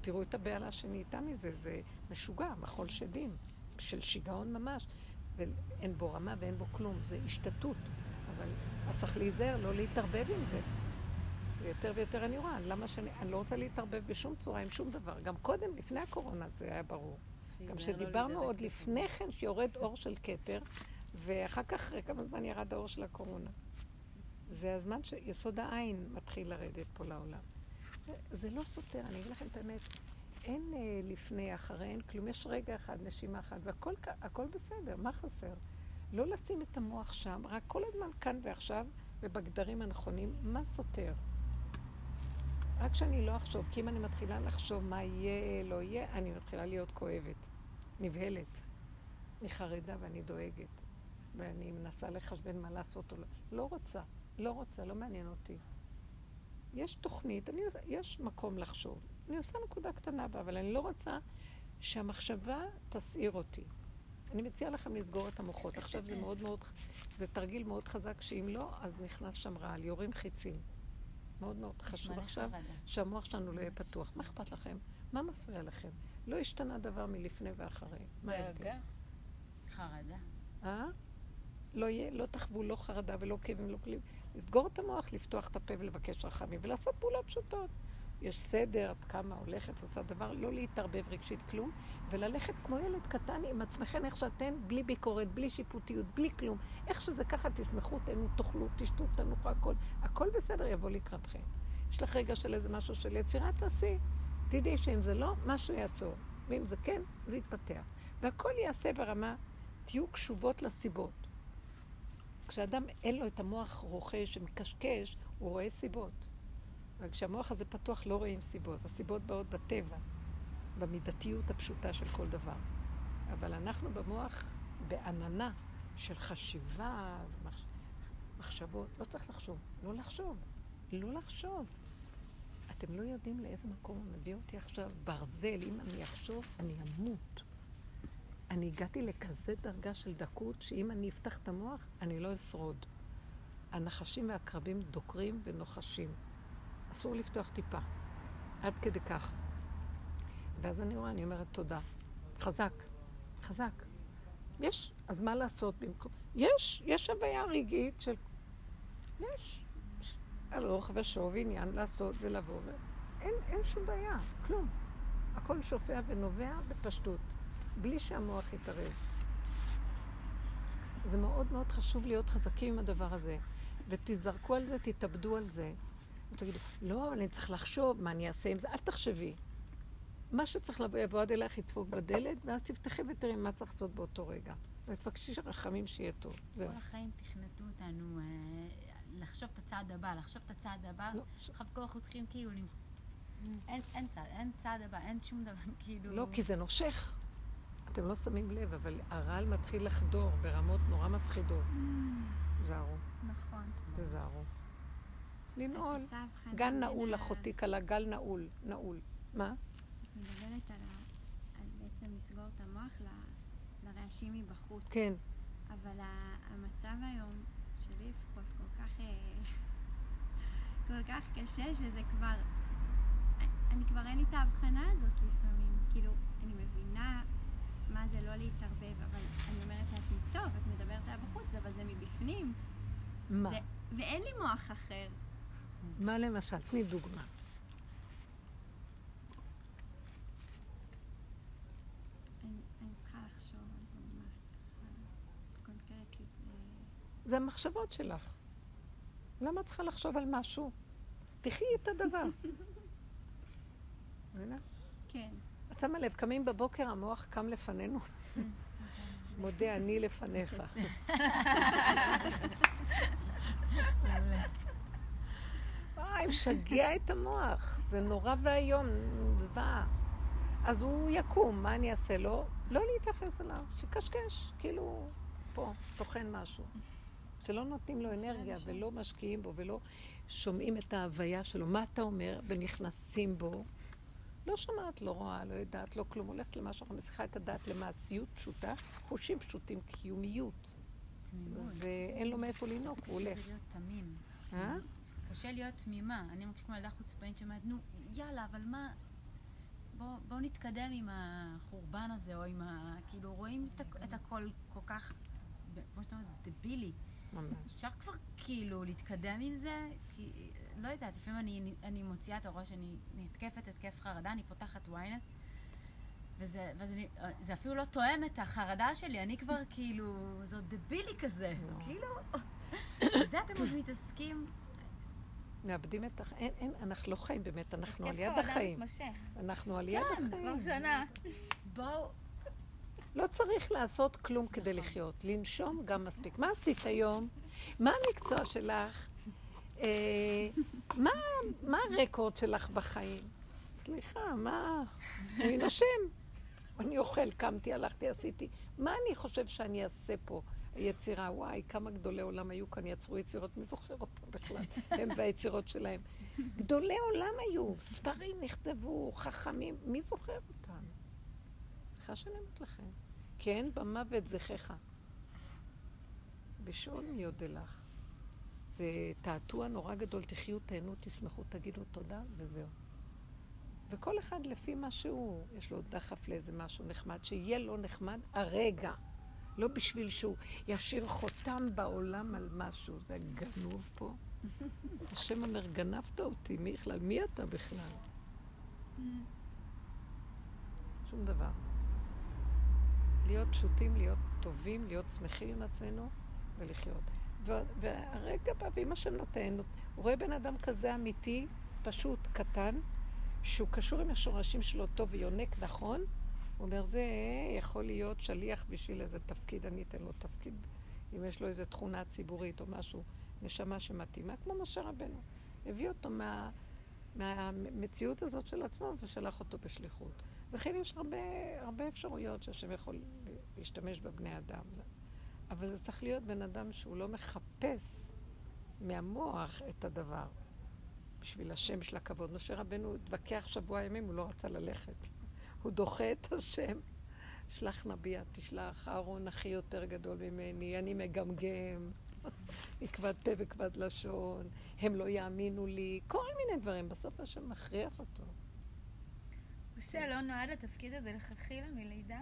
תראו את הבהלה שנהייתה מזה, זה משוגע, מחול שדים, של שיגעון ממש. ואין בו רמה ואין בו כלום, זה השתתות. אבל אז צריך להיזהר, לא להתערבב עם זה. ויותר ויותר אני רואה, למה שאני, אני לא רוצה להתערבב בשום צורה עם שום דבר. גם קודם, לפני הקורונה, זה היה ברור. גם לא שדיברנו להידבק עוד. לפני כן שיורד אור של כתר, ואחר כך, אחרי כמה זמן ירד האור של הקורונה. זה הזמן שיסוד העין מתחיל לרדת פה לעולם. זה לא סותר, אני אגיד לכם את האמת. אין אה, לפני, אחרי, אין כלום. יש רגע אחד, נשימה אחת, והכל בסדר, מה חסר? לא לשים את המוח שם, רק כל הזמן כאן ועכשיו, ובגדרים הנכונים, מה סותר? רק שאני לא אחשוב, כי אם אני מתחילה לחשוב מה יהיה, לא יהיה, אני מתחילה להיות כואבת, נבהלת. אני חרדה ואני דואגת, ואני מנסה לחשבן מה לעשות או לא. לא רוצה, לא רוצה, לא מעניין אותי. יש תוכנית, אני, יש מקום לחשוב. אני עושה נקודה קטנה בה, אבל אני לא רוצה שהמחשבה תסעיר אותי. אני מציעה לכם לסגור את המוחות. עכשיו זה מאוד מאוד, זה תרגיל מאוד חזק, שאם לא, אז נכנס שם רעל, יורים חיצים. מאוד מאוד חשוב עכשיו. שהמוח שלנו לא יהיה פתוח. מה אכפת לכם? מה מפריע לכם? לא השתנה דבר מלפני ואחרי. מה ההבדל? חרדה. אה? לא, יהיה, לא תחוו לא חרדה ולא כאבים, לא כלים. לסגור את המוח, לפתוח את הפה ולבקש רחמים, ולעשות פעולות פשוטות. יש סדר, את כמה הולכת, עושה דבר, לא להתערבב רגשית כלום, וללכת כמו ילד קטן עם עצמכם איך שאתם, בלי ביקורת, בלי שיפוטיות, בלי כלום. איך שזה ככה, תשמחו, תהנו, תאכלו, תשתו, תנוחו, הכל. הכל בסדר, יבוא לקראתכם. יש לך רגע של איזה משהו של יצירה, תעשי. תדעי שאם זה לא, משהו יעצור. ואם זה כן, זה יתפתח. והכל ייעשה ברמה, תהיו קשובות לסיבות. כשאדם אין לו את המוח רוכש שמקשקש, הוא רואה סיבות. אבל כשהמוח הזה פתוח לא רואים סיבות. הסיבות באות בטבע, במידתיות הפשוטה של כל דבר. אבל אנחנו במוח בעננה של חשיבה ומחשבות. לא צריך לחשוב. לא לחשוב. לא לחשוב. אתם לא יודעים לאיזה מקום הוא מביא אותי עכשיו. ברזל, אם אני אחשוב, אני אמות. אני הגעתי לכזה דרגה של דקות, שאם אני אפתח את המוח, אני לא אשרוד. הנחשים והקרבים דוקרים ונוחשים. אסור לפתוח טיפה. עד כדי כך. ואז אני רואה, אני אומרת תודה. חזק, חזק. יש, אז מה לעשות במקום? יש, יש הוויה רגעית של... יש. הלוך ושוב עניין לעשות ולבוא. ו... אין, אין שום בעיה, כלום. הכל שופע ונובע בפשטות, בלי שהמוח יתערב. זה מאוד מאוד חשוב להיות חזקים עם הדבר הזה. ותיזרקו על זה, תתאבדו על זה. ותגידו, לא, אני צריך לחשוב מה אני אעשה עם זה. אל תחשבי. מה שצריך לבוא, יבוא עד אלייך, ידפוק בדלת, ואז תפתחי ותראי מה צריך לעשות באותו רגע. ותבקשי רחמים שיהיה טוב. זהו. כל החיים תכנתו אותנו אה, לחשוב את הצעד הבא, לחשוב את הצעד הבא. לא, עכשיו כל אנחנו צריכים כאילו... אין, אין צעד, אין צעד הבא, אין שום דבר, <laughs> כאילו... לא, כי זה נושך. אתם לא שמים לב, אבל הרעל מתחיל לחדור ברמות נורא מפחידות. זהרו, נכון. תזהרו. לנעול. גן נעול, אחותי כלה, גל נעול, נעול. מה? את מדברת על, בעצם לסגור את המוח. לרעשים מבחוץ. כן. אבל המצב היום, שלי לפחות, כל כך, אה, <laughs> כל כך קשה, שזה כבר, אני כבר אין לי את ההבחנה הזאת לפעמים. כאילו, אני מבינה מה זה לא להתערבב, אבל אני אומרת לעצמי, טוב, את מדברת על בחוץ, אבל זה מבפנים. מה? ואין לי מוח אחר. מה למשל? תני דוגמה. קונקרטית. ל- זה המחשבות שלך. למה את צריכה לחשוב על משהו? תחי את הדבר. <laughs> מבינה? כן. את שמה לב, קמים בבוקר, המוח קם לפנינו. <laughs> מודה אני לפניך. <laughs> וואי, משגע את המוח. זה נורא ואיום, זוועה. אז הוא יקום, מה אני אעשה לו? לא להתייחס אליו, שקשקש, כאילו, פה, טוחן משהו. שלא נותנים לו אנרגיה ולא משקיעים בו ולא שומעים את ההוויה שלו. מה אתה אומר? ונכנסים בו. לא שומעת, לא רואה, לא יודעת, לא כלום. הולכת למשהו, מסיחה את הדעת למעשיות פשוטה, חושים פשוטים, קיומיות. ואין לו מאיפה לנהוג, הוא הולך. זה להיות תמים. קשה להיות תמימה. אני מרגישה כמו ילדה חוצפנית שאומרת, נו, יאללה, אבל מה... בואו בוא נתקדם עם החורבן הזה, או עם ה... כאילו, רואים את, את הכל כל כך, כמו שאתה אומרת, דבילי. ממש. אפשר כבר כאילו להתקדם עם זה? כי, לא יודעת, לפעמים אני, אני מוציאה את הראש, אני נתקפת התקף חרדה, אני פותחת ynet, וזה, וזה זה אפילו לא תואם את החרדה שלי, אני כבר כאילו, זה עוד דבילי כזה, לא. כאילו, בזה אתם עוד מתעסקים? מאבדים את החיים. אין, אין, אנחנו לא חיים באמת, אנחנו על יד העולם החיים. מתמשך. אנחנו על יד כבר החיים. שנה. בואו, לא צריך לעשות כלום כדי לחיות. לנשום גם מספיק. מה עשית היום? מה המקצוע שלך? אה, מה, מה הרקורד שלך בחיים? סליחה, מה? אני נושם. אני אוכל, קמתי, הלכתי, עשיתי. מה אני חושב שאני אעשה פה? היצירה, וואי, כמה גדולי עולם היו כאן, יצרו יצירות, מי זוכר אותם בכלל? <laughs> הם והיצירות שלהם. גדולי עולם היו, ספרים נכתבו, חכמים, מי זוכר אותם? סליחה שאני אומרת לכם. כן, במוות זכרך. בשאול מי יודה לך. זה תעתוע נורא גדול, תחיו, תהנו, תשמחו, תגידו תודה, וזהו. וכל אחד לפי מה שהוא, יש לו דחף לאיזה משהו נחמד, שיהיה לו נחמד הרגע. לא בשביל שהוא ישאיר חותם בעולם על משהו. זה גנוב פה. השם אומר, גנבת אותי, מי בכלל? מי אתה בכלל? שום דבר. להיות פשוטים, להיות טובים, להיות שמחים עם עצמנו ולחיות. והרגע בא, ואם השם נותן, הוא רואה בן אדם כזה אמיתי, פשוט, קטן, שהוא קשור עם השורשים שלו טוב ויונק נכון, הוא אומר, זה יכול להיות שליח בשביל איזה תפקיד, אני אתן לו תפקיד, אם יש לו איזו תכונה ציבורית או משהו, נשמה שמתאימה, כמו משה רבנו. הביא אותו מה, מהמציאות הזאת של עצמו ושלח אותו בשליחות. וכן יש הרבה, הרבה אפשרויות שהשם יכול להשתמש בבני אדם. אבל זה צריך להיות בן אדם שהוא לא מחפש מהמוח את הדבר. בשביל השם של הכבוד. משה רבנו התווכח שבוע ימים, הוא לא רצה ללכת. הוא דוחה את השם. שלח נביאה, תשלח, אהרון אחי יותר גדול ממני, אני מגמגם, מכבד פה וכבד לשון, הם לא יאמינו לי, כל מיני דברים. בסוף השם מכריח אותו. משה לא נועד לתפקיד הזה לכתחילה מלידה?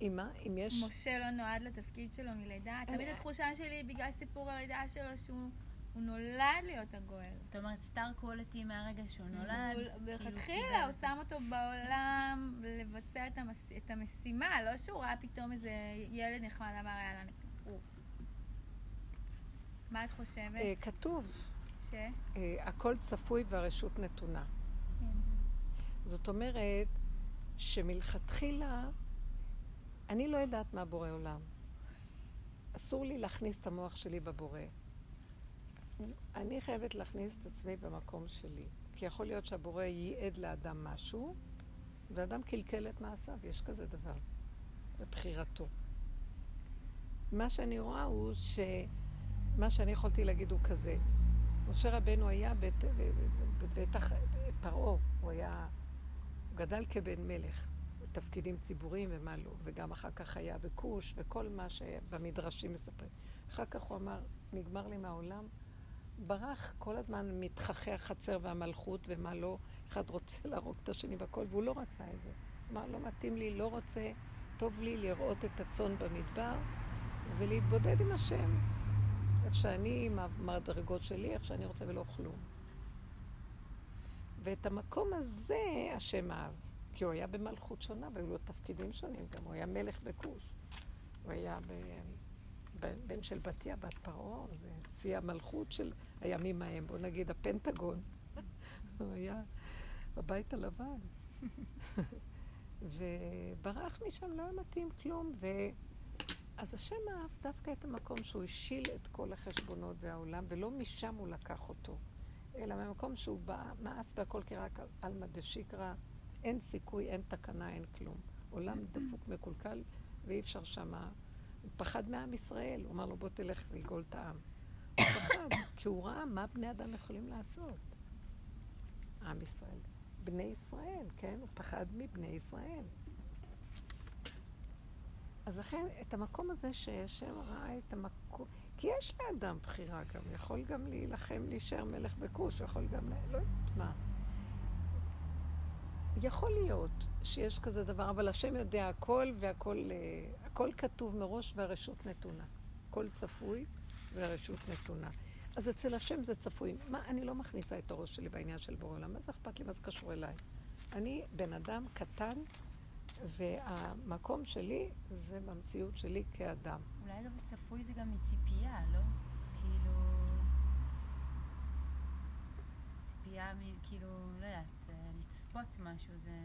אם מה? אם יש... משה לא נועד לתפקיד שלו מלידה. תמיד התחושה שלי בגלל סיפור הלידה שלו שהוא הוא נולד להיות הגואל. זאת אומרת, סטאר קוולטי מהרגע שהוא נולד. הוא- כאילו מלכתחילה. הוא שם אותו בעולם לבצע את, המס... את המשימה, לא שהוא ראה פתאום איזה ילד נחמד אמר יאללה, אני- הוא. מה את חושבת? אה, כתוב, ש... אה, הכל צפוי והרשות נתונה. זאת אומרת שמלכתחילה אני לא יודעת מה בורא עולם. אסור לי להכניס את המוח שלי בבורא. אני חייבת להכניס את עצמי במקום שלי. כי יכול להיות שהבורא ייעד לאדם משהו, ואדם קלקל את מעשיו, יש כזה דבר, בבחירתו. מה שאני רואה הוא שמה שאני יכולתי להגיד הוא כזה. משה רבנו היה בית- בבטח פרעה, הוא היה, הוא גדל כבן מלך, בתפקידים ציבוריים ומה לא, וגם אחר כך היה בכוש וכל מה שבמדרשים מספרים. אחר כך הוא אמר, נגמר לי מהעולם, ברח כל הזמן מתחכי החצר והמלכות ומה לא, אחד רוצה להרוג את השני והכל, והוא לא רצה את זה. אמר, לא מתאים לי, לא רוצה, טוב לי לראות את הצאן במדבר ולהתבודד עם השם. איך שאני, עם המדרגות שלי, איך שאני רוצה ולא כלום. ואת המקום הזה השם אהב, כי הוא היה במלכות שונה והיו לו תפקידים שונים, גם הוא היה מלך בכוש. הוא היה ב... בן של בתיה, בת פרעה, זה שיא המלכות של הימים ההם, בוא נגיד הפנטגון. <laughs> הוא היה בבית הלבן. <laughs> וברח משם, לא היה מתאים כלום. ו... אז השם אהב דווקא את המקום שהוא השיל את כל החשבונות והעולם, ולא משם הוא לקח אותו, אלא מהמקום שהוא בא, מאס בהכל כי רק על- עלמא דשיקרא, אין סיכוי, אין תקנה, אין כלום. עולם דפוק מקולקל, ואי אפשר שמה... הוא פחד מעם ישראל, הוא אמר לו בוא תלך לגאול את העם. הוא פחד, כי הוא ראה מה בני אדם יכולים לעשות. עם ישראל. בני ישראל, כן? הוא פחד מבני ישראל. אז לכן, את המקום הזה שהשם ראה את המקום... כי יש לאדם בחירה גם, יכול גם להילחם, להישאר מלך בכוש, יכול גם... לא יודעת מה. יכול להיות שיש כזה דבר, אבל השם יודע הכל, והכל אה, הכל כתוב מראש והרשות נתונה. הכל צפוי והרשות נתונה. אז אצל השם זה צפוי. מה, אני לא מכניסה את הראש שלי בעניין של בורא עולם, מה זה אכפת לי, מה זה קשור אליי? אני בן אדם קטן, והמקום שלי זה במציאות שלי כאדם. אולי גם צפוי זה גם מציפייה, לא? כאילו... ציפייה מ... כאילו, לא יודעת, לצפות משהו זה...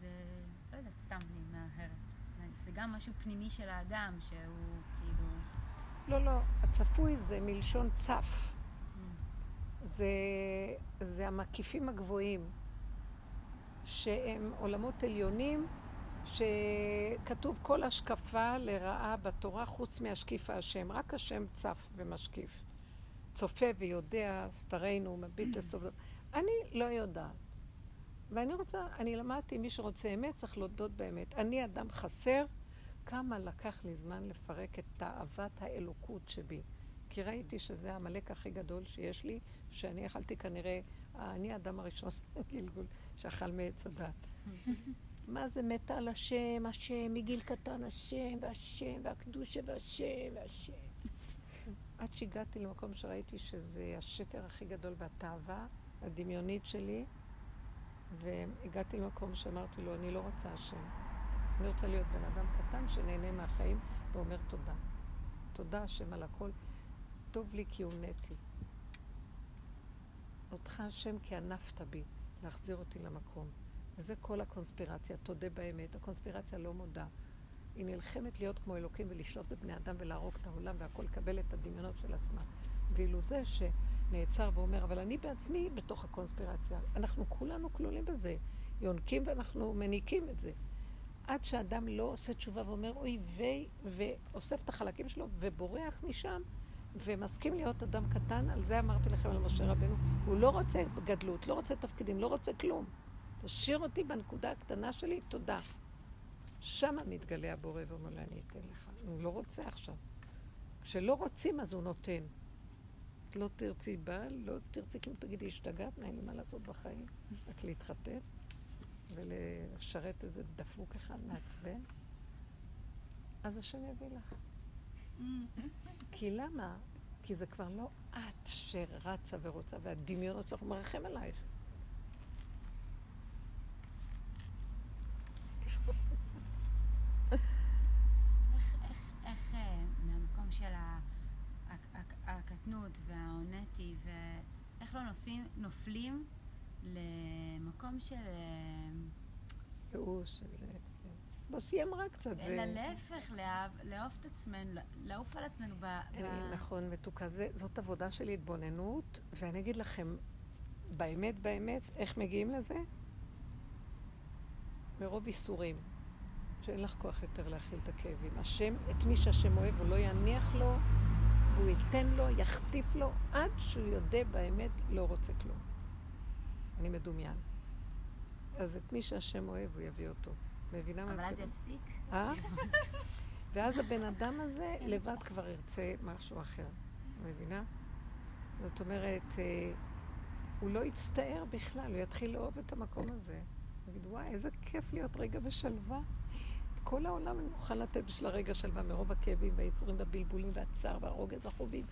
זה... לא יודעת, סתם לי מהאחרת. זה גם משהו פנימי של האדם, שהוא כאילו... לא, לא, הצפוי זה מלשון צף. זה, זה המקיפים הגבוהים, שהם עולמות עליונים, שכתוב כל השקפה לרעה בתורה חוץ מהשקיף השם. רק השם צף ומשקיף. צופה ויודע, סתרנו, מביט לסוף. אני לא יודעת. ואני רוצה, אני למדתי, מי שרוצה אמת צריך להודות באמת. אני אדם חסר, כמה לקח לי זמן לפרק את תאוות האלוקות שבי. כי ראיתי שזה העמלק הכי גדול שיש לי, שאני יכלתי כנראה, אני האדם הראשון <laughs> בגלגול שאכל מעץ הדת. מה זה מתה על השם, השם, מגיל קטן השם, והשם, והקדושה והשם, והשם. עד שהגעתי למקום שראיתי שזה השקר הכי גדול והתאווה הדמיונית שלי, והגעתי למקום שאמרתי לו, אני לא רוצה השם. אני רוצה להיות בן אדם קטן שנהנה מהחיים ואומר תודה. תודה השם על הכל. טוב לי כי הונאתי. אותך השם כי ענפת בי, להחזיר אותי למקום. וזה כל הקונספירציה, תודה באמת. הקונספירציה לא מודה. היא נלחמת להיות כמו אלוקים ולשלוט בבני אדם ולהרוג את העולם והכל לקבל את הדמיונות של עצמה. ואילו זה שנעצר ואומר, אבל אני בעצמי בתוך הקונספירציה. אנחנו כולנו כלולים בזה. יונקים ואנחנו מניקים את זה. עד שאדם לא עושה תשובה ואומר אוי ויי, ואוסף את החלקים שלו ובורח משם, ומסכים להיות אדם קטן, על זה אמרתי לכם על משה רבנו, הוא לא רוצה גדלות, לא רוצה תפקידים, לא רוצה כלום. תשאיר אותי בנקודה הקטנה שלי, תודה. שם מתגלה הבורא ואומר לו, אני אתן לך. הוא לא רוצה עכשיו. כשלא רוצים, אז הוא נותן. לא תרצי בעל, לא תרצי כלום, תגידי, השתגעת, אין לי מה לעשות בחיים. רק להתחתן ולשרת איזה דפוק אחד מעצבן. אז השם יביא לך. כי למה? כי זה כבר לא את שרצה ורוצה, והדמיונות שלך מרחם עלייך. איך, איך, איך אה, מהמקום של הקטנות וההונטי, ואיך לא נופלים, נופלים למקום של... אה, ייאוש, זה... מה שהיא אמרה קצת, זה... אלא להפך, לאהוב את עצמנו, לעוף על עצמנו ב... נכון, מתוקה. זאת עבודה של התבוננות, ואני אגיד לכם, באמת, באמת, איך מגיעים לזה? מרוב איסורים, שאין לך כוח יותר להכיל את הכאבים. השם, את מי שהשם אוהב, הוא לא יניח לו, והוא ייתן לו, יחטיף לו, עד שהוא יודה באמת, לא רוצה כלום. אני מדומיין. אז את מי שהשם אוהב, הוא יביא אותו. מבינה מה אבל אז? יפסיק. אה? ואז הבן אדם הזה לבד כבר ירצה משהו אחר. מבינה? זאת אומרת, אה, הוא לא יצטער בכלל, הוא יתחיל לאהוב את המקום הזה. הוא יגיד, וואי, איזה כיף להיות רגע בשלווה. כל העולם אני מוכן לתת בשביל הרגע שלווה, מרוב הכאבים והייסורים והבלבולים והצער והרוגז והחובים.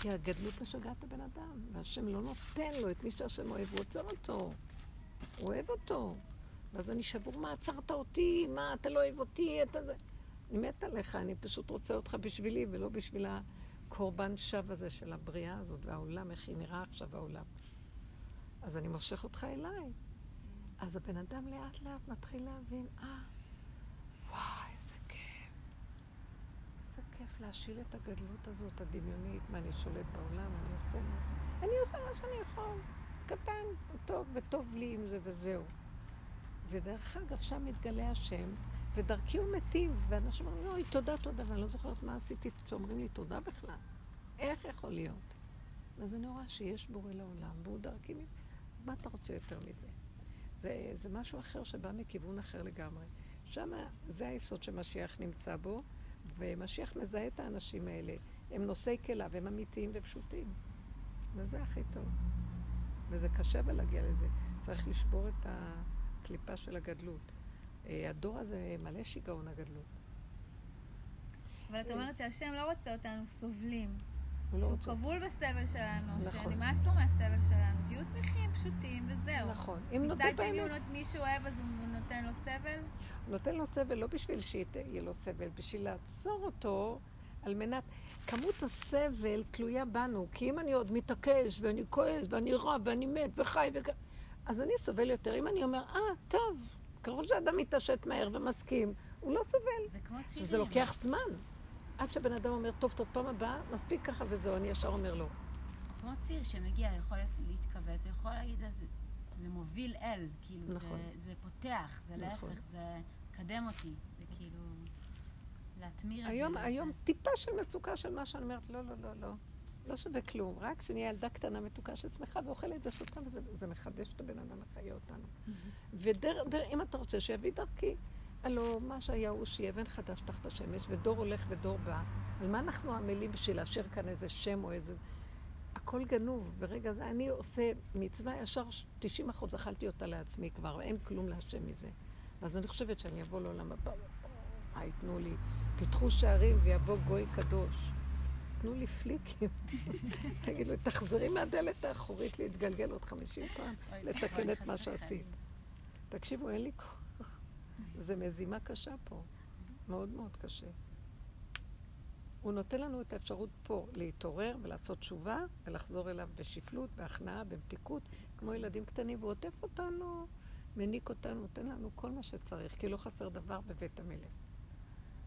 כי הגדלות משגעת את הבן אדם, והשם לא נותן לו את מי שהשם אוהב, הוא עוצר אותו. הוא אוהב אותו. ואז אני שבור, מה עצרת אותי? מה, אתה לא אוהב אותי? אתה... זה-" אני מתה עליך, אני פשוט רוצה אותך בשבילי, ולא בשביל הקורבן שווא הזה של הבריאה הזאת, והעולם, איך היא נראה עכשיו העולם. אז אני מושך אותך אליי. אז הבן אדם לאט לאט מתחיל להבין, אה, וואי, איזה כיף. איזה כיף להשיל את הגדלות הזאת, הדמיונית, מה אני שולט בעולם, אני עושה מה... אני עושה מה שאני יכול. קטן, טוב, וטוב לי עם זה וזהו. ודרך אגב, שם מתגלה השם, ודרכי הוא מטיב, ואנשים אומרים, אוי, תודה, תודה, ואני לא זוכרת מה עשיתי שאומרים לי תודה בכלל. איך יכול להיות? אז אני רואה שיש בורא לעולם, והוא דרכי, מה אתה רוצה יותר מזה? זה, זה משהו אחר שבא מכיוון אחר לגמרי. שם זה היסוד שמשיח נמצא בו, ומשיח מזהה את האנשים האלה. הם נושאי כליו, הם אמיתיים ופשוטים. וזה הכי טוב. וזה קשה אבל להגיע לזה. צריך לשבור את הקליפה של הגדלות. אה, הדור הזה מלא שיגעון הגדלות. אבל את אומרת שהשם לא רוצה אותנו סובלים. לא שהוא רוצה... כבול בסבל שלנו, נכון. שנמאס לו מהסבל שלנו. תהיו שמחים, פשוטים, וזהו. נכון. אם מצד נותן שני, הוא באמת, נות- מי שאוהב אז הוא נותן לו סבל? נותן לו סבל לא בשביל שיהיה לו סבל, בשביל לעצור אותו על מנת... כמות הסבל תלויה בנו, כי אם אני עוד מתעקש, ואני כועס, ואני רע, ואני מת, וחי, וכ... אז אני סובל יותר. אם אני אומר, אה, טוב, ככל שאדם מתעשת מהר ומסכים, הוא לא סובל. זה כמו עכשיו, צירים. זה לוקח זמן. עד שבן אדם אומר, טוב, טוב, פעם הבאה, מספיק ככה וזהו, אני ישר אומר לא. כמו ציר שמגיע, יכול להתכווץ, יכול להגיד, זה, זה מוביל אל, כאילו, נכון. זה, זה פותח, זה נכון. להפך, זה קדם אותי, זה כאילו, להטמיר את היום, זה. היום טיפה של מצוקה של מה שאני אומרת, לא, לא, לא, לא. לא שווה כלום, רק כשנהיה ילדה קטנה מתוקה ששמחה ואוכלת ושותפה, וזה זה מחדש את הבן אדם מחיה אותנו. ואם אתה רוצה שיביא דרכי, הלוא מה שהיה הוא שיהיה אבן חדש תחת השמש, ודור הולך ודור בא. על מה אנחנו עמלים בשביל להשאיר כאן איזה שם או איזה... הכל גנוב. ברגע זה אני עושה מצווה ישר 90 אחוז, אכלתי אותה לעצמי כבר, אין כלום להשם מזה. אז אני חושבת שאני אבוא לעולם הבא, מה ייתנו לי? פיתחו שערים ויבוא גוי קדוש. תנו לי פליקים. <laughs> תגידו, תחזרי מהדלת האחורית להתגלגל עוד 50 פעם, לתקן את מה. שעשית. תקשיבו, אין לי כוח. זה מזימה קשה פה. מאוד מאוד קשה. הוא נותן לנו את האפשרות פה להתעורר ולעשות תשובה ולחזור אליו בשפלות, בהכנעה, במתיקות, כמו ילדים קטנים, והוא עוטף אותנו, מניק אותנו, נותן לנו כל מה שצריך, כי לא חסר דבר בבית המלך.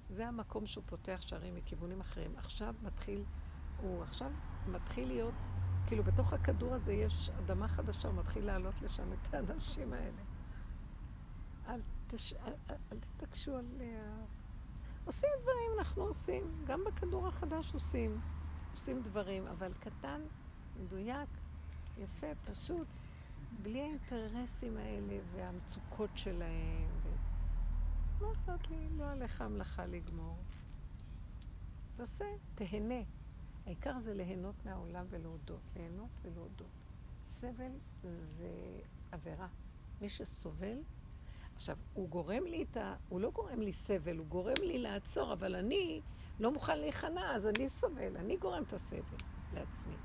זה המקום שהוא פותח שערים מכיוונים אחרים. עכשיו מתחיל, הוא עכשיו מתחיל להיות, כאילו בתוך הכדור הזה יש אדמה חדשה, הוא מתחיל לעלות לשם את האנשים האלה. אל, תש... אל, תתעקשו עליה. עושים דברים, אנחנו עושים. גם בכדור החדש עושים. עושים דברים, אבל קטן, מדויק, יפה, פשוט, בלי האינטרסים האלה והמצוקות שלהם. ו... לא אכפת לי, לא עליך המלאכה לגמור. תעשה, תהנה. העיקר זה ליהנות מהעולם ולהודות. ליהנות ולהודות. סבל זה עבירה. מי שסובל, עכשיו, הוא גורם לי את ה... הוא לא גורם לי סבל, הוא גורם לי לעצור, אבל אני לא מוכן להיכנע, אז אני סובל, אני גורם את הסבל לעצמי.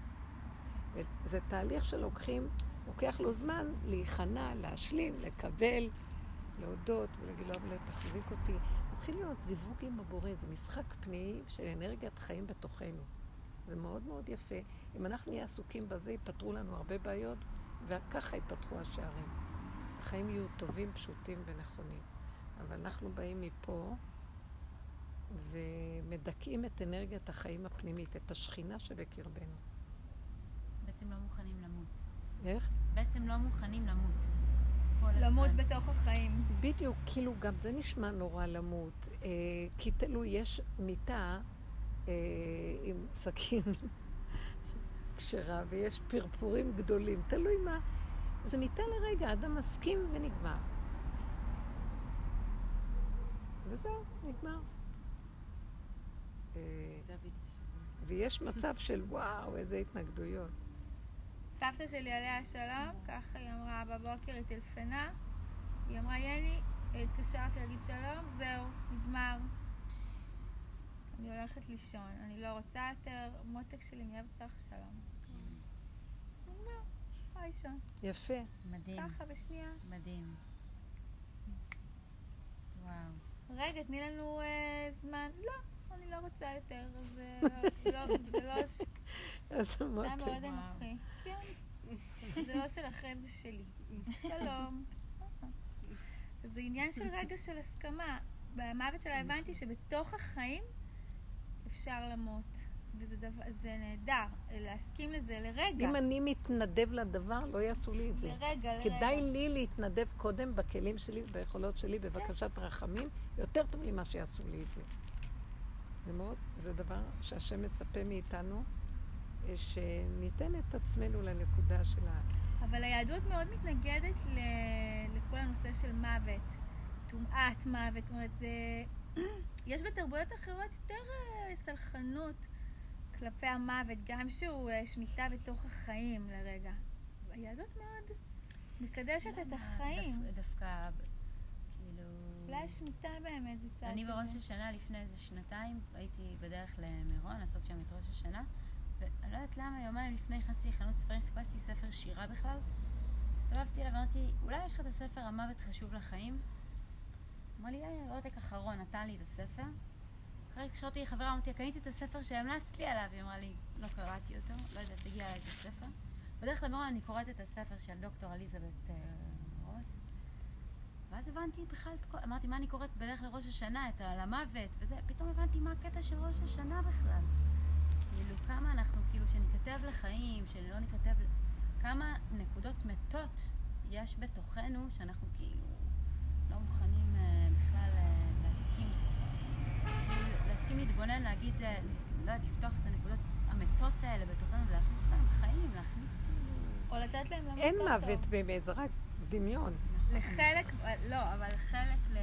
וזה תהליך שלוקחים, לוקח לו זמן להיכנע, להשלים, לקבל, להודות ולהגיד לו, אבל תחזיק אותי. מתחיל להיות זיווג עם הבורא, זה משחק פנימי של אנרגיית חיים בתוכנו. זה מאוד מאוד יפה. אם אנחנו נהיה עסוקים בזה, ייפתרו לנו הרבה בעיות, וככה ייפתחו השערים. החיים יהיו טובים, פשוטים ונכונים. אבל אנחנו באים מפה ומדכאים את אנרגיית החיים הפנימית, את השכינה שבקרבנו. בעצם לא מוכנים למות. איך? בעצם לא מוכנים למות. למות הזמן. בתוך החיים. בדיוק, כאילו גם זה נשמע נורא למות. אה, כי תלוי, יש מיטה אה, עם סכין <laughs> כשרה ויש פרפורים גדולים, תלוי מה. זה מיטה לרגע, אדם מסכים ונגמר. וזהו, נגמר. אה. ויש מצב של וואו, איזה התנגדויות. סבתא שלי עליה השלום, ככה היא אמרה בבוקר, היא טלפנה, היא אמרה, יני, התקשרתי להגיד שלום, זהו, נגמר. אני הולכת לישון, אני לא רוצה יותר, מותק שלי, אני אוהבת אותך, שלום. לישון. יפה. מדהים, ככה, בשנייה. מדהים. וואו. רגע, תני לנו אה, זמן. לא, אני לא רוצה יותר, אז אה, <laughs> לא, זה לא... אז זה היה אמרתי, מאוד. אנוכי. כן. זה לא שלכם, זה שלי. שלום. זה עניין של רגע של הסכמה. במוות שלה הבנתי שבתוך החיים אפשר למות. וזה דבר, זה נהדר, להסכים לזה לרגע. אם אני מתנדב לדבר, לא יעשו לי את זה. לרגע, לרגע. כדאי לי להתנדב קודם בכלים שלי וביכולות שלי בבקשת רחמים, יותר טוב לי מה שיעשו לי את זה. זה מאוד, זה דבר שהשם מצפה מאיתנו, אה, שניתן את עצמנו לנקודה של ה... אבל היהדות מאוד מתנגדת ל... לכל הנושא של מוות, טומאת מוות, זאת אומרת, זה... <clears throat> יש בתרבויות אחרות יותר אה, סלחנות כלפי המוות, גם שהוא אה, שמיטה בתוך החיים לרגע. היהדות מאוד מקדשת את? החיים. דווקא- כאילו... אולי שמיטה באמת זה צד אני בראש. השנה לפני איזה שנתיים הייתי בדרך למירון לעשות שם את ראש השנה ואני לא יודעת למה יומיים לפני נכנסתי לחנות ספרים חיפשתי ספר שירה בכלל הסתובבתי אליו ואמרתי אולי יש לך את הספר המוות חשוב לחיים? אמר לי "אה, עותק אחרון נתן לי את הספר אחרי התקשרתי לחברה אמרתי לה, קניתי את הספר שהמלצת לי עליו. היא אמרה לי לא קראתי אותו לא יודעת תגיע אליי את הספר. בדרך למירון אני קוראת את הספר של דוקטור אליזבת אה, רוס. ואז הבנתי בכלל את כל... אמרתי, מה אני קוראת בדרך לראש השנה, את על המוות וזה, פתאום הבנתי מה הקטע של ראש השנה בכלל. כאילו, כמה אנחנו, כאילו, שניכתב לחיים, שלא ניכתב... כמה נקודות מתות יש בתוכנו, שאנחנו כאילו לא מוכנים אה, בכלל אה, להסכים. להסכים להתבונן, להגיד, אה, לא יודעת, לפתוח את הנקודות המתות האלה בתוכנו ולהכניס להם חיים, להכניס כאילו... או לתת להם למות אין מוות. באמת, זה רק דמיון. לחלק, לא, אבל חלק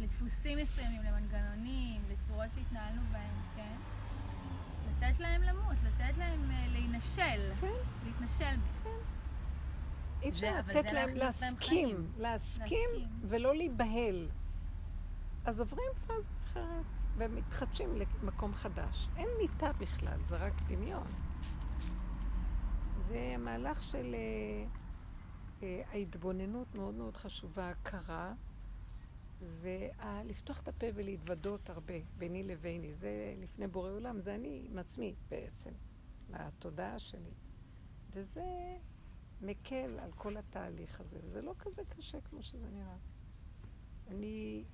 לדפוסים מסוימים, למנגנונים, לצורות שהתנהלנו בהם, כן? לתת להם למות, לתת להם אה, להינשל, כן. להתנשל. אי אפשר לתת זה להם. להסכים להסכים. ולא להיבהל. אז עוברים פאזה אחרת ומתחדשים למקום חדש. אין מיטה בכלל, זה רק דמיון. זה מהלך של אה, אה, ההתבוננות מאוד מאוד חשובה, הכרה, ולפתוח את הפה ולהתוודות הרבה ביני לביני. זה לפני בורא עולם, זה אני עם עצמי בעצם, לתודעה שלי. וזה מקל על כל התהליך הזה, וזה לא כזה קשה כמו שזה נראה. אני,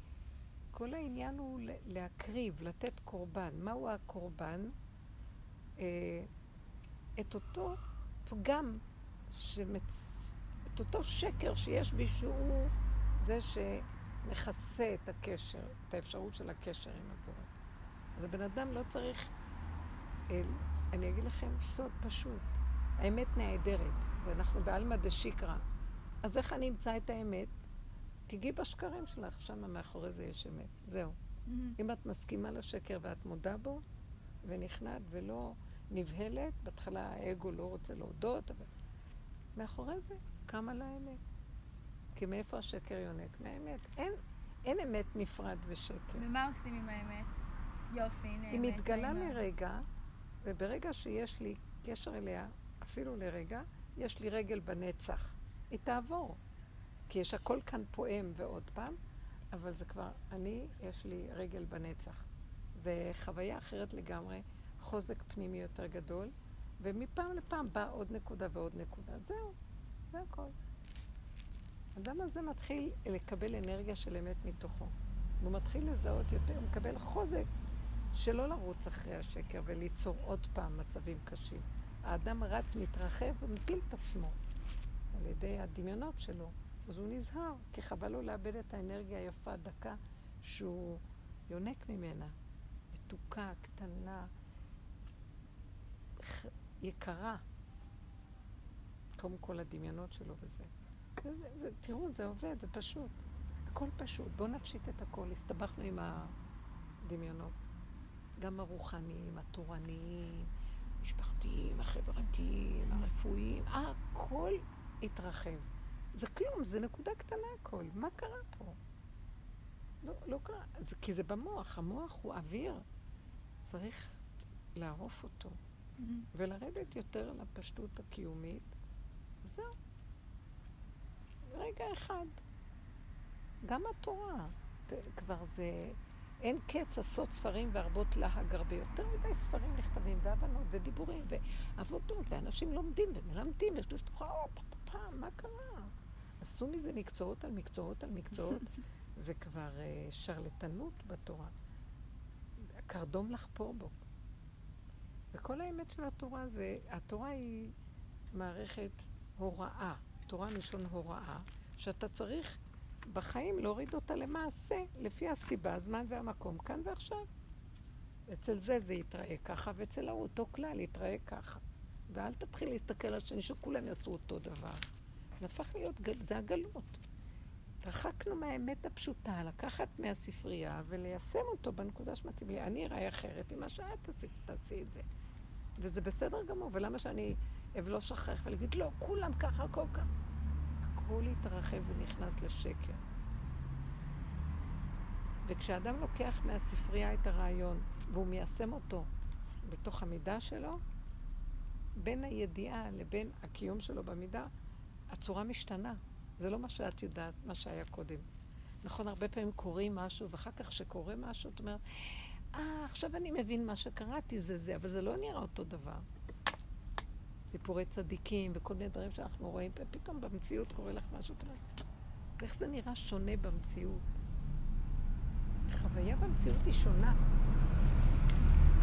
כל העניין הוא להקריב, לתת קורבן. מהו הקורבן? אה, את אותו פגם, שמצ... את אותו שקר שיש בי שהוא זה שמכסה את הקשר, את האפשרות של הקשר עם הבורא. אז הבן אדם לא צריך, אה, אני אגיד לכם סוד פשוט, האמת נעדרת, ואנחנו בעלמא דשיקרא. אז איך אני אמצא את האמת? תיגעי בשקרים שלך, שמה מאחורי זה יש אמת. זהו. אם את מסכימה לשקר ואת מודה בו, ונכנעת ולא נבהלת, בהתחלה האגו לא רוצה להודות, אבל מאחורי זה קמה לה האמת. כי מאיפה השקר יונק? מהאמת. אין, אין אמת נפרד ושקר. ומה עושים עם האמת? יופי, הנה היא האמת. מתגלה האמא. מרגע, וברגע שיש לי קשר אליה, אפילו לרגע, יש לי רגל בנצח. היא תעבור. כי יש הכל כאן פועם ועוד פעם, אבל זה כבר, אני, יש לי רגל בנצח. זה חוויה אחרת לגמרי, חוזק פנימי יותר גדול, ומפעם לפעם באה עוד נקודה ועוד נקודה. זהו, זה הכל. האדם הזה מתחיל לקבל אנרגיה של אמת מתוכו. והוא מתחיל לזהות יותר, הוא מקבל חוזק שלא לרוץ אחרי השקר וליצור עוד פעם מצבים קשים. האדם רץ, מתרחב ומפיל את עצמו על ידי הדמיונות שלו. אז הוא נזהר, כי חבל לו לאבד את האנרגיה היפה, דקה, שהוא יונק ממנה. מתוקה, קטנה, יקרה. קודם כל הדמיונות שלו וזה. זה, זה, זה, תראו, זה עובד, זה פשוט. הכל פשוט. בואו נפשיט את הכל. הסתבכנו עם הדמיונות. גם הרוחניים, התורניים, המשפחתיים, החברתיים, הרפואיים, הכל התרחב. זה כלום, זה נקודה קטנה הכל. מה קרה פה? לא, לא קרה. זה, כי זה במוח. המוח הוא אוויר. צריך לערוף אותו. מהמם. ולרדת יותר לפשטות הקיומית. זהו. רגע אחד. גם התורה, ת- כבר זה... אין קץ עשות ספרים והרבות להג הרבה. יותר מדי ספרים נכתבים, והבנות, ודיבורים, ועבודות, ואנשים לומדים ומלמדים, ויש לך, מה קרה? עשו מזה מקצועות על מקצועות על מקצועות. <laughs> זה כבר אה, שרלטנות בתורה. קרדום לחפור בו. וכל האמת של התורה זה, התורה היא מערכת הוראה, תורה מלשון הוראה, שאתה צריך בחיים להוריד אותה למעשה, לפי הסיבה, הזמן והמקום, כאן ועכשיו. אצל זה זה יתראה ככה, ואצל ההוא אותו כלל יתראה ככה. ואל תתחיל להסתכל על השני שכולם יעשו אותו דבר. זה הפך להיות, זה הגלות. התרחקנו מהאמת הפשוטה, לקחת מהספרייה וליישם אותו בנקודה שמתאים לי. אני אראה אחרת ממה שאת תעשי, תעשי את זה. וזה בסדר גמור, ולמה שאני אבלוש אחריך ולהגיד, לא, כולם ככה, הכל ככה. הכל התרחב ונכנס לשקר. וכשאדם לוקח מהספרייה את הרעיון והוא מיישם אותו בתוך המידה שלו, בין הידיעה לבין הקיום שלו במידה, הצורה משתנה. זה לא מה שאת יודעת, מה שהיה קודם. נכון, הרבה פעמים קוראים משהו, ואחר כך כשקורה משהו, את אומרת, אה, עכשיו אני מבין מה שקראתי, זה זה, אבל זה לא נראה אותו דבר. סיפורי צדיקים וכל מיני דברים שאנחנו רואים, ופתאום במציאות קורה לך משהו, את אומרת, איך זה נראה שונה במציאות? חוויה במציאות היא שונה.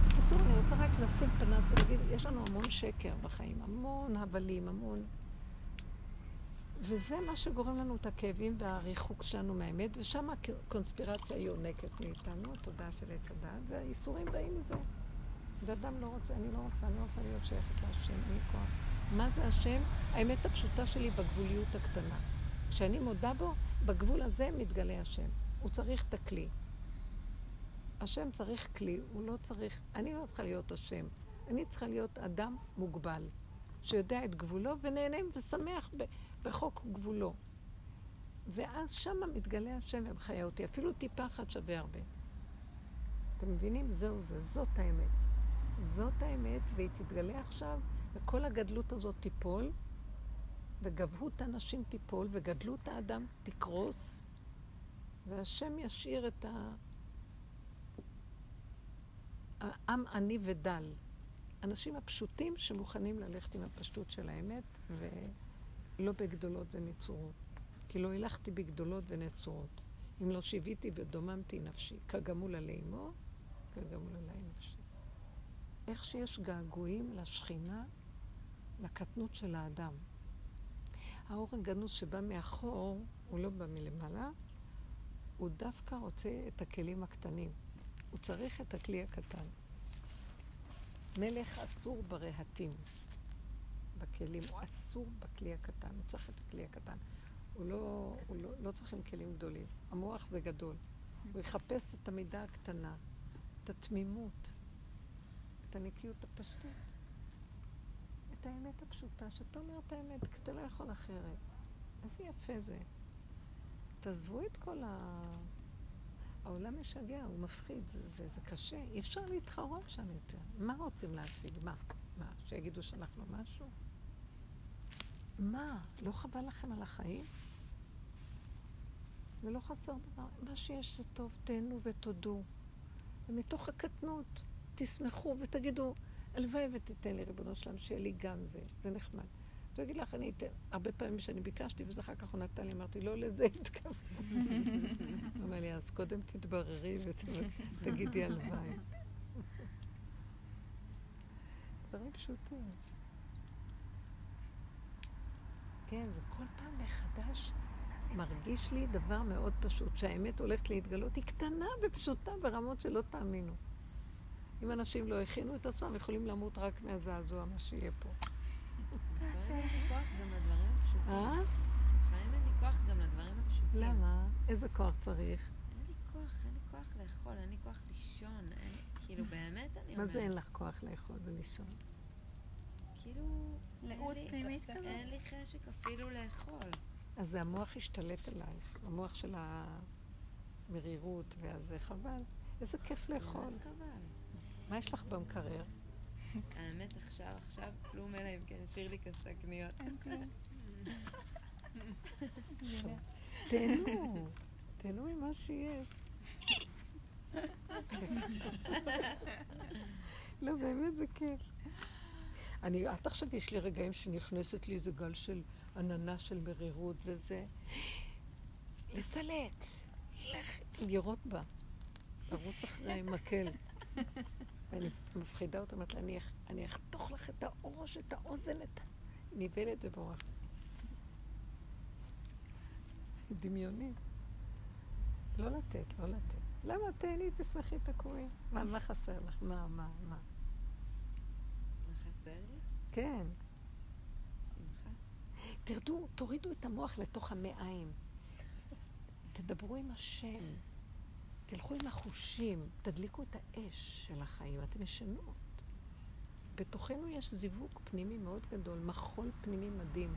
בקיצור, אני רוצה רק לשים פנס ולהגיד, יש לנו המון שקר בחיים, המון הבלים, המון... וזה מה שגורם לנו את הכאבים והריחוק שלנו מהאמת, ושם הקונספירציה יונקת מאיתנו, התודעה של עץ הדעת, והייסורים באים מזה. ואדם לא רוצה, אני לא רוצה, אני לא רוצה להיות שייכת להשם, אין לי כוח. מה זה השם? האמת הפשוטה שלי בגבוליות הקטנה. כשאני מודה בו, בגבול הזה מתגלה השם. הוא צריך את הכלי. השם צריך כלי, הוא לא צריך, אני לא צריכה להיות השם. אני צריכה להיות אדם מוגבל, שיודע את גבולו ונהנה ושמח ב- בחוק גבולו. ואז שמה מתגלה השם ומחיה אותי. אפילו טיפה אחת שווה הרבה. אתם מבינים? זהו זה, זאת האמת. זאת האמת, והיא תתגלה עכשיו, וכל הגדלות הזאת תיפול, וגבהות האנשים תיפול, וגדלות האדם תקרוס, והשם ישאיר את ה... העם עני ודל. אנשים הפשוטים שמוכנים ללכת עם הפשטות של האמת, ולא בגדולות ונצורות. כי לא הלכתי בגדולות ונצורות. אם לא שיוויתי ודוממתי נפשי, כגמול עלי אמו, כגמול עלי נפשי. איך שיש געגועים לשכינה, לקטנות של האדם. האור הגנוז שבא מאחור, הוא לא בא מלמעלה, הוא דווקא רוצה את הכלים הקטנים. הוא צריך את הכלי הקטן. מלך אסור ברהטים, בכלים, הוא אסור בכלי הקטן, הוא צריך את הכלי הקטן. הוא לא, הוא לא, לא צריכים כלים גדולים. המוח זה גדול. הוא יחפש את המידה הקטנה, את התמימות, את הנקיות הפשטות, את האמת הפשוטה, שאתה אומר את האמת, כי אתה לא יכול אחרת. איזה יפה זה. תעזבו את כל ה... העולם משגע, הוא מפחיד, זה, זה, זה קשה. אי אפשר להתחרות שם יותר. מה רוצים להשיג? מה? מה? שיגידו שאנחנו משהו? מה? לא חבל לכם על החיים? ולא חסר דבר. מה שיש זה טוב, תהנו ותודו. ומתוך הקטנות תשמחו ותגידו, הלוואי ותיתן לי, ריבונו שלם, שיהיה לי גם זה. זה נחמד. אז הוא יגיד לך, אני אתן, הרבה פעמים שאני ביקשתי, וזה אחר כך הוא נתן לי, אמרתי, לא לזה התכוונתי. <laughs> הוא אומר לי, אז קודם תתבררי ותגידי הלוואי. דברים פשוטים. כן, זה כל פעם מחדש מרגיש לי דבר מאוד פשוט, שהאמת הולכת להתגלות, היא קטנה ופשוטה ברמות שלא תאמינו. אם אנשים לא הכינו את עצמם, יכולים למות רק מהזעזוע, מה שיהיה פה. לפעמים אין לי כוח גם לדברים הפשוטים. אה? לפעמים אין לי כוח גם לדברים הפשוטים. למה? איזה כוח צריך? אין לי כוח, אין לי כוח לאכול, אין לי כוח לישון. כאילו, באמת אני אומרת. מה זה אין לך כוח לאכול ולישון? כאילו... לאות אין לי- פנימית כזאת? אין לי חשק אפילו לאכול. אז זה המוח השתלט עלייך, המוח של המרירות והזה, חבל. איזה כיף לאכול. חבל. מה יש לך במקרר? האמת, עכשיו, עכשיו, כלום אלא אם כן שירלי כסה קניות. תהנו, תהנו ממה שיש. <laughs> לא, באמת זה כיף. אני, אל תחשבי, יש לי רגעים שנכנסת לי איזה גל של עננה של מרירות וזה. לסלט, לך לירות בה, לרוץ אחרי מקל. <laughs> ואני מפחידה אותה, אומרת לה, אני, אח- אני אחתוך לך את הראש, את האוזן, את הנבלת זה במוח. דמיוני. לא לתת, לא לתת. למה? תהני, תשמחי, תקומי. מה, מה חסר לך? מה, מה, מה? לי? כן. שמחה. תרדו, תורידו את המוח לתוך המעיים. תדברו עם השם. תלכו עם החושים. תדליקו את האש של החיים. אתם ישנות. בתוכנו יש זיווג פנימי מאוד גדול, מחול פנימי מדהים.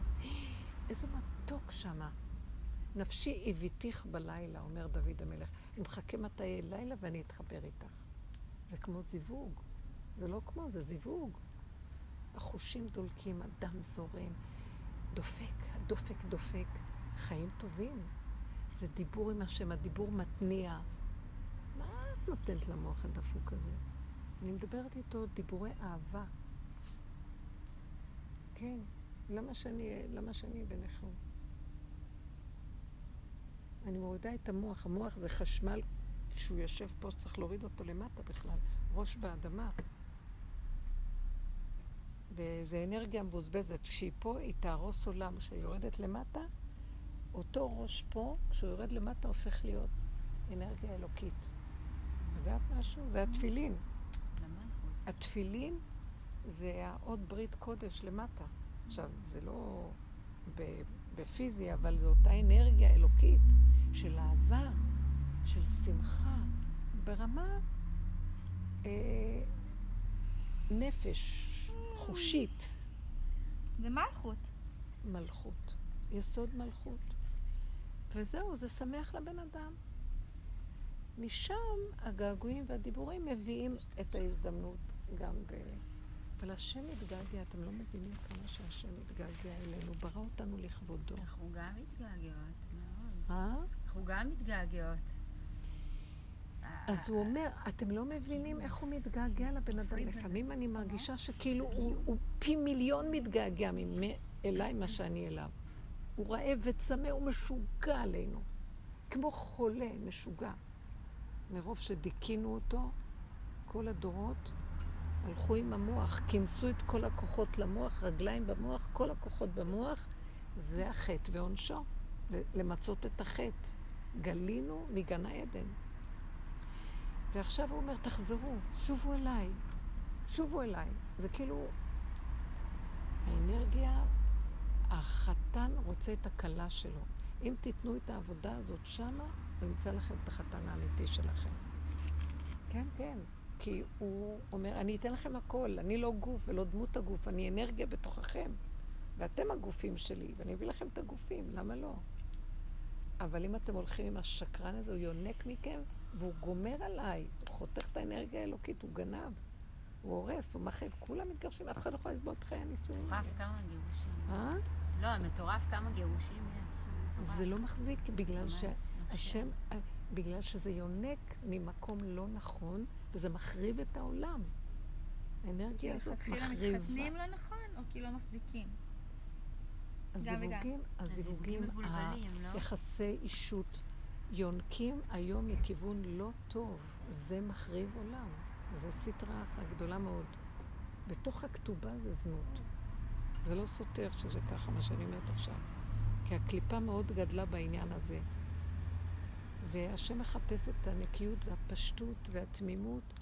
איזה מתוק שמה. נפשי הביתיך בלילה, אומר דוד המלך. אני מחכה מתי לילה ואני אתחבר איתך. זה כמו זיווג. זה לא כמו, זה זיווג. החושים דולקים, הדם זורם, דופק, הדופק דופק. חיים טובים. זה דיבור עם השם, הדיבור מתניע. מה את נותנת למוח הדפוק הזה? אני מדברת איתו דיבורי אהבה. כן, למה שאני, למה שאני בנכון? אני מורידה את המוח. המוח זה חשמל, כשהוא יושב פה צריך להוריד אותו למטה בכלל, ראש באדמה. וזה אנרגיה מבוזבזת. כשהיא פה, היא תהרוס עולם. כשהיא יורדת למטה, אותו ראש פה, כשהוא יורד למטה, הופך להיות אנרגיה אלוקית. יודעת משהו? זה התפילין. התפילין זה העוד ברית קודש למטה. עכשיו, זה לא בפיזי, אבל זו אותה אנרגיה אלוקית של אהבה, של שמחה, ברמה אה, נפש, חושית, זה מלכות. מלכות, יסוד מלכות. וזהו, זה שמח לבן אדם. משם הגעגועים והדיבורים מביאים את ההזדמנות גם ב... אבל השם מתגעגע, אתם לא מבינים כמה שהשם מתגעגע אלינו, ברא אותנו לכבודו. אנחנו גם מתגעגעות מאוד. אה? אנחנו גם מתגעגעות. אז הוא אומר, אתם לא מבינים איך הוא מתגעגע לבן אדם. לפעמים אני מרגישה שכאילו הוא, הוא פי מיליון מתגעגע אליי מה שאני אליו. הוא רעב וצמא, הוא משוגע עלינו. כמו חולה, משוגע. מרוב שדיכינו אותו, כל הדורות הלכו עם המוח, כינסו את כל הכוחות למוח, רגליים במוח, כל הכוחות במוח, זה החטא ועונשו, למצות את החטא. גלינו מגן העדן. ועכשיו הוא אומר, תחזרו, שובו אליי, שובו אליי. זה כאילו, האנרגיה, החתן רוצה את הכלה שלו. אם תיתנו את העבודה הזאת שמה, הוא ימצא לכם את החתן האמיתי שלכם. כן, כן. כי הוא אומר, אני אתן לכם הכל, אני לא גוף ולא דמות הגוף, אני אנרגיה בתוככם. ואתם הגופים שלי, ואני אביא לכם את הגופים, למה לא? אבל אם אתם הולכים עם השקרן הזה, הוא יונק מכם, והוא גומר עליי. הוא חותך את האנרגיה האלוקית, הוא גנב. הוא הורס, הוא מחב. כולם מתגרשים, אף אחד לא יכול לסבול את חיי הנישואים מטורף האלה. כמה גירושים. אה? לא, מטורף כמה גירושים יש. מטורף. זה לא מחזיק, בגלל שהשם, אה, בגלל שזה יונק ממקום לא נכון, וזה מחריב את העולם. האנרגיה הזאת מלכתחילה מחריבה. מתחתנים לא נכון, או כי לא מחזיקים? הזיווגים, הזיווגים, לא? היחסי אישות, יונקים היום מכיוון לא טוב. זה מחריב עולם. זה סטרה גדולה מאוד. בתוך הכתובה זה זנות. זה לא סותר שזה ככה, מה שאני אומרת עכשיו. כי הקליפה מאוד גדלה בעניין הזה. והשם מחפש את הנקיות והפשטות והתמימות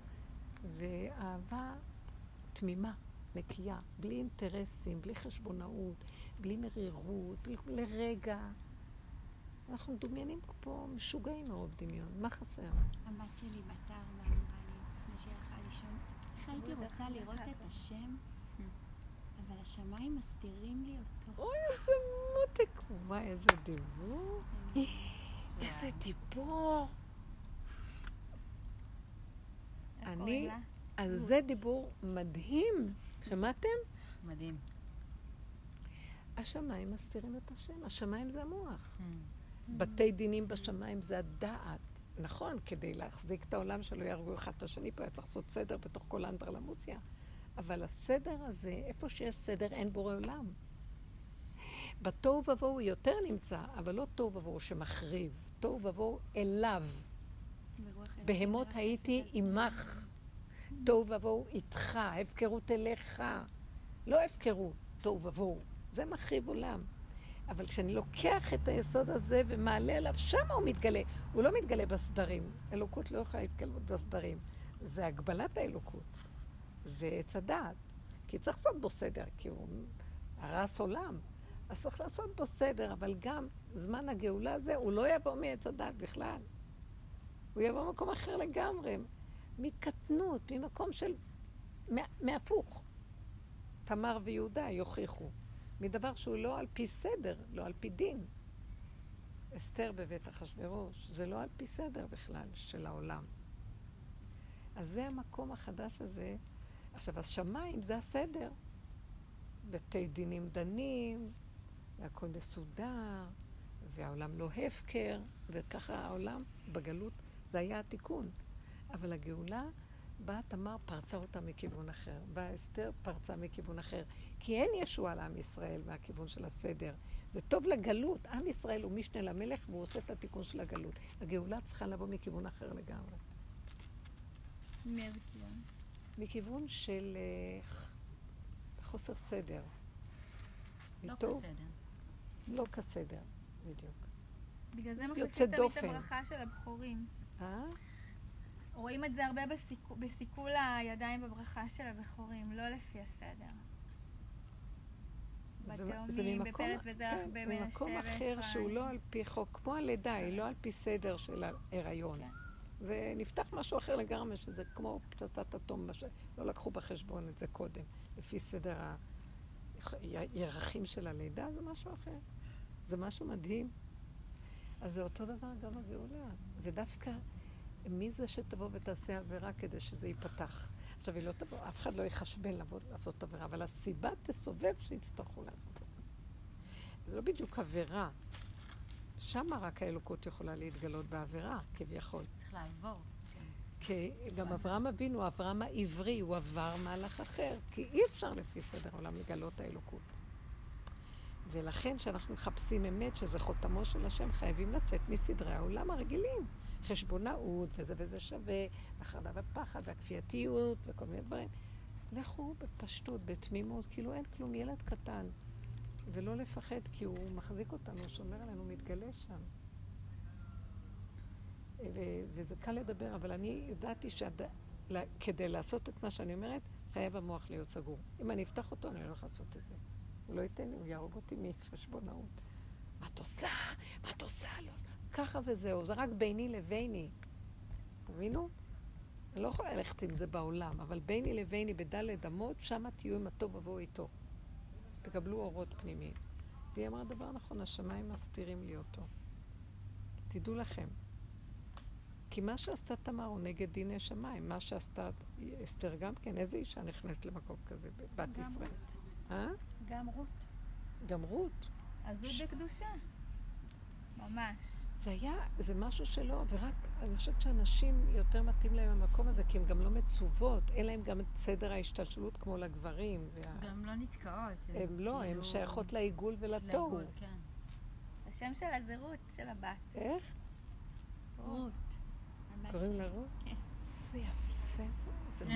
ואהבה תמימה, נקייה, בלי אינטרסים, בלי חשבונאות, בלי מרירות, בלי לרגע. אנחנו מדומיינים פה משוגעים מרוב דמיון. מה חסר? הבת שלי בת ארבע אמרה לי, לפני שהלכה לישון, איך הייתי רוצה לראות את השם, אבל השמיים מסתירים לי אותו. אוי, איזה מותק. וואי, איזה דיבור. איזה דיבור. אני-? אז זה דיבור מדהים. שמעתם? מדהים. השמיים מסתירים את השם. השמיים זה המוח. Mm. בתי דינים בשמיים זה הדעת. נכון, כדי להחזיק את העולם שלא יהרגו אחד את השני פה, היה צריך לעשות סדר בתוך כל האנדרלמוציה. אבל הסדר הזה, איפה שיש סדר, אין בורא עולם. בתוהו ובוהו יותר נמצא, אבל לא תוהו ובוהו שמחריב, תוהו ובוהו אליו. בהמות הייתי. עמך, תוהו ובוהו איתך, הפקרות אליך. לא הפקרות, תוהו ובוהו. זה מחריב עולם. אבל כשאני לוקח את היסוד הזה ומעלה עליו, שם הוא מתגלה. הוא לא מתגלה בסדרים. אלוקות לא יכולה להתגלות בסדרים. זה הגבלת האלוקות. זה עץ הדעת. כי צריך לעשות בו סדר, כי הוא הרס עולם. אז צריך לעשות בו סדר, אבל גם זמן הגאולה הזה, הוא לא יבוא מעץ הדעת בכלל. הוא יבוא ממקום אחר לגמרי, מקטנות, ממקום של... מה- מהפוך. תמר ויהודה יוכיחו. מדבר שהוא לא על פי סדר, לא על פי דין. אסתר בבית אחשוורוש, זה לא על פי סדר בכלל של העולם. אז זה המקום החדש הזה. עכשיו, השמיים זה הסדר. בתי דינים דנים, והכל מסודר, והעולם לא הפקר, וככה העולם בגלות, זה היה התיקון. אבל הגאולה, באה תמר, פרצה אותה מכיוון אחר. באה אסתר, פרצה מכיוון אחר. כי אין ישועה לעם ישראל מהכיוון של הסדר. זה טוב לגלות. עם ישראל הוא משנה למלך והוא עושה את התיקון של הגלות. הגאולה צריכה לבוא מכיוון אחר לגמרי. מאיזה כיוון? מכיוון של אה, חוסר סדר. לא איתו- בסדר. לא כסדר, בדיוק. בגלל זה מחזיקים תמיד את. הברכה של הבכורים. אה? רואים את זה הרבה בסיכו- בסיכול הידיים בברכה של הבכורים, לא לפי הסדר. בתאומים, בפרץ וזרח, כן, במנשה ממקום אחר ואפרים. שהוא לא על פי חוק, כמו הלידה, היא לא על פי סדר של ההיריון. כן. זה נפתח משהו אחר לגמרי, שזה כמו פצצת אטום, מה שלא לקחו בחשבון את זה קודם, לפי סדר הירחים של הלידה, זה משהו אחר. זה משהו מדהים. אז זה אותו דבר גם הגאולה. ודווקא, מי זה שתבוא ותעשה עבירה כדי שזה ייפתח? עכשיו, היא לא תבוא, אף אחד לא יחשבן לבוא לעשות עבירה, אבל הסיבה תסובב שיצטרכו לעשות את זה. זה לא בדיוק עבירה. שמה רק האלוקות יכולה להתגלות בעבירה, כביכול. צריך לעבור. שם. כי גם אברהם אבינו, אברהם העברי, הוא עבר מהלך אחר, כי אי אפשר לפי סדר העולם לגלות האלוקות. ולכן כשאנחנו מחפשים אמת, שזה חותמו של השם, חייבים לצאת מסדרי העולם הרגילים. חשבונאות, וזה וזה שווה, החרדה ופחד, והכפייתיות, וכל מיני דברים. לכו בפשטות, בתמימות, כאילו אין כלום, ילד קטן. ולא לפחד, כי הוא מחזיק אותנו, שומר עלינו, מתגלה שם. ו- וזה קל לדבר, אבל אני ידעתי שכדי לעשות את מה שאני אומרת, חייב המוח להיות סגור. אם אני אפתח אותו, אני הולך לעשות את זה. הוא לא ייתן לי, הוא יהרוג אותי מחשבונאות. מה את עושה? מה את עושה? לא. ככה וזהו, זה רק ביני לביני. תבינו? אני לא יכולה ללכת עם זה בעולם, אבל ביני לביני בדלת אמות, שמה תהיו עם הטוב ובואו איתו. תקבלו אורות פנימיים. והיא אמרה דבר נכון, השמיים מסתירים לי אותו. תדעו לכם. כי מה שעשתה תמר הוא נגד דיני שמיים, מה שעשתה אסתר גם כן, איזה אישה נכנסת למקום כזה, בת גם ישראל? רות. אה? גם רות. גם רות. אז הוא בקדושה. ממש. זה היה, זה משהו שלא, ורק, אני חושבת שאנשים יותר מתאים להם המקום הזה, כי הן גם לא מצוות, אין להם גם את סדר ההשתלשלות כמו לגברים. וה... גם לא נתקעות. הן לא, הן כאילו שייכות לעיגול ולתוהו. לעיגול, כן. השם שלה זה רות, של הבת. איך? רות. קוראים. לה רות? כן. זה יפה, זה, זה. <laughs>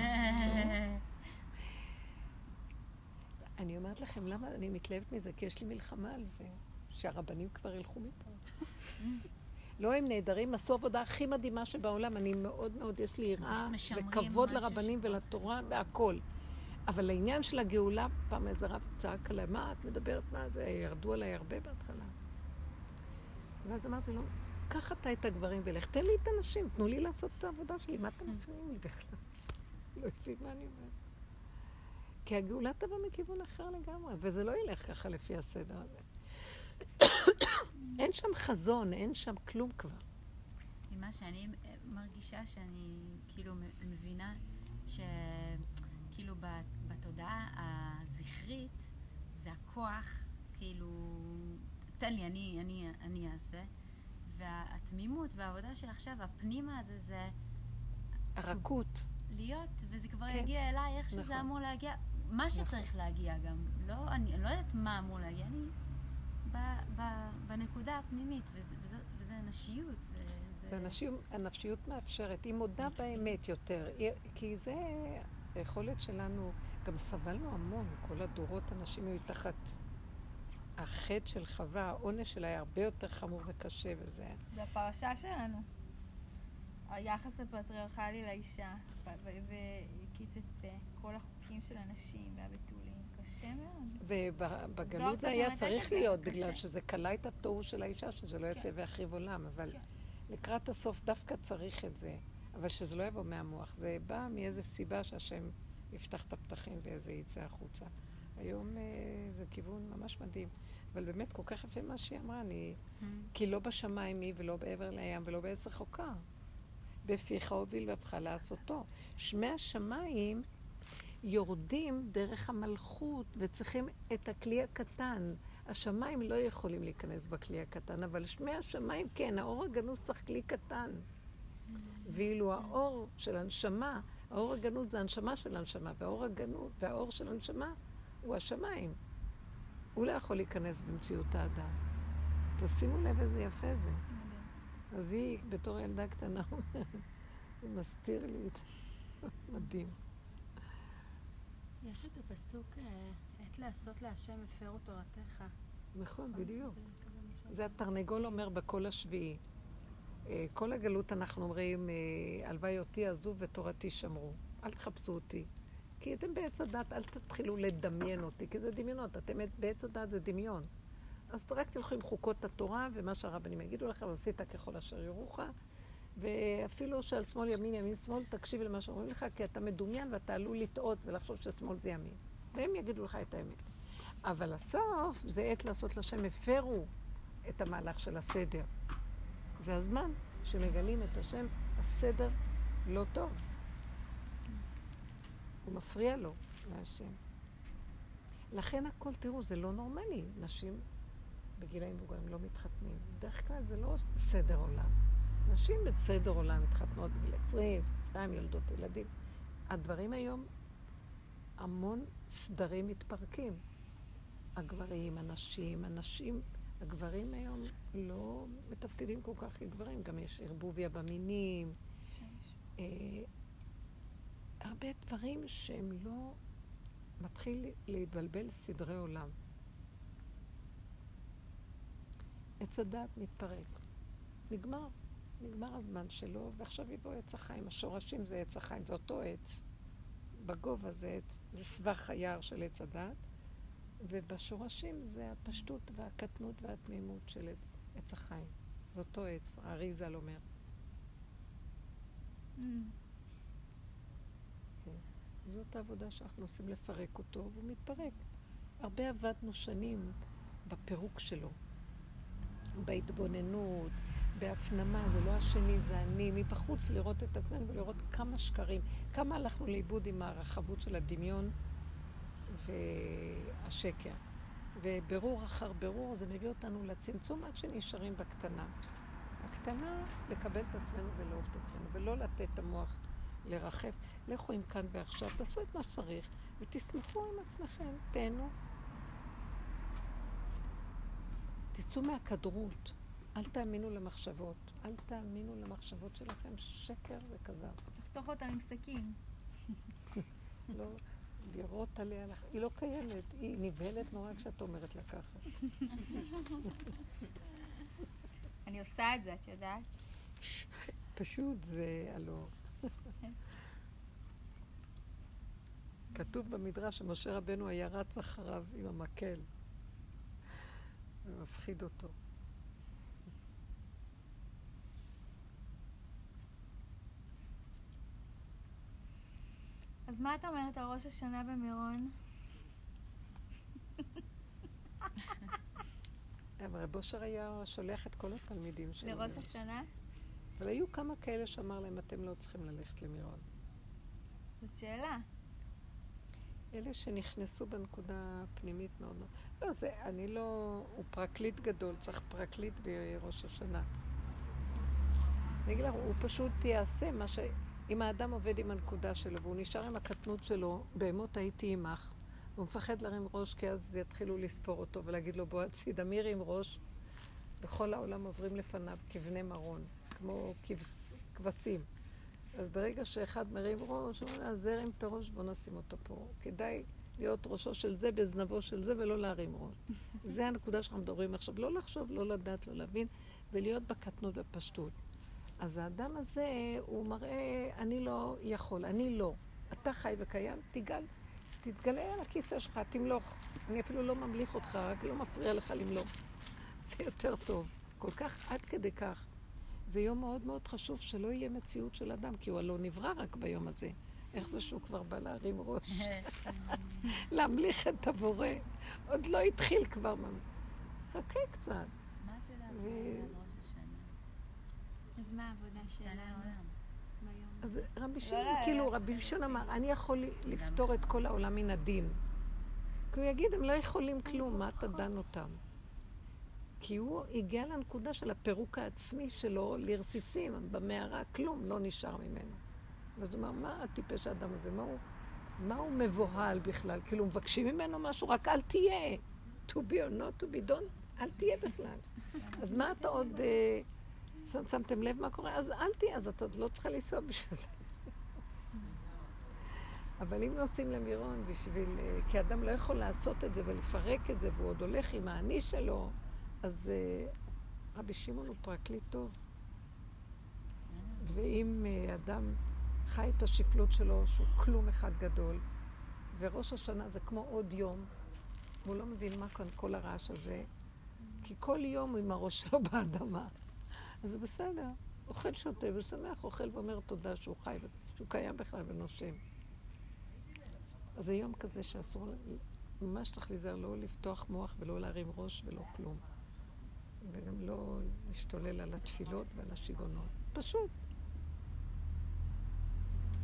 אני אומרת לכם, למה אני מתלהבת מזה? כי יש לי מלחמה על זה, שהרבנים כבר ילכו מפה. <laughs> לא, הם נהדרים, עשו עבודה הכי מדהימה שבעולם. אני מאוד מאוד, יש לי יראה וכבוד לרבנים ולתורה והכול. אבל לעניין של הגאולה, פעם איזה רב צעק עליי, מה את מדברת, מה זה? ירדו עליי הרבה בהתחלה. ואז אמרתי לו, קח אתה את הגברים ולך, תן לי את הנשים, תנו לי לעשות את העבודה שלי, מה אתם מפריעים לי בכלל? <laughs> לא הבין מה אני אומרת. כי הגאולה תבוא מכיוון אחר לגמרי, וזה לא ילך ככה לפי הסדר הזה. אין שם חזון, אין שם כלום כבר. ממה שאני מרגישה שאני כאילו מבינה שכאילו בתודעה הזכרית זה הכוח, כאילו, תן לי, אני, אני, אני אעשה. והתמימות והעבודה של עכשיו, הפנימה הזה, זה הרכות. להיות, וזה כבר כן. יגיע אליי, איך שזה נכון. אמור להגיע, מה שצריך להגיע גם. לא, אני, אני לא יודעת מה אמור להגיע, אני ב, ב, בנקודה הפנימית, וזה, וזה, וזה נשיות. זה, זה... הנפשיות מאפשרת, היא מודה באמת יותר, כי זה היכולת שלנו, גם סבלנו המון, כל הדורות אנשים היו תחת החטא של חווה, העונש שלה היה הרבה יותר חמור וקשה, וזה... זה הפרשה שלנו. היחס הפטריארכלי לאישה, ו- ו- וקיצץ כל החוקים של הנשים והבתולים. קשה מאוד. ובגלות זה היה צריך להיות, קשה. בגלל שזה כלה את התוהו של האישה, שזה לא יצא כן. ויחריב עולם, אבל כן. לקראת הסוף דווקא צריך את זה, אבל שזה לא יבוא מהמוח, זה בא מאיזה סיבה שהשם יפתח את הפתחים וזה יצא החוצה. היום אה, זה כיוון ממש מדהים, אבל באמת כל כך יפה מה שהיא אמרה, אני... כי לא בשמיים היא ולא בעבר לים ולא בעץ רחוקה. בפיך הוביל ובך לעשותו. שמי השמיים יורדים דרך המלכות וצריכים את הכלי הקטן. השמיים לא יכולים להיכנס בכלי הקטן, אבל שמי השמיים כן, האור הגנוז צריך כלי קטן. ואילו האור של הנשמה, האור הגנוז זה הנשמה של הנשמה, והאור הגנוז, והאור של הנשמה הוא השמיים. הוא לא יכול להיכנס במציאות האדם. תשימו לב איזה יפה זה. אז היא, בתור ילדה קטנה, אומרת, <laughs> הוא מסתיר לי את זה. <laughs> מדהים. יש את הפסוק, אה, עת לעשות להשם הפרו תורתך. נכון? בדיוק. זה התרנגול אומר בקול השביעי. אה, כל הגלות אנחנו אומרים, אה, הלוואי אותי עזוב ותורתי שמרו. אל תחפשו אותי. כי אתם בעץ הדת, אל תתחילו לדמיין אותי, כי זה דמיונות. אתם בעץ הדת זה דמיון. אז רק תלכו עם חוקות התורה ומה שהרבנים יגידו לך, ועשית ככל אשר יורוך. ואפילו שעל שמאל ימין, ימין שמאל, תקשיב למה שאומרים לך, כי אתה מדומיין ואתה עלול לטעות ולחשוב ששמאל זה ימין. והם יגידו לך את האמת. אבל הסוף זה עת לעשות לשם הפרו את המהלך של הסדר. זה הזמן שמגלים את השם, הסדר לא טוב. הוא מפריע לו, להשם. לכן הכל, תראו, זה לא נורמלי. נשים בגילאים מבוגרים לא מתחתנים. בדרך כלל זה לא סדר עולם. נשים בסדר עולם מתחתנות בגיל 20, 22, יולדות ילדים. הדברים היום, המון סדרים מתפרקים. הגברים, הנשים, הנשים, הגברים היום לא מתפקדים כל כך כגברים, גם יש ערבוביה במינים. אה, הרבה דברים שהם לא... מתחיל להתבלבל סדרי עולם. עץ הדת מתפרק. נגמר. נגמר הזמן שלו, ועכשיו יבוא עץ החיים. השורשים זה עץ החיים, זה אותו עץ. בגובה זה עץ, זה סבך היער של עץ הדת, ובשורשים זה הפשטות והקטנות והתמימות של עץ- החיים. זה אותו עץ, הארי ז"ל אומר. Mm. זאת העבודה שאנחנו עושים לפרק אותו, והוא מתפרק. הרבה עבדנו שנים בפירוק שלו, בהתבוננות, בהפנמה, זה לא השני, זה אני. מבחוץ לראות את עצמנו ולראות כמה שקרים, כמה הלכנו לאיבוד עם הרחבות של הדמיון והשקר. ובירור אחר בירור זה מביא אותנו לצמצום עד שנשארים בקטנה. הקטנה, לקבל את עצמנו ולאהוב את עצמנו, ולא לתת את המוח לרחף. לכו עם כאן ועכשיו, תעשו את מה שצריך, ותשמחו עם עצמכם, תהנו. תצאו מהכדרות, אל תאמינו למחשבות. אל תאמינו למחשבות שלכם, שקר וכזב. לפתוח אותם עם סכין. לא, לירות עליה, לח- היא לא קיימת, היא נבהלת נורא כשאת אומרת לה ככה. אני עושה את זה, את יודעת? פשוט זה הלא... כתוב במדרש שמשה רבנו היה רץ אחריו עם המקל ומפחיד אותו. אז מה את אומרת על ראש השנה במירון? אבל רב אושר היה שולח את כל התלמידים שלו. לראש. השנה? אבל היו כמה כאלה שאמר להם, אתם לא צריכים ללכת למירון. זאת שאלה. אלה שנכנסו בנקודה הפנימית מאוד מאוד. לא, זה, אני לא... הוא פרקליט גדול, צריך פרקליט בראש השנה. אני אגיד לך, הוא פשוט יעשה מה ש... אם האדם עובד עם הנקודה שלו והוא נשאר עם הקטנות שלו, בהמות הייתי עמך, הוא מפחד להרים ראש כי אז יתחילו לספור אותו ולהגיד לו בוא הצידה, מי הרים ראש? בכל העולם עוברים לפניו כבני מרון, כמו כבש, כבשים. אז ברגע שאחד מרים ראש, הוא אומר, אז זה הרים את הראש, בוא נשים אותו פה. כדאי להיות ראשו של זה בזנבו של זה ולא להרים ראש. <laughs> זה הנקודה שאנחנו מדברים עכשיו. לא לחשוב, לא לדעת, לא להבין, ולהיות בקטנות בפשטות. אז האדם הזה, הוא מראה, אני לא יכול, אני לא. אתה חי וקיים, תגל, תתגלה על הכיסא שלך, תמלוך. אני אפילו לא ממליך אותך, רק לא מפריע לך למלוך. זה יותר טוב. כל כך, עד כדי כך. זה יום מאוד מאוד חשוב שלא יהיה מציאות של אדם, כי הוא הלא נברא רק ביום הזה. איך זה שהוא כבר בא להרים ראש? <laughs> להמליך את הבורא. עוד לא התחיל כבר. חכה קצת. מה את יודעת ו- על ראש השנה? אז מה העבודה שלנו? אז רבי לא, שמעון, לא, כאילו, לא. רבי שמעון אמר, אני יכול לפתור את כל העולם מן הדין. כי הוא יגיד, הם לא יכולים כלום, מה אתה דן אותם? כי הוא הגיע לנקודה של הפירוק העצמי שלו לרסיסים, במערה כלום לא נשאר ממנו. אז הוא אמר, מה הטיפש האדם הזה? מה הוא, מה הוא מבוהל בכלל? כאילו, מבקשים ממנו משהו, רק אל תהיה. to be or not to be, don't, אל תהיה בכלל. <laughs> אז מה אתה עוד... אה, שמתם לב מה קורה? אז אל תהיה, אז אתה לא צריכה לנסוע בשביל זה. אבל אם נוסעים למירון בשביל... אה, כי אדם לא יכול לעשות את זה ולפרק את זה, והוא עוד הולך עם האני שלו, אז אה, רבי שמעון הוא פרקליט טוב. ואם אה, אדם חי את השפלות שלו, שהוא כלום אחד גדול, וראש השנה זה כמו עוד יום, והוא לא מבין מה כאן כל הרעש הזה, כי כל יום הוא עם הראש שלו <laughs> באדמה. אז זה בסדר. אוכל, שותה ושמח, אוכל ואומר תודה שהוא חי, שהוא קיים בכלל ונושם. אז זה יום כזה שאסור, ממש צריך להיזהר לא לפתוח מוח ולא להרים ראש ולא כלום. וגם לא להשתולל על התפילות ועל השיגעונות. פשוט.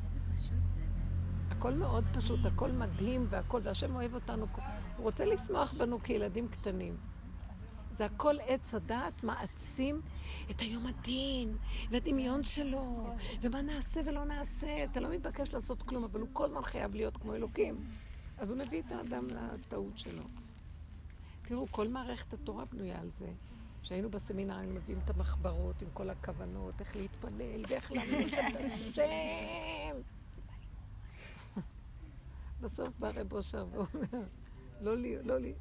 איזה פשוט זה בעצם. הכל מאוד פשוט, הכל מדהים והכל, והשם אוהב אותנו. הוא רוצה לשמוח בנו כילדים קטנים. זה הכל עץ הדעת מעצים את היום הדין, והדמיון שלו, ומה נעשה ולא נעשה. אתה לא מתבקש לעשות כלום, אבל הוא כל הזמן חייב להיות כמו אלוקים. אז הוא מביא את האדם לטעות שלו. תראו, כל מערכת התורה בנויה על זה. כשהיינו בסמינר, היינו מביאים את המחברות עם כל הכוונות, איך להתפלל ואיך להמליך את השם. <laughs> בסוף בא רב אושר ואומר, לא לי, לא לי,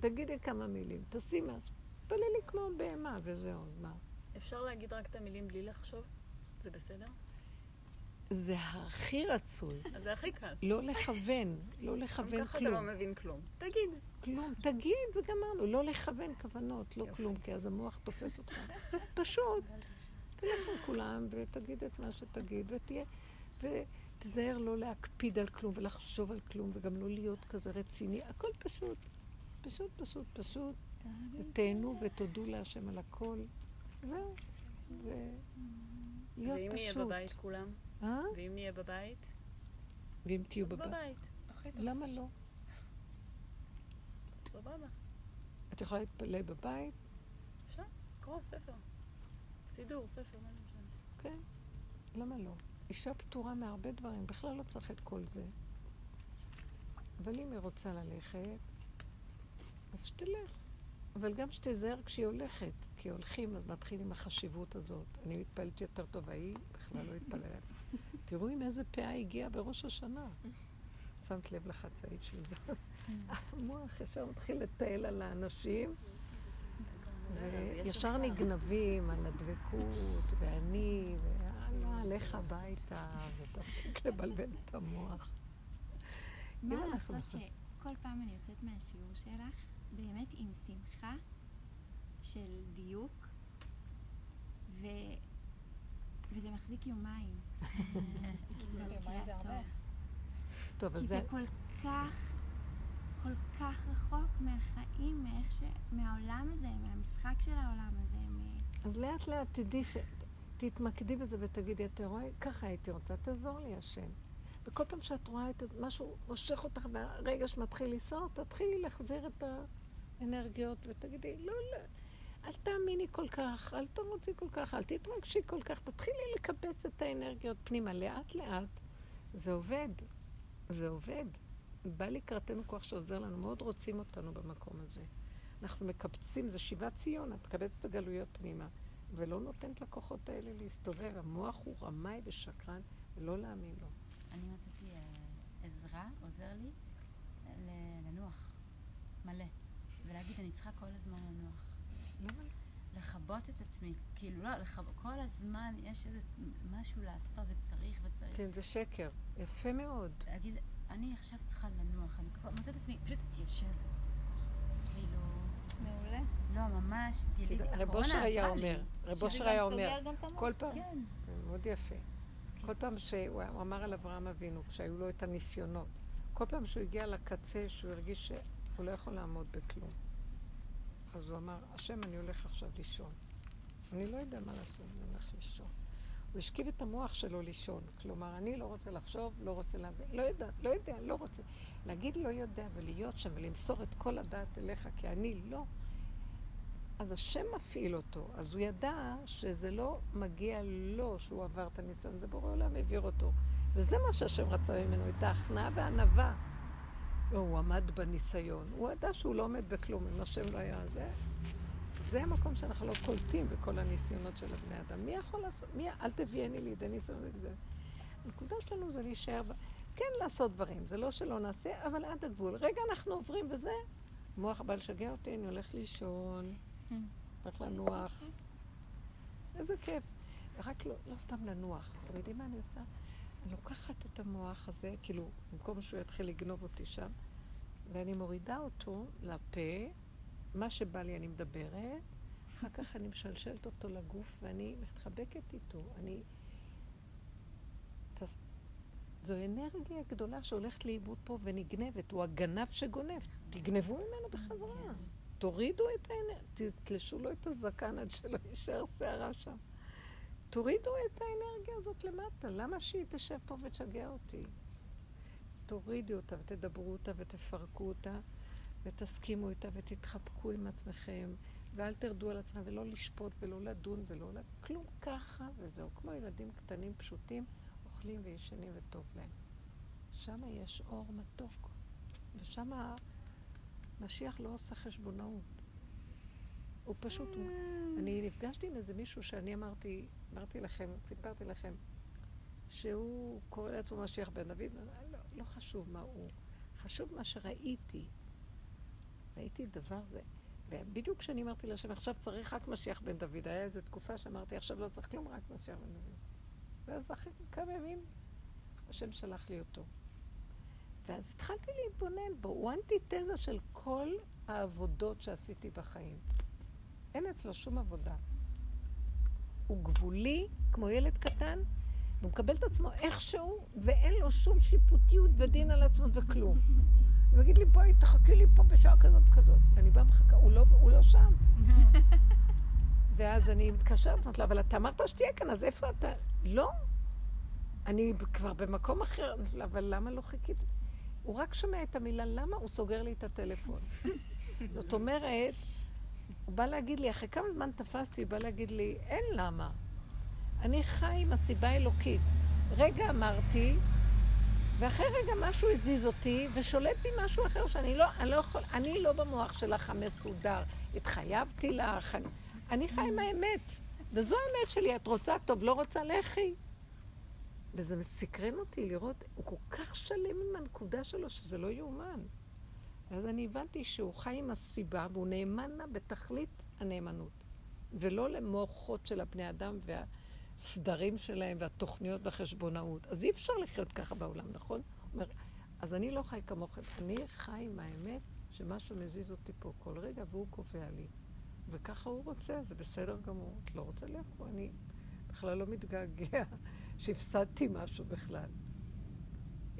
תגידי כמה מילים, תעשי משהו. תפללי כמו בהמה וזהו, מה? אפשר להגיד רק את המילים בלי לחשוב? זה בסדר? זה הכי רצוי, אז זה הכי קל. לא לכוון, לא גם לכוון ככה אתה כלום. לא מבין כלום. תגיד. כלום, תגיד וגמרנו, לא לכוון כוונות, לא יופי. כלום, כי אז המוח תופס אותך. פשוט, תלך עם כולם ותגיד את מה שתגיד, ותהיה, ותיזהר לא להקפיד על כלום ולחשוב על כלום, וגם לא להיות כזה רציני, הכל פשוט. פשוט, פשוט, פשוט. ותהנו ותודו להשם על הכל. זהו. ולהיות ואם נהיה פשוט. בבית כולם? אה? ואם נהיה בבית? ואם תהיו אז בבית. בבית. למה לא? סבבה. את יכולה להתפלל בבית? אפשר, קרוא ספר. סידור, ספר, מה זה משנה. כן. למה לא? אישה פטורה מהרבה דברים, בכלל לא צריך את כל זה. אבל אם היא רוצה ללכת, אז שתלך. אבל גם שתיזהר כשהיא הולכת, כי הולכים, אז מתחיל עם החשיבות הזאת. אני מתפללת יותר טוב, ההיא בכלל לא התפללה. <laughs> תראו עם איזה פאה הגיעה בראש השנה. שמת לב לחצאית של זה. המוח ישר מתחיל לטייל על האנשים, וישר נגנבים על הדבקות, ואני, ויאללה, לך הביתה, ותפסיק לבלבל את המוח. מה לעשות שכל פעם אני יוצאת מהשיעור שלך, באמת עם שמחה של דיוק, ו... וזה מחזיק יומיים. <laughs> הטוב. טוב, אז כי זה... זה כל כך, כל כך רחוק מהחיים, מאיך ש... מהעולם הזה, מהמשחק של העולם הזה. מ... אז לאט לאט תדעי ש... תתמקדי בזה ותגידי, אתה רואה, ככה הייתי רוצה, תעזור לי השם. וכל פעם שאת רואה את משהו מושך אותך והרגש מתחיל לנסוע, תתחילי להחזיר את האנרגיות ותגידי, לא, לא, אל תאמיני כל כך, אל תרוצי כל כך, אל תתרגשי כל כך, תתחילי לקבץ את האנרגיות פנימה, לאט לאט. זה עובד, זה עובד. בא לקראתנו כוח שעוזר לנו, מאוד רוצים אותנו במקום הזה. אנחנו מקבצים, זה שיבת ציון, את מקבצת את הגלויות פנימה, ולא נותנת לכוחות האלה להסתובב. המוח הוא רמאי ושקרן, ולא להאמין לו. אני מצאתי אה, עזרה, עוזר לי לנוח מלא, ולהגיד, אני צריכה כל הזמן לנוח. למה? לכבות את עצמי, כאילו לא, לכב... כל הזמן יש איזה משהו לעשות וצריך וצריך. כן, זה שקר. יפה מאוד. להגיד, אני עכשיו צריכה לנוח, אני כבר מוצאת את עצמי פשוט מתיישבת. כאילו, מעולה. לא, ממש, גיליתי, רב הקורונה אושר היה לי. אומר, רב אושר היה אומר. כל פעם, כן. זה מאוד יפה. כל פעם שהוא הוא אמר על אברהם אבינו, כשהיו לו את הניסיונות, כל פעם שהוא הגיע לקצה, שהוא הרגיש שהוא לא יכול לעמוד בכלום. אז הוא אמר, השם, אני הולך עכשיו לישון. אני לא יודע מה לעשות, אני הולך לישון. הוא השכיב את המוח שלו לישון. כלומר, אני לא רוצה לחשוב, לא רוצה להבין, לא יודע, לא יודע, לא רוצה. להגיד לא יודע ולהיות שם ולמסור את כל הדעת אליך, כי אני לא. אז השם מפעיל אותו. אז הוא ידע שזה לא מגיע לו שהוא עבר את הניסיון, זה בורא עולם העביר אותו. וזה מה שהשם רצה ממנו, את ההכנעה והענווה. לא, הוא עמד בניסיון. הוא ידע שהוא לא עומד בכלום, אם השם לא היה זה. זה המקום שאנחנו לא קולטים בכל הניסיונות של הבני אדם. מי יכול לעשות? מי? אל תביאני לידי ניסיון וזה. הנקודה שלנו זה להישאר. כן לעשות דברים, זה לא שלא נעשה, אבל עד הגבול. רגע, אנחנו עוברים וזה. מוח בא לשגע אותי, אני הולך לישון, הולך לנוח. איזה כיף. רק לא, לא סתם לנוח. אתם יודעים מה אני עושה? לוקחת את המוח הזה, כאילו, במקום שהוא יתחיל לגנוב אותי שם, ואני מורידה אותו לפה, מה שבא לי אני מדברת, אחר כך אני משלשלת אותו לגוף ואני מתחבקת איתו. אני... זו אנרגיה גדולה שהולכת לאיבוד פה ונגנבת. הוא הגנב שגונב. תגנבו ממנו בחזרה. תורידו את האנרגיה, תתלשו לו את הזקן עד שלא יישאר שערה שם. תורידו את האנרגיה הזאת למטה. למה שהיא תשב פה ותשגע אותי? תורידו אותה ותדברו אותה ותפרקו אותה ותסכימו איתה ותתחבקו עם עצמכם ואל תרדו על עצמכם ולא לשפוט ולא לדון ולא ל... כלום ככה וזהו. כמו ילדים קטנים פשוטים, אוכלים וישנים וטוב להם. שם יש אור מתוק, ושם משיח לא עושה חשבונאות. הוא פשוט. אני נפגשתי עם איזה מישהו שאני אמרתי, אמרתי לכם, סיפרתי לכם, שהוא קורא לעצמו משיח בן דוד, לא, לא חשוב מה הוא, חשוב מה שראיתי. ראיתי דבר זה. ובדיוק כשאני אמרתי להשם, עכשיו צריך רק משיח בן דוד, היה איזו תקופה שאמרתי, עכשיו לא צריך כלום, רק משיח בן דוד. ואז אחרי כמה ימים, השם שלח לי אותו. ואז התחלתי להתבונן בו, הוא אנטיתזה של כל העבודות שעשיתי בחיים. אין אצלו שום עבודה. הוא גבולי, כמו ילד קטן, והוא מקבל את עצמו איכשהו, ואין לו שום שיפוטיות ודין על עצמו וכלום. הוא יגיד לי, בואי, תחכי לי פה בשעה כזאת כזאת. ואני באה מחכה, הוא לא, הוא לא שם. <laughs> ואז אני מתקשרת, אמרתי לו, אבל אתה אמרת שתהיה כאן, אז איפה אתה? לא. אני כבר במקום אחר. אבל למה לא חיכית? הוא רק שומע את המילה למה, הוא סוגר לי את הטלפון. <laughs> זאת אומרת, הוא בא להגיד לי, אחרי כמה זמן תפסתי, הוא בא להגיד לי, אין למה. אני חי עם הסיבה האלוקית. רגע אמרתי, ואחרי רגע משהו הזיז אותי, ושולט בי משהו אחר שאני לא, אני לא יכול, אני לא במוח שלך המסודר. התחייבתי לך, אני, אני חי עם האמת. וזו האמת שלי, את רוצה? טוב, לא רוצה? לכי. וזה מסקרן אותי לראות, הוא כל כך שלם עם הנקודה שלו, שזה לא יאומן. אז אני הבנתי שהוא חי עם הסיבה, והוא נאמן לה בתכלית הנאמנות. ולא למוחות של הבני אדם והסדרים שלהם והתוכניות והחשבונאות. אז אי אפשר לחיות ככה בעולם, נכון? אומר, אז אני לא חי כמוכם, אני חי עם האמת שמשהו מזיז אותי פה כל רגע והוא קובע לי. וככה הוא רוצה, זה בסדר גמור. את לא רוצה לאכול, אני בכלל לא מתגעגע שהפסדתי משהו בכלל.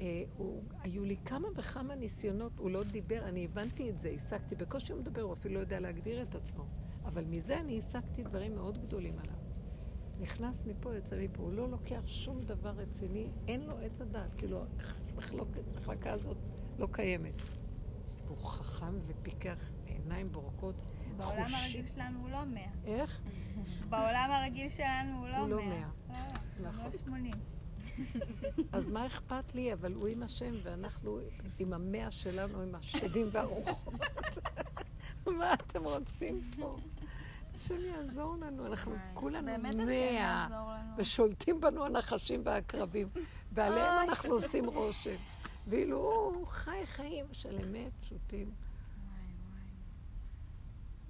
אה, הוא, היו לי כמה וכמה ניסיונות, הוא לא דיבר, אני הבנתי את זה, השגתי, בקושי הוא מדבר, הוא אפילו לא יודע להגדיר את עצמו. אבל מזה אני השגתי דברים מאוד גדולים עליו. נכנס מפה, יוצא מפה, הוא לא לוקח שום דבר רציני, אין לו עץ הדעת, כאילו המחלקה הזאת לא קיימת. הוא חכם ופיקח, עיניים בורקות, בעולם הרגיל שלנו הוא לא מאה. איך? בעולם הרגיל שלנו הוא לא הוא לא מאה. מאה. לא, נכון. לא שמונים. אז מה אכפת לי? אבל הוא עם השם, ואנחנו עם המאה שלנו, עם השדים והרוחות. מה אתם רוצים פה? השם יעזור לנו, אנחנו כולנו מאה. ושולטים בנו הנחשים והעקרבים, ועליהם. אנחנו עושים רושם. ואילו הוא חי חיים של אמת פשוטים.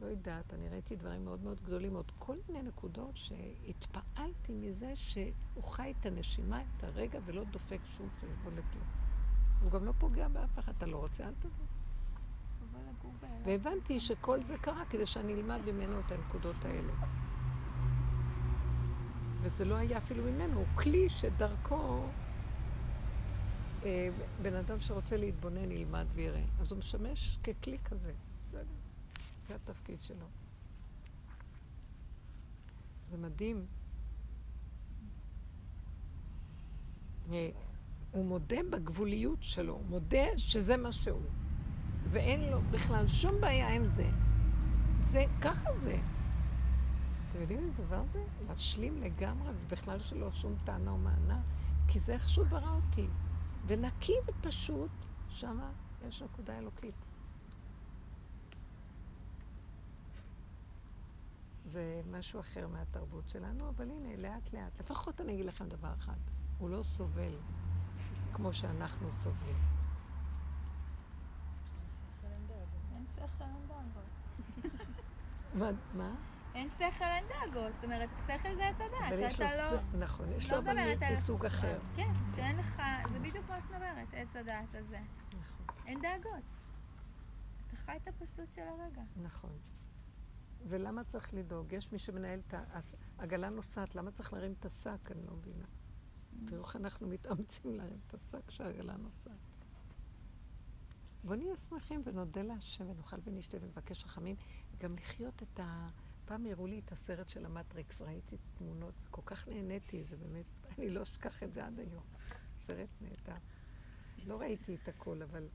לא יודעת, אני ראיתי דברים מאוד מאוד גדולים, עוד כל מיני נקודות שהתפעלתי מזה שהוא חי את הנשימה, את הרגע, ולא דופק שום חשבון לכלום. הוא גם לא פוגע באף אחד, אתה לא רוצה, אל תבוא. והבנתי שכל זה קרה כדי שאני אלמד ממנו את הנקודות האלה. וזה לא היה אפילו ממנו, הוא כלי שדרכו אה, בן אדם שרוצה להתבונן ילמד ויראה. אז הוא משמש ככלי כזה. זה התפקיד שלו. זה מדהים. אה, הוא מודה בגבוליות שלו, הוא מודה שזה מה שהוא. ואין לו בכלל שום בעיה עם זה. זה, ככה זה. אתם יודעים איזה דבר זה? להשלים לגמרי, ובכלל שלא שום טענה או מענה, כי זה איך שהוא ברא אותי. ונקי ופשוט, שמה יש נקודה אלוקית. זה משהו אחר מהתרבות שלנו, אבל הנה, לאט לאט. לפחות אני אגיד לכם דבר אחד, הוא לא סובל כמו שאנחנו סובלים. מה? מה? אין שכל, אין דאגות. זאת אומרת, שכל זה עץ הדעת, שאתה לא... נכון, יש לא לו אבל מסוג אחר. כן, שאין לך... זה בדיוק מה שאת אומרת, עץ הדעת הזה. נכון, אין דאגות. אתה חי את הפשטות של הרגע. נכון. ולמה צריך לדאוג? יש מי שמנהל את ה... הס- עגלה נוסעת, למה צריך להרים את השק? אני לא מבינה. תראו איך אנחנו מתאמצים להרים את השק כשהעגלה נוסעת. בוא נהיה שמחים ונודה להשם ונאכל ונשתה ונבקש רחמים, גם לחיות את ה... פעם הראו לי את הסרט של המטריקס, ראיתי תמונות, כל כך נהניתי, זה באמת, אני לא אשכח את זה עד היום. סרט נהדר. לא ראיתי את הכל, אבל...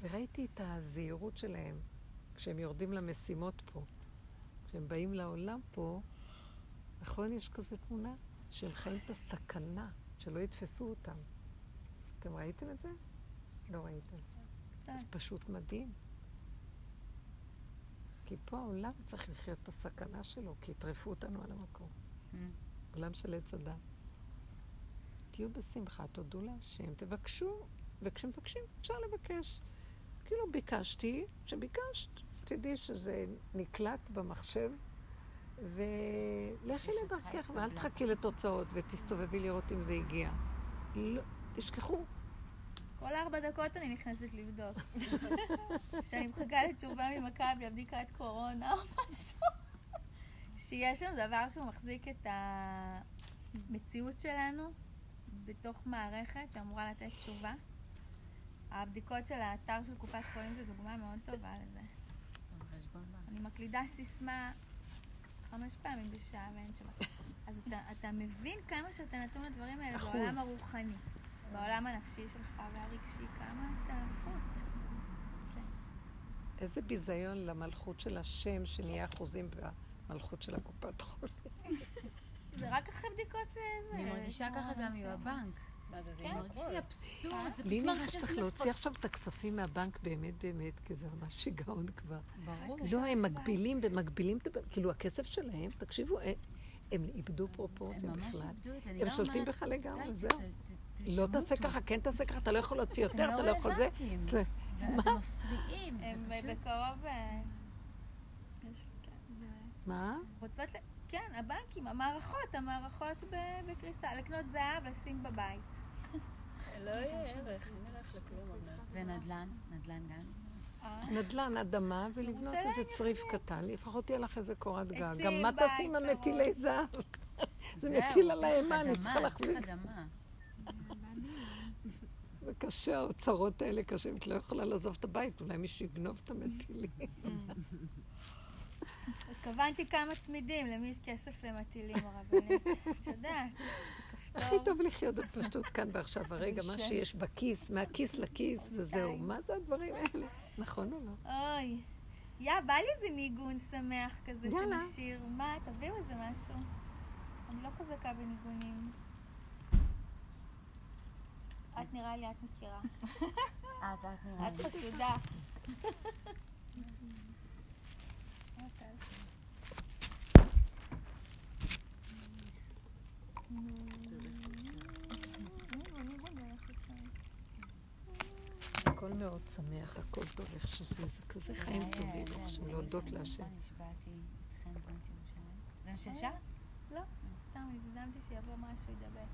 וראיתי את הזהירות שלהם כשהם יורדים למשימות פה. כשהם באים לעולם פה, נכון, יש כזו תמונה? שהם חיים את הסכנה, שלא יתפסו אותם. אתם ראיתם את זה? לא ראיתם. קצת. זה פשוט מדהים. כי פה העולם צריך לחיות את הסכנה שלו, כי יטרפו אותנו על המקום. עולם של עץ הדת. תהיו בשמחה, תודו להשם, תבקשו, וכשמבקשים אפשר לבקש. כאילו ביקשתי, כשביקשת, תדעי שזה נקלט במחשב, ולכי לדרכך, ואל תחכי לתוצאות, ותסתובבי לראות אם זה הגיע. לא, תשכחו. כל ארבע דקות אני נכנסת לבדוק. <laughs> כשאני מחכה לתשובה ממכבי, הבדיקת קורונה או משהו. שיש לנו דבר שהוא מחזיק את המציאות שלנו בתוך מערכת שאמורה לתת תשובה. הבדיקות של האתר של קופת חולים זה דוגמה מאוד טובה לזה. אני מקלידה סיסמה חמש פעמים בשעה ואין שבת. אז אתה, אתה מבין כמה שאתה נתון לדברים האלה אחוז. בעולם הרוחני, בעולם הנפשי שלך והרגשי, כמה אתה פוט. איזה ביזיון למלכות של השם שנהיה אחוזים במלכות של הקופת חולים. <laughs> זה רק אחרי בדיקות וזה. אני מרגישה כמו ככה גם עם זה. הבנק. מה זה, זה מרגיש. לי אבסורד, זה פשוט מרגיש שצריך לי להוציא עכשיו את הכספים מהבנק באמת באמת, כי זה ממש שיגעון כבר. ברור. לא, הם מגבילים ומגבילים, את ה- כאילו הכסף שלהם, תקשיבו, הם- הם איבדו פרופורציה הם ממש בכלל. איבדו את זה. אני הם גם שולטים בך לגמרי, זהו. לא תעשה. ככה, כן תעשה ככה, אתה לא יכול להוציא יותר, אתה לא לא יכול זה. זה. ואתם מפריעים, זה הם פשוט... בקרוב... אה, כן, מה? רוצות, ל- כן, הבנקים, המערכות, המערכות בקריסה, לקנות זהב, לשים בבית. לא יהיה ערך, אין ערך לכלום עוד מעט. ונדל"ן, נדל"ן גם. אה? נדל"ן, אדמה, ולבנות איזה צריף. קטן, לפחות תהיה לך איזה קורת גג. גם מה תעשי עם. המטילי זהב? זה מטיל על האימה, אני צריכה להחזיק. זה קשה, האוצרות האלה קשים, את לא יכולה לעזוב את הבית, אולי מישהו יגנוב את המטילים. התכוונתי כמה צמידים, למי יש כסף למטילים הרבנית. את יודעת. הכי טוב לחיות בפשטות כאן ועכשיו, הרגע, מה שיש בכיס, מהכיס לכיס, וזהו. מה זה הדברים האלה? נכון או לא? אוי. יא, בא לי איזה ניגון שמח כזה. של שיר. מה, תביאו איזה משהו. אני לא חזקה בניגונים. את נראה לי, את מכירה. <laughs> את את נראה את לי. חשודה. <laughs> הכל מאוד שמח, הכל טוב איך שזה, זה כזה חיים אה, טובים, זה, עכשיו אני להודות להשם. נשבעתי איתכם בנות ירושלים. זה מה ששר? לא, סתם הזדמתי שיבוא משהו ידבק.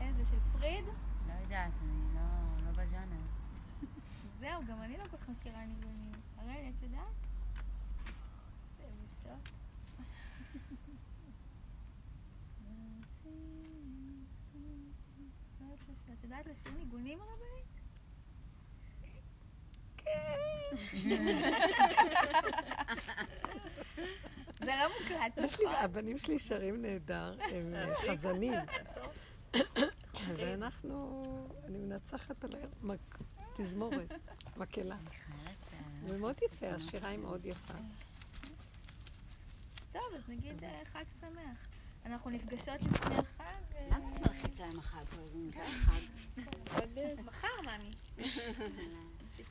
איזה, של פריד? לא יודעת, אני לא- לא בז'אנר. <laughs> זהו, גם אני לא כל כך מכירה ניגונים. הרי, את יודעת? זה בושות. את יודעת לשיר ניגונים הרבנית? זה לא מוקלט, נכון? הבנים שלי שרים נהדר, הם אה, <laughs> חזנים. ואנחנו, אני מנצחת על התזמורת, מקהלה. זה מאוד יפה, השירה היא מאוד יפה. טוב, אז נגיד אה, חג שמח. אנחנו נפגשות לפני החג. אה, למה את מלחיצה עם החג החג? מחר, מאמי.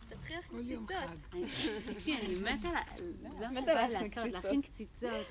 תתחיל לך כל יום קציצות. תקשיבי, אני מתה לעשות, להכין קציצות.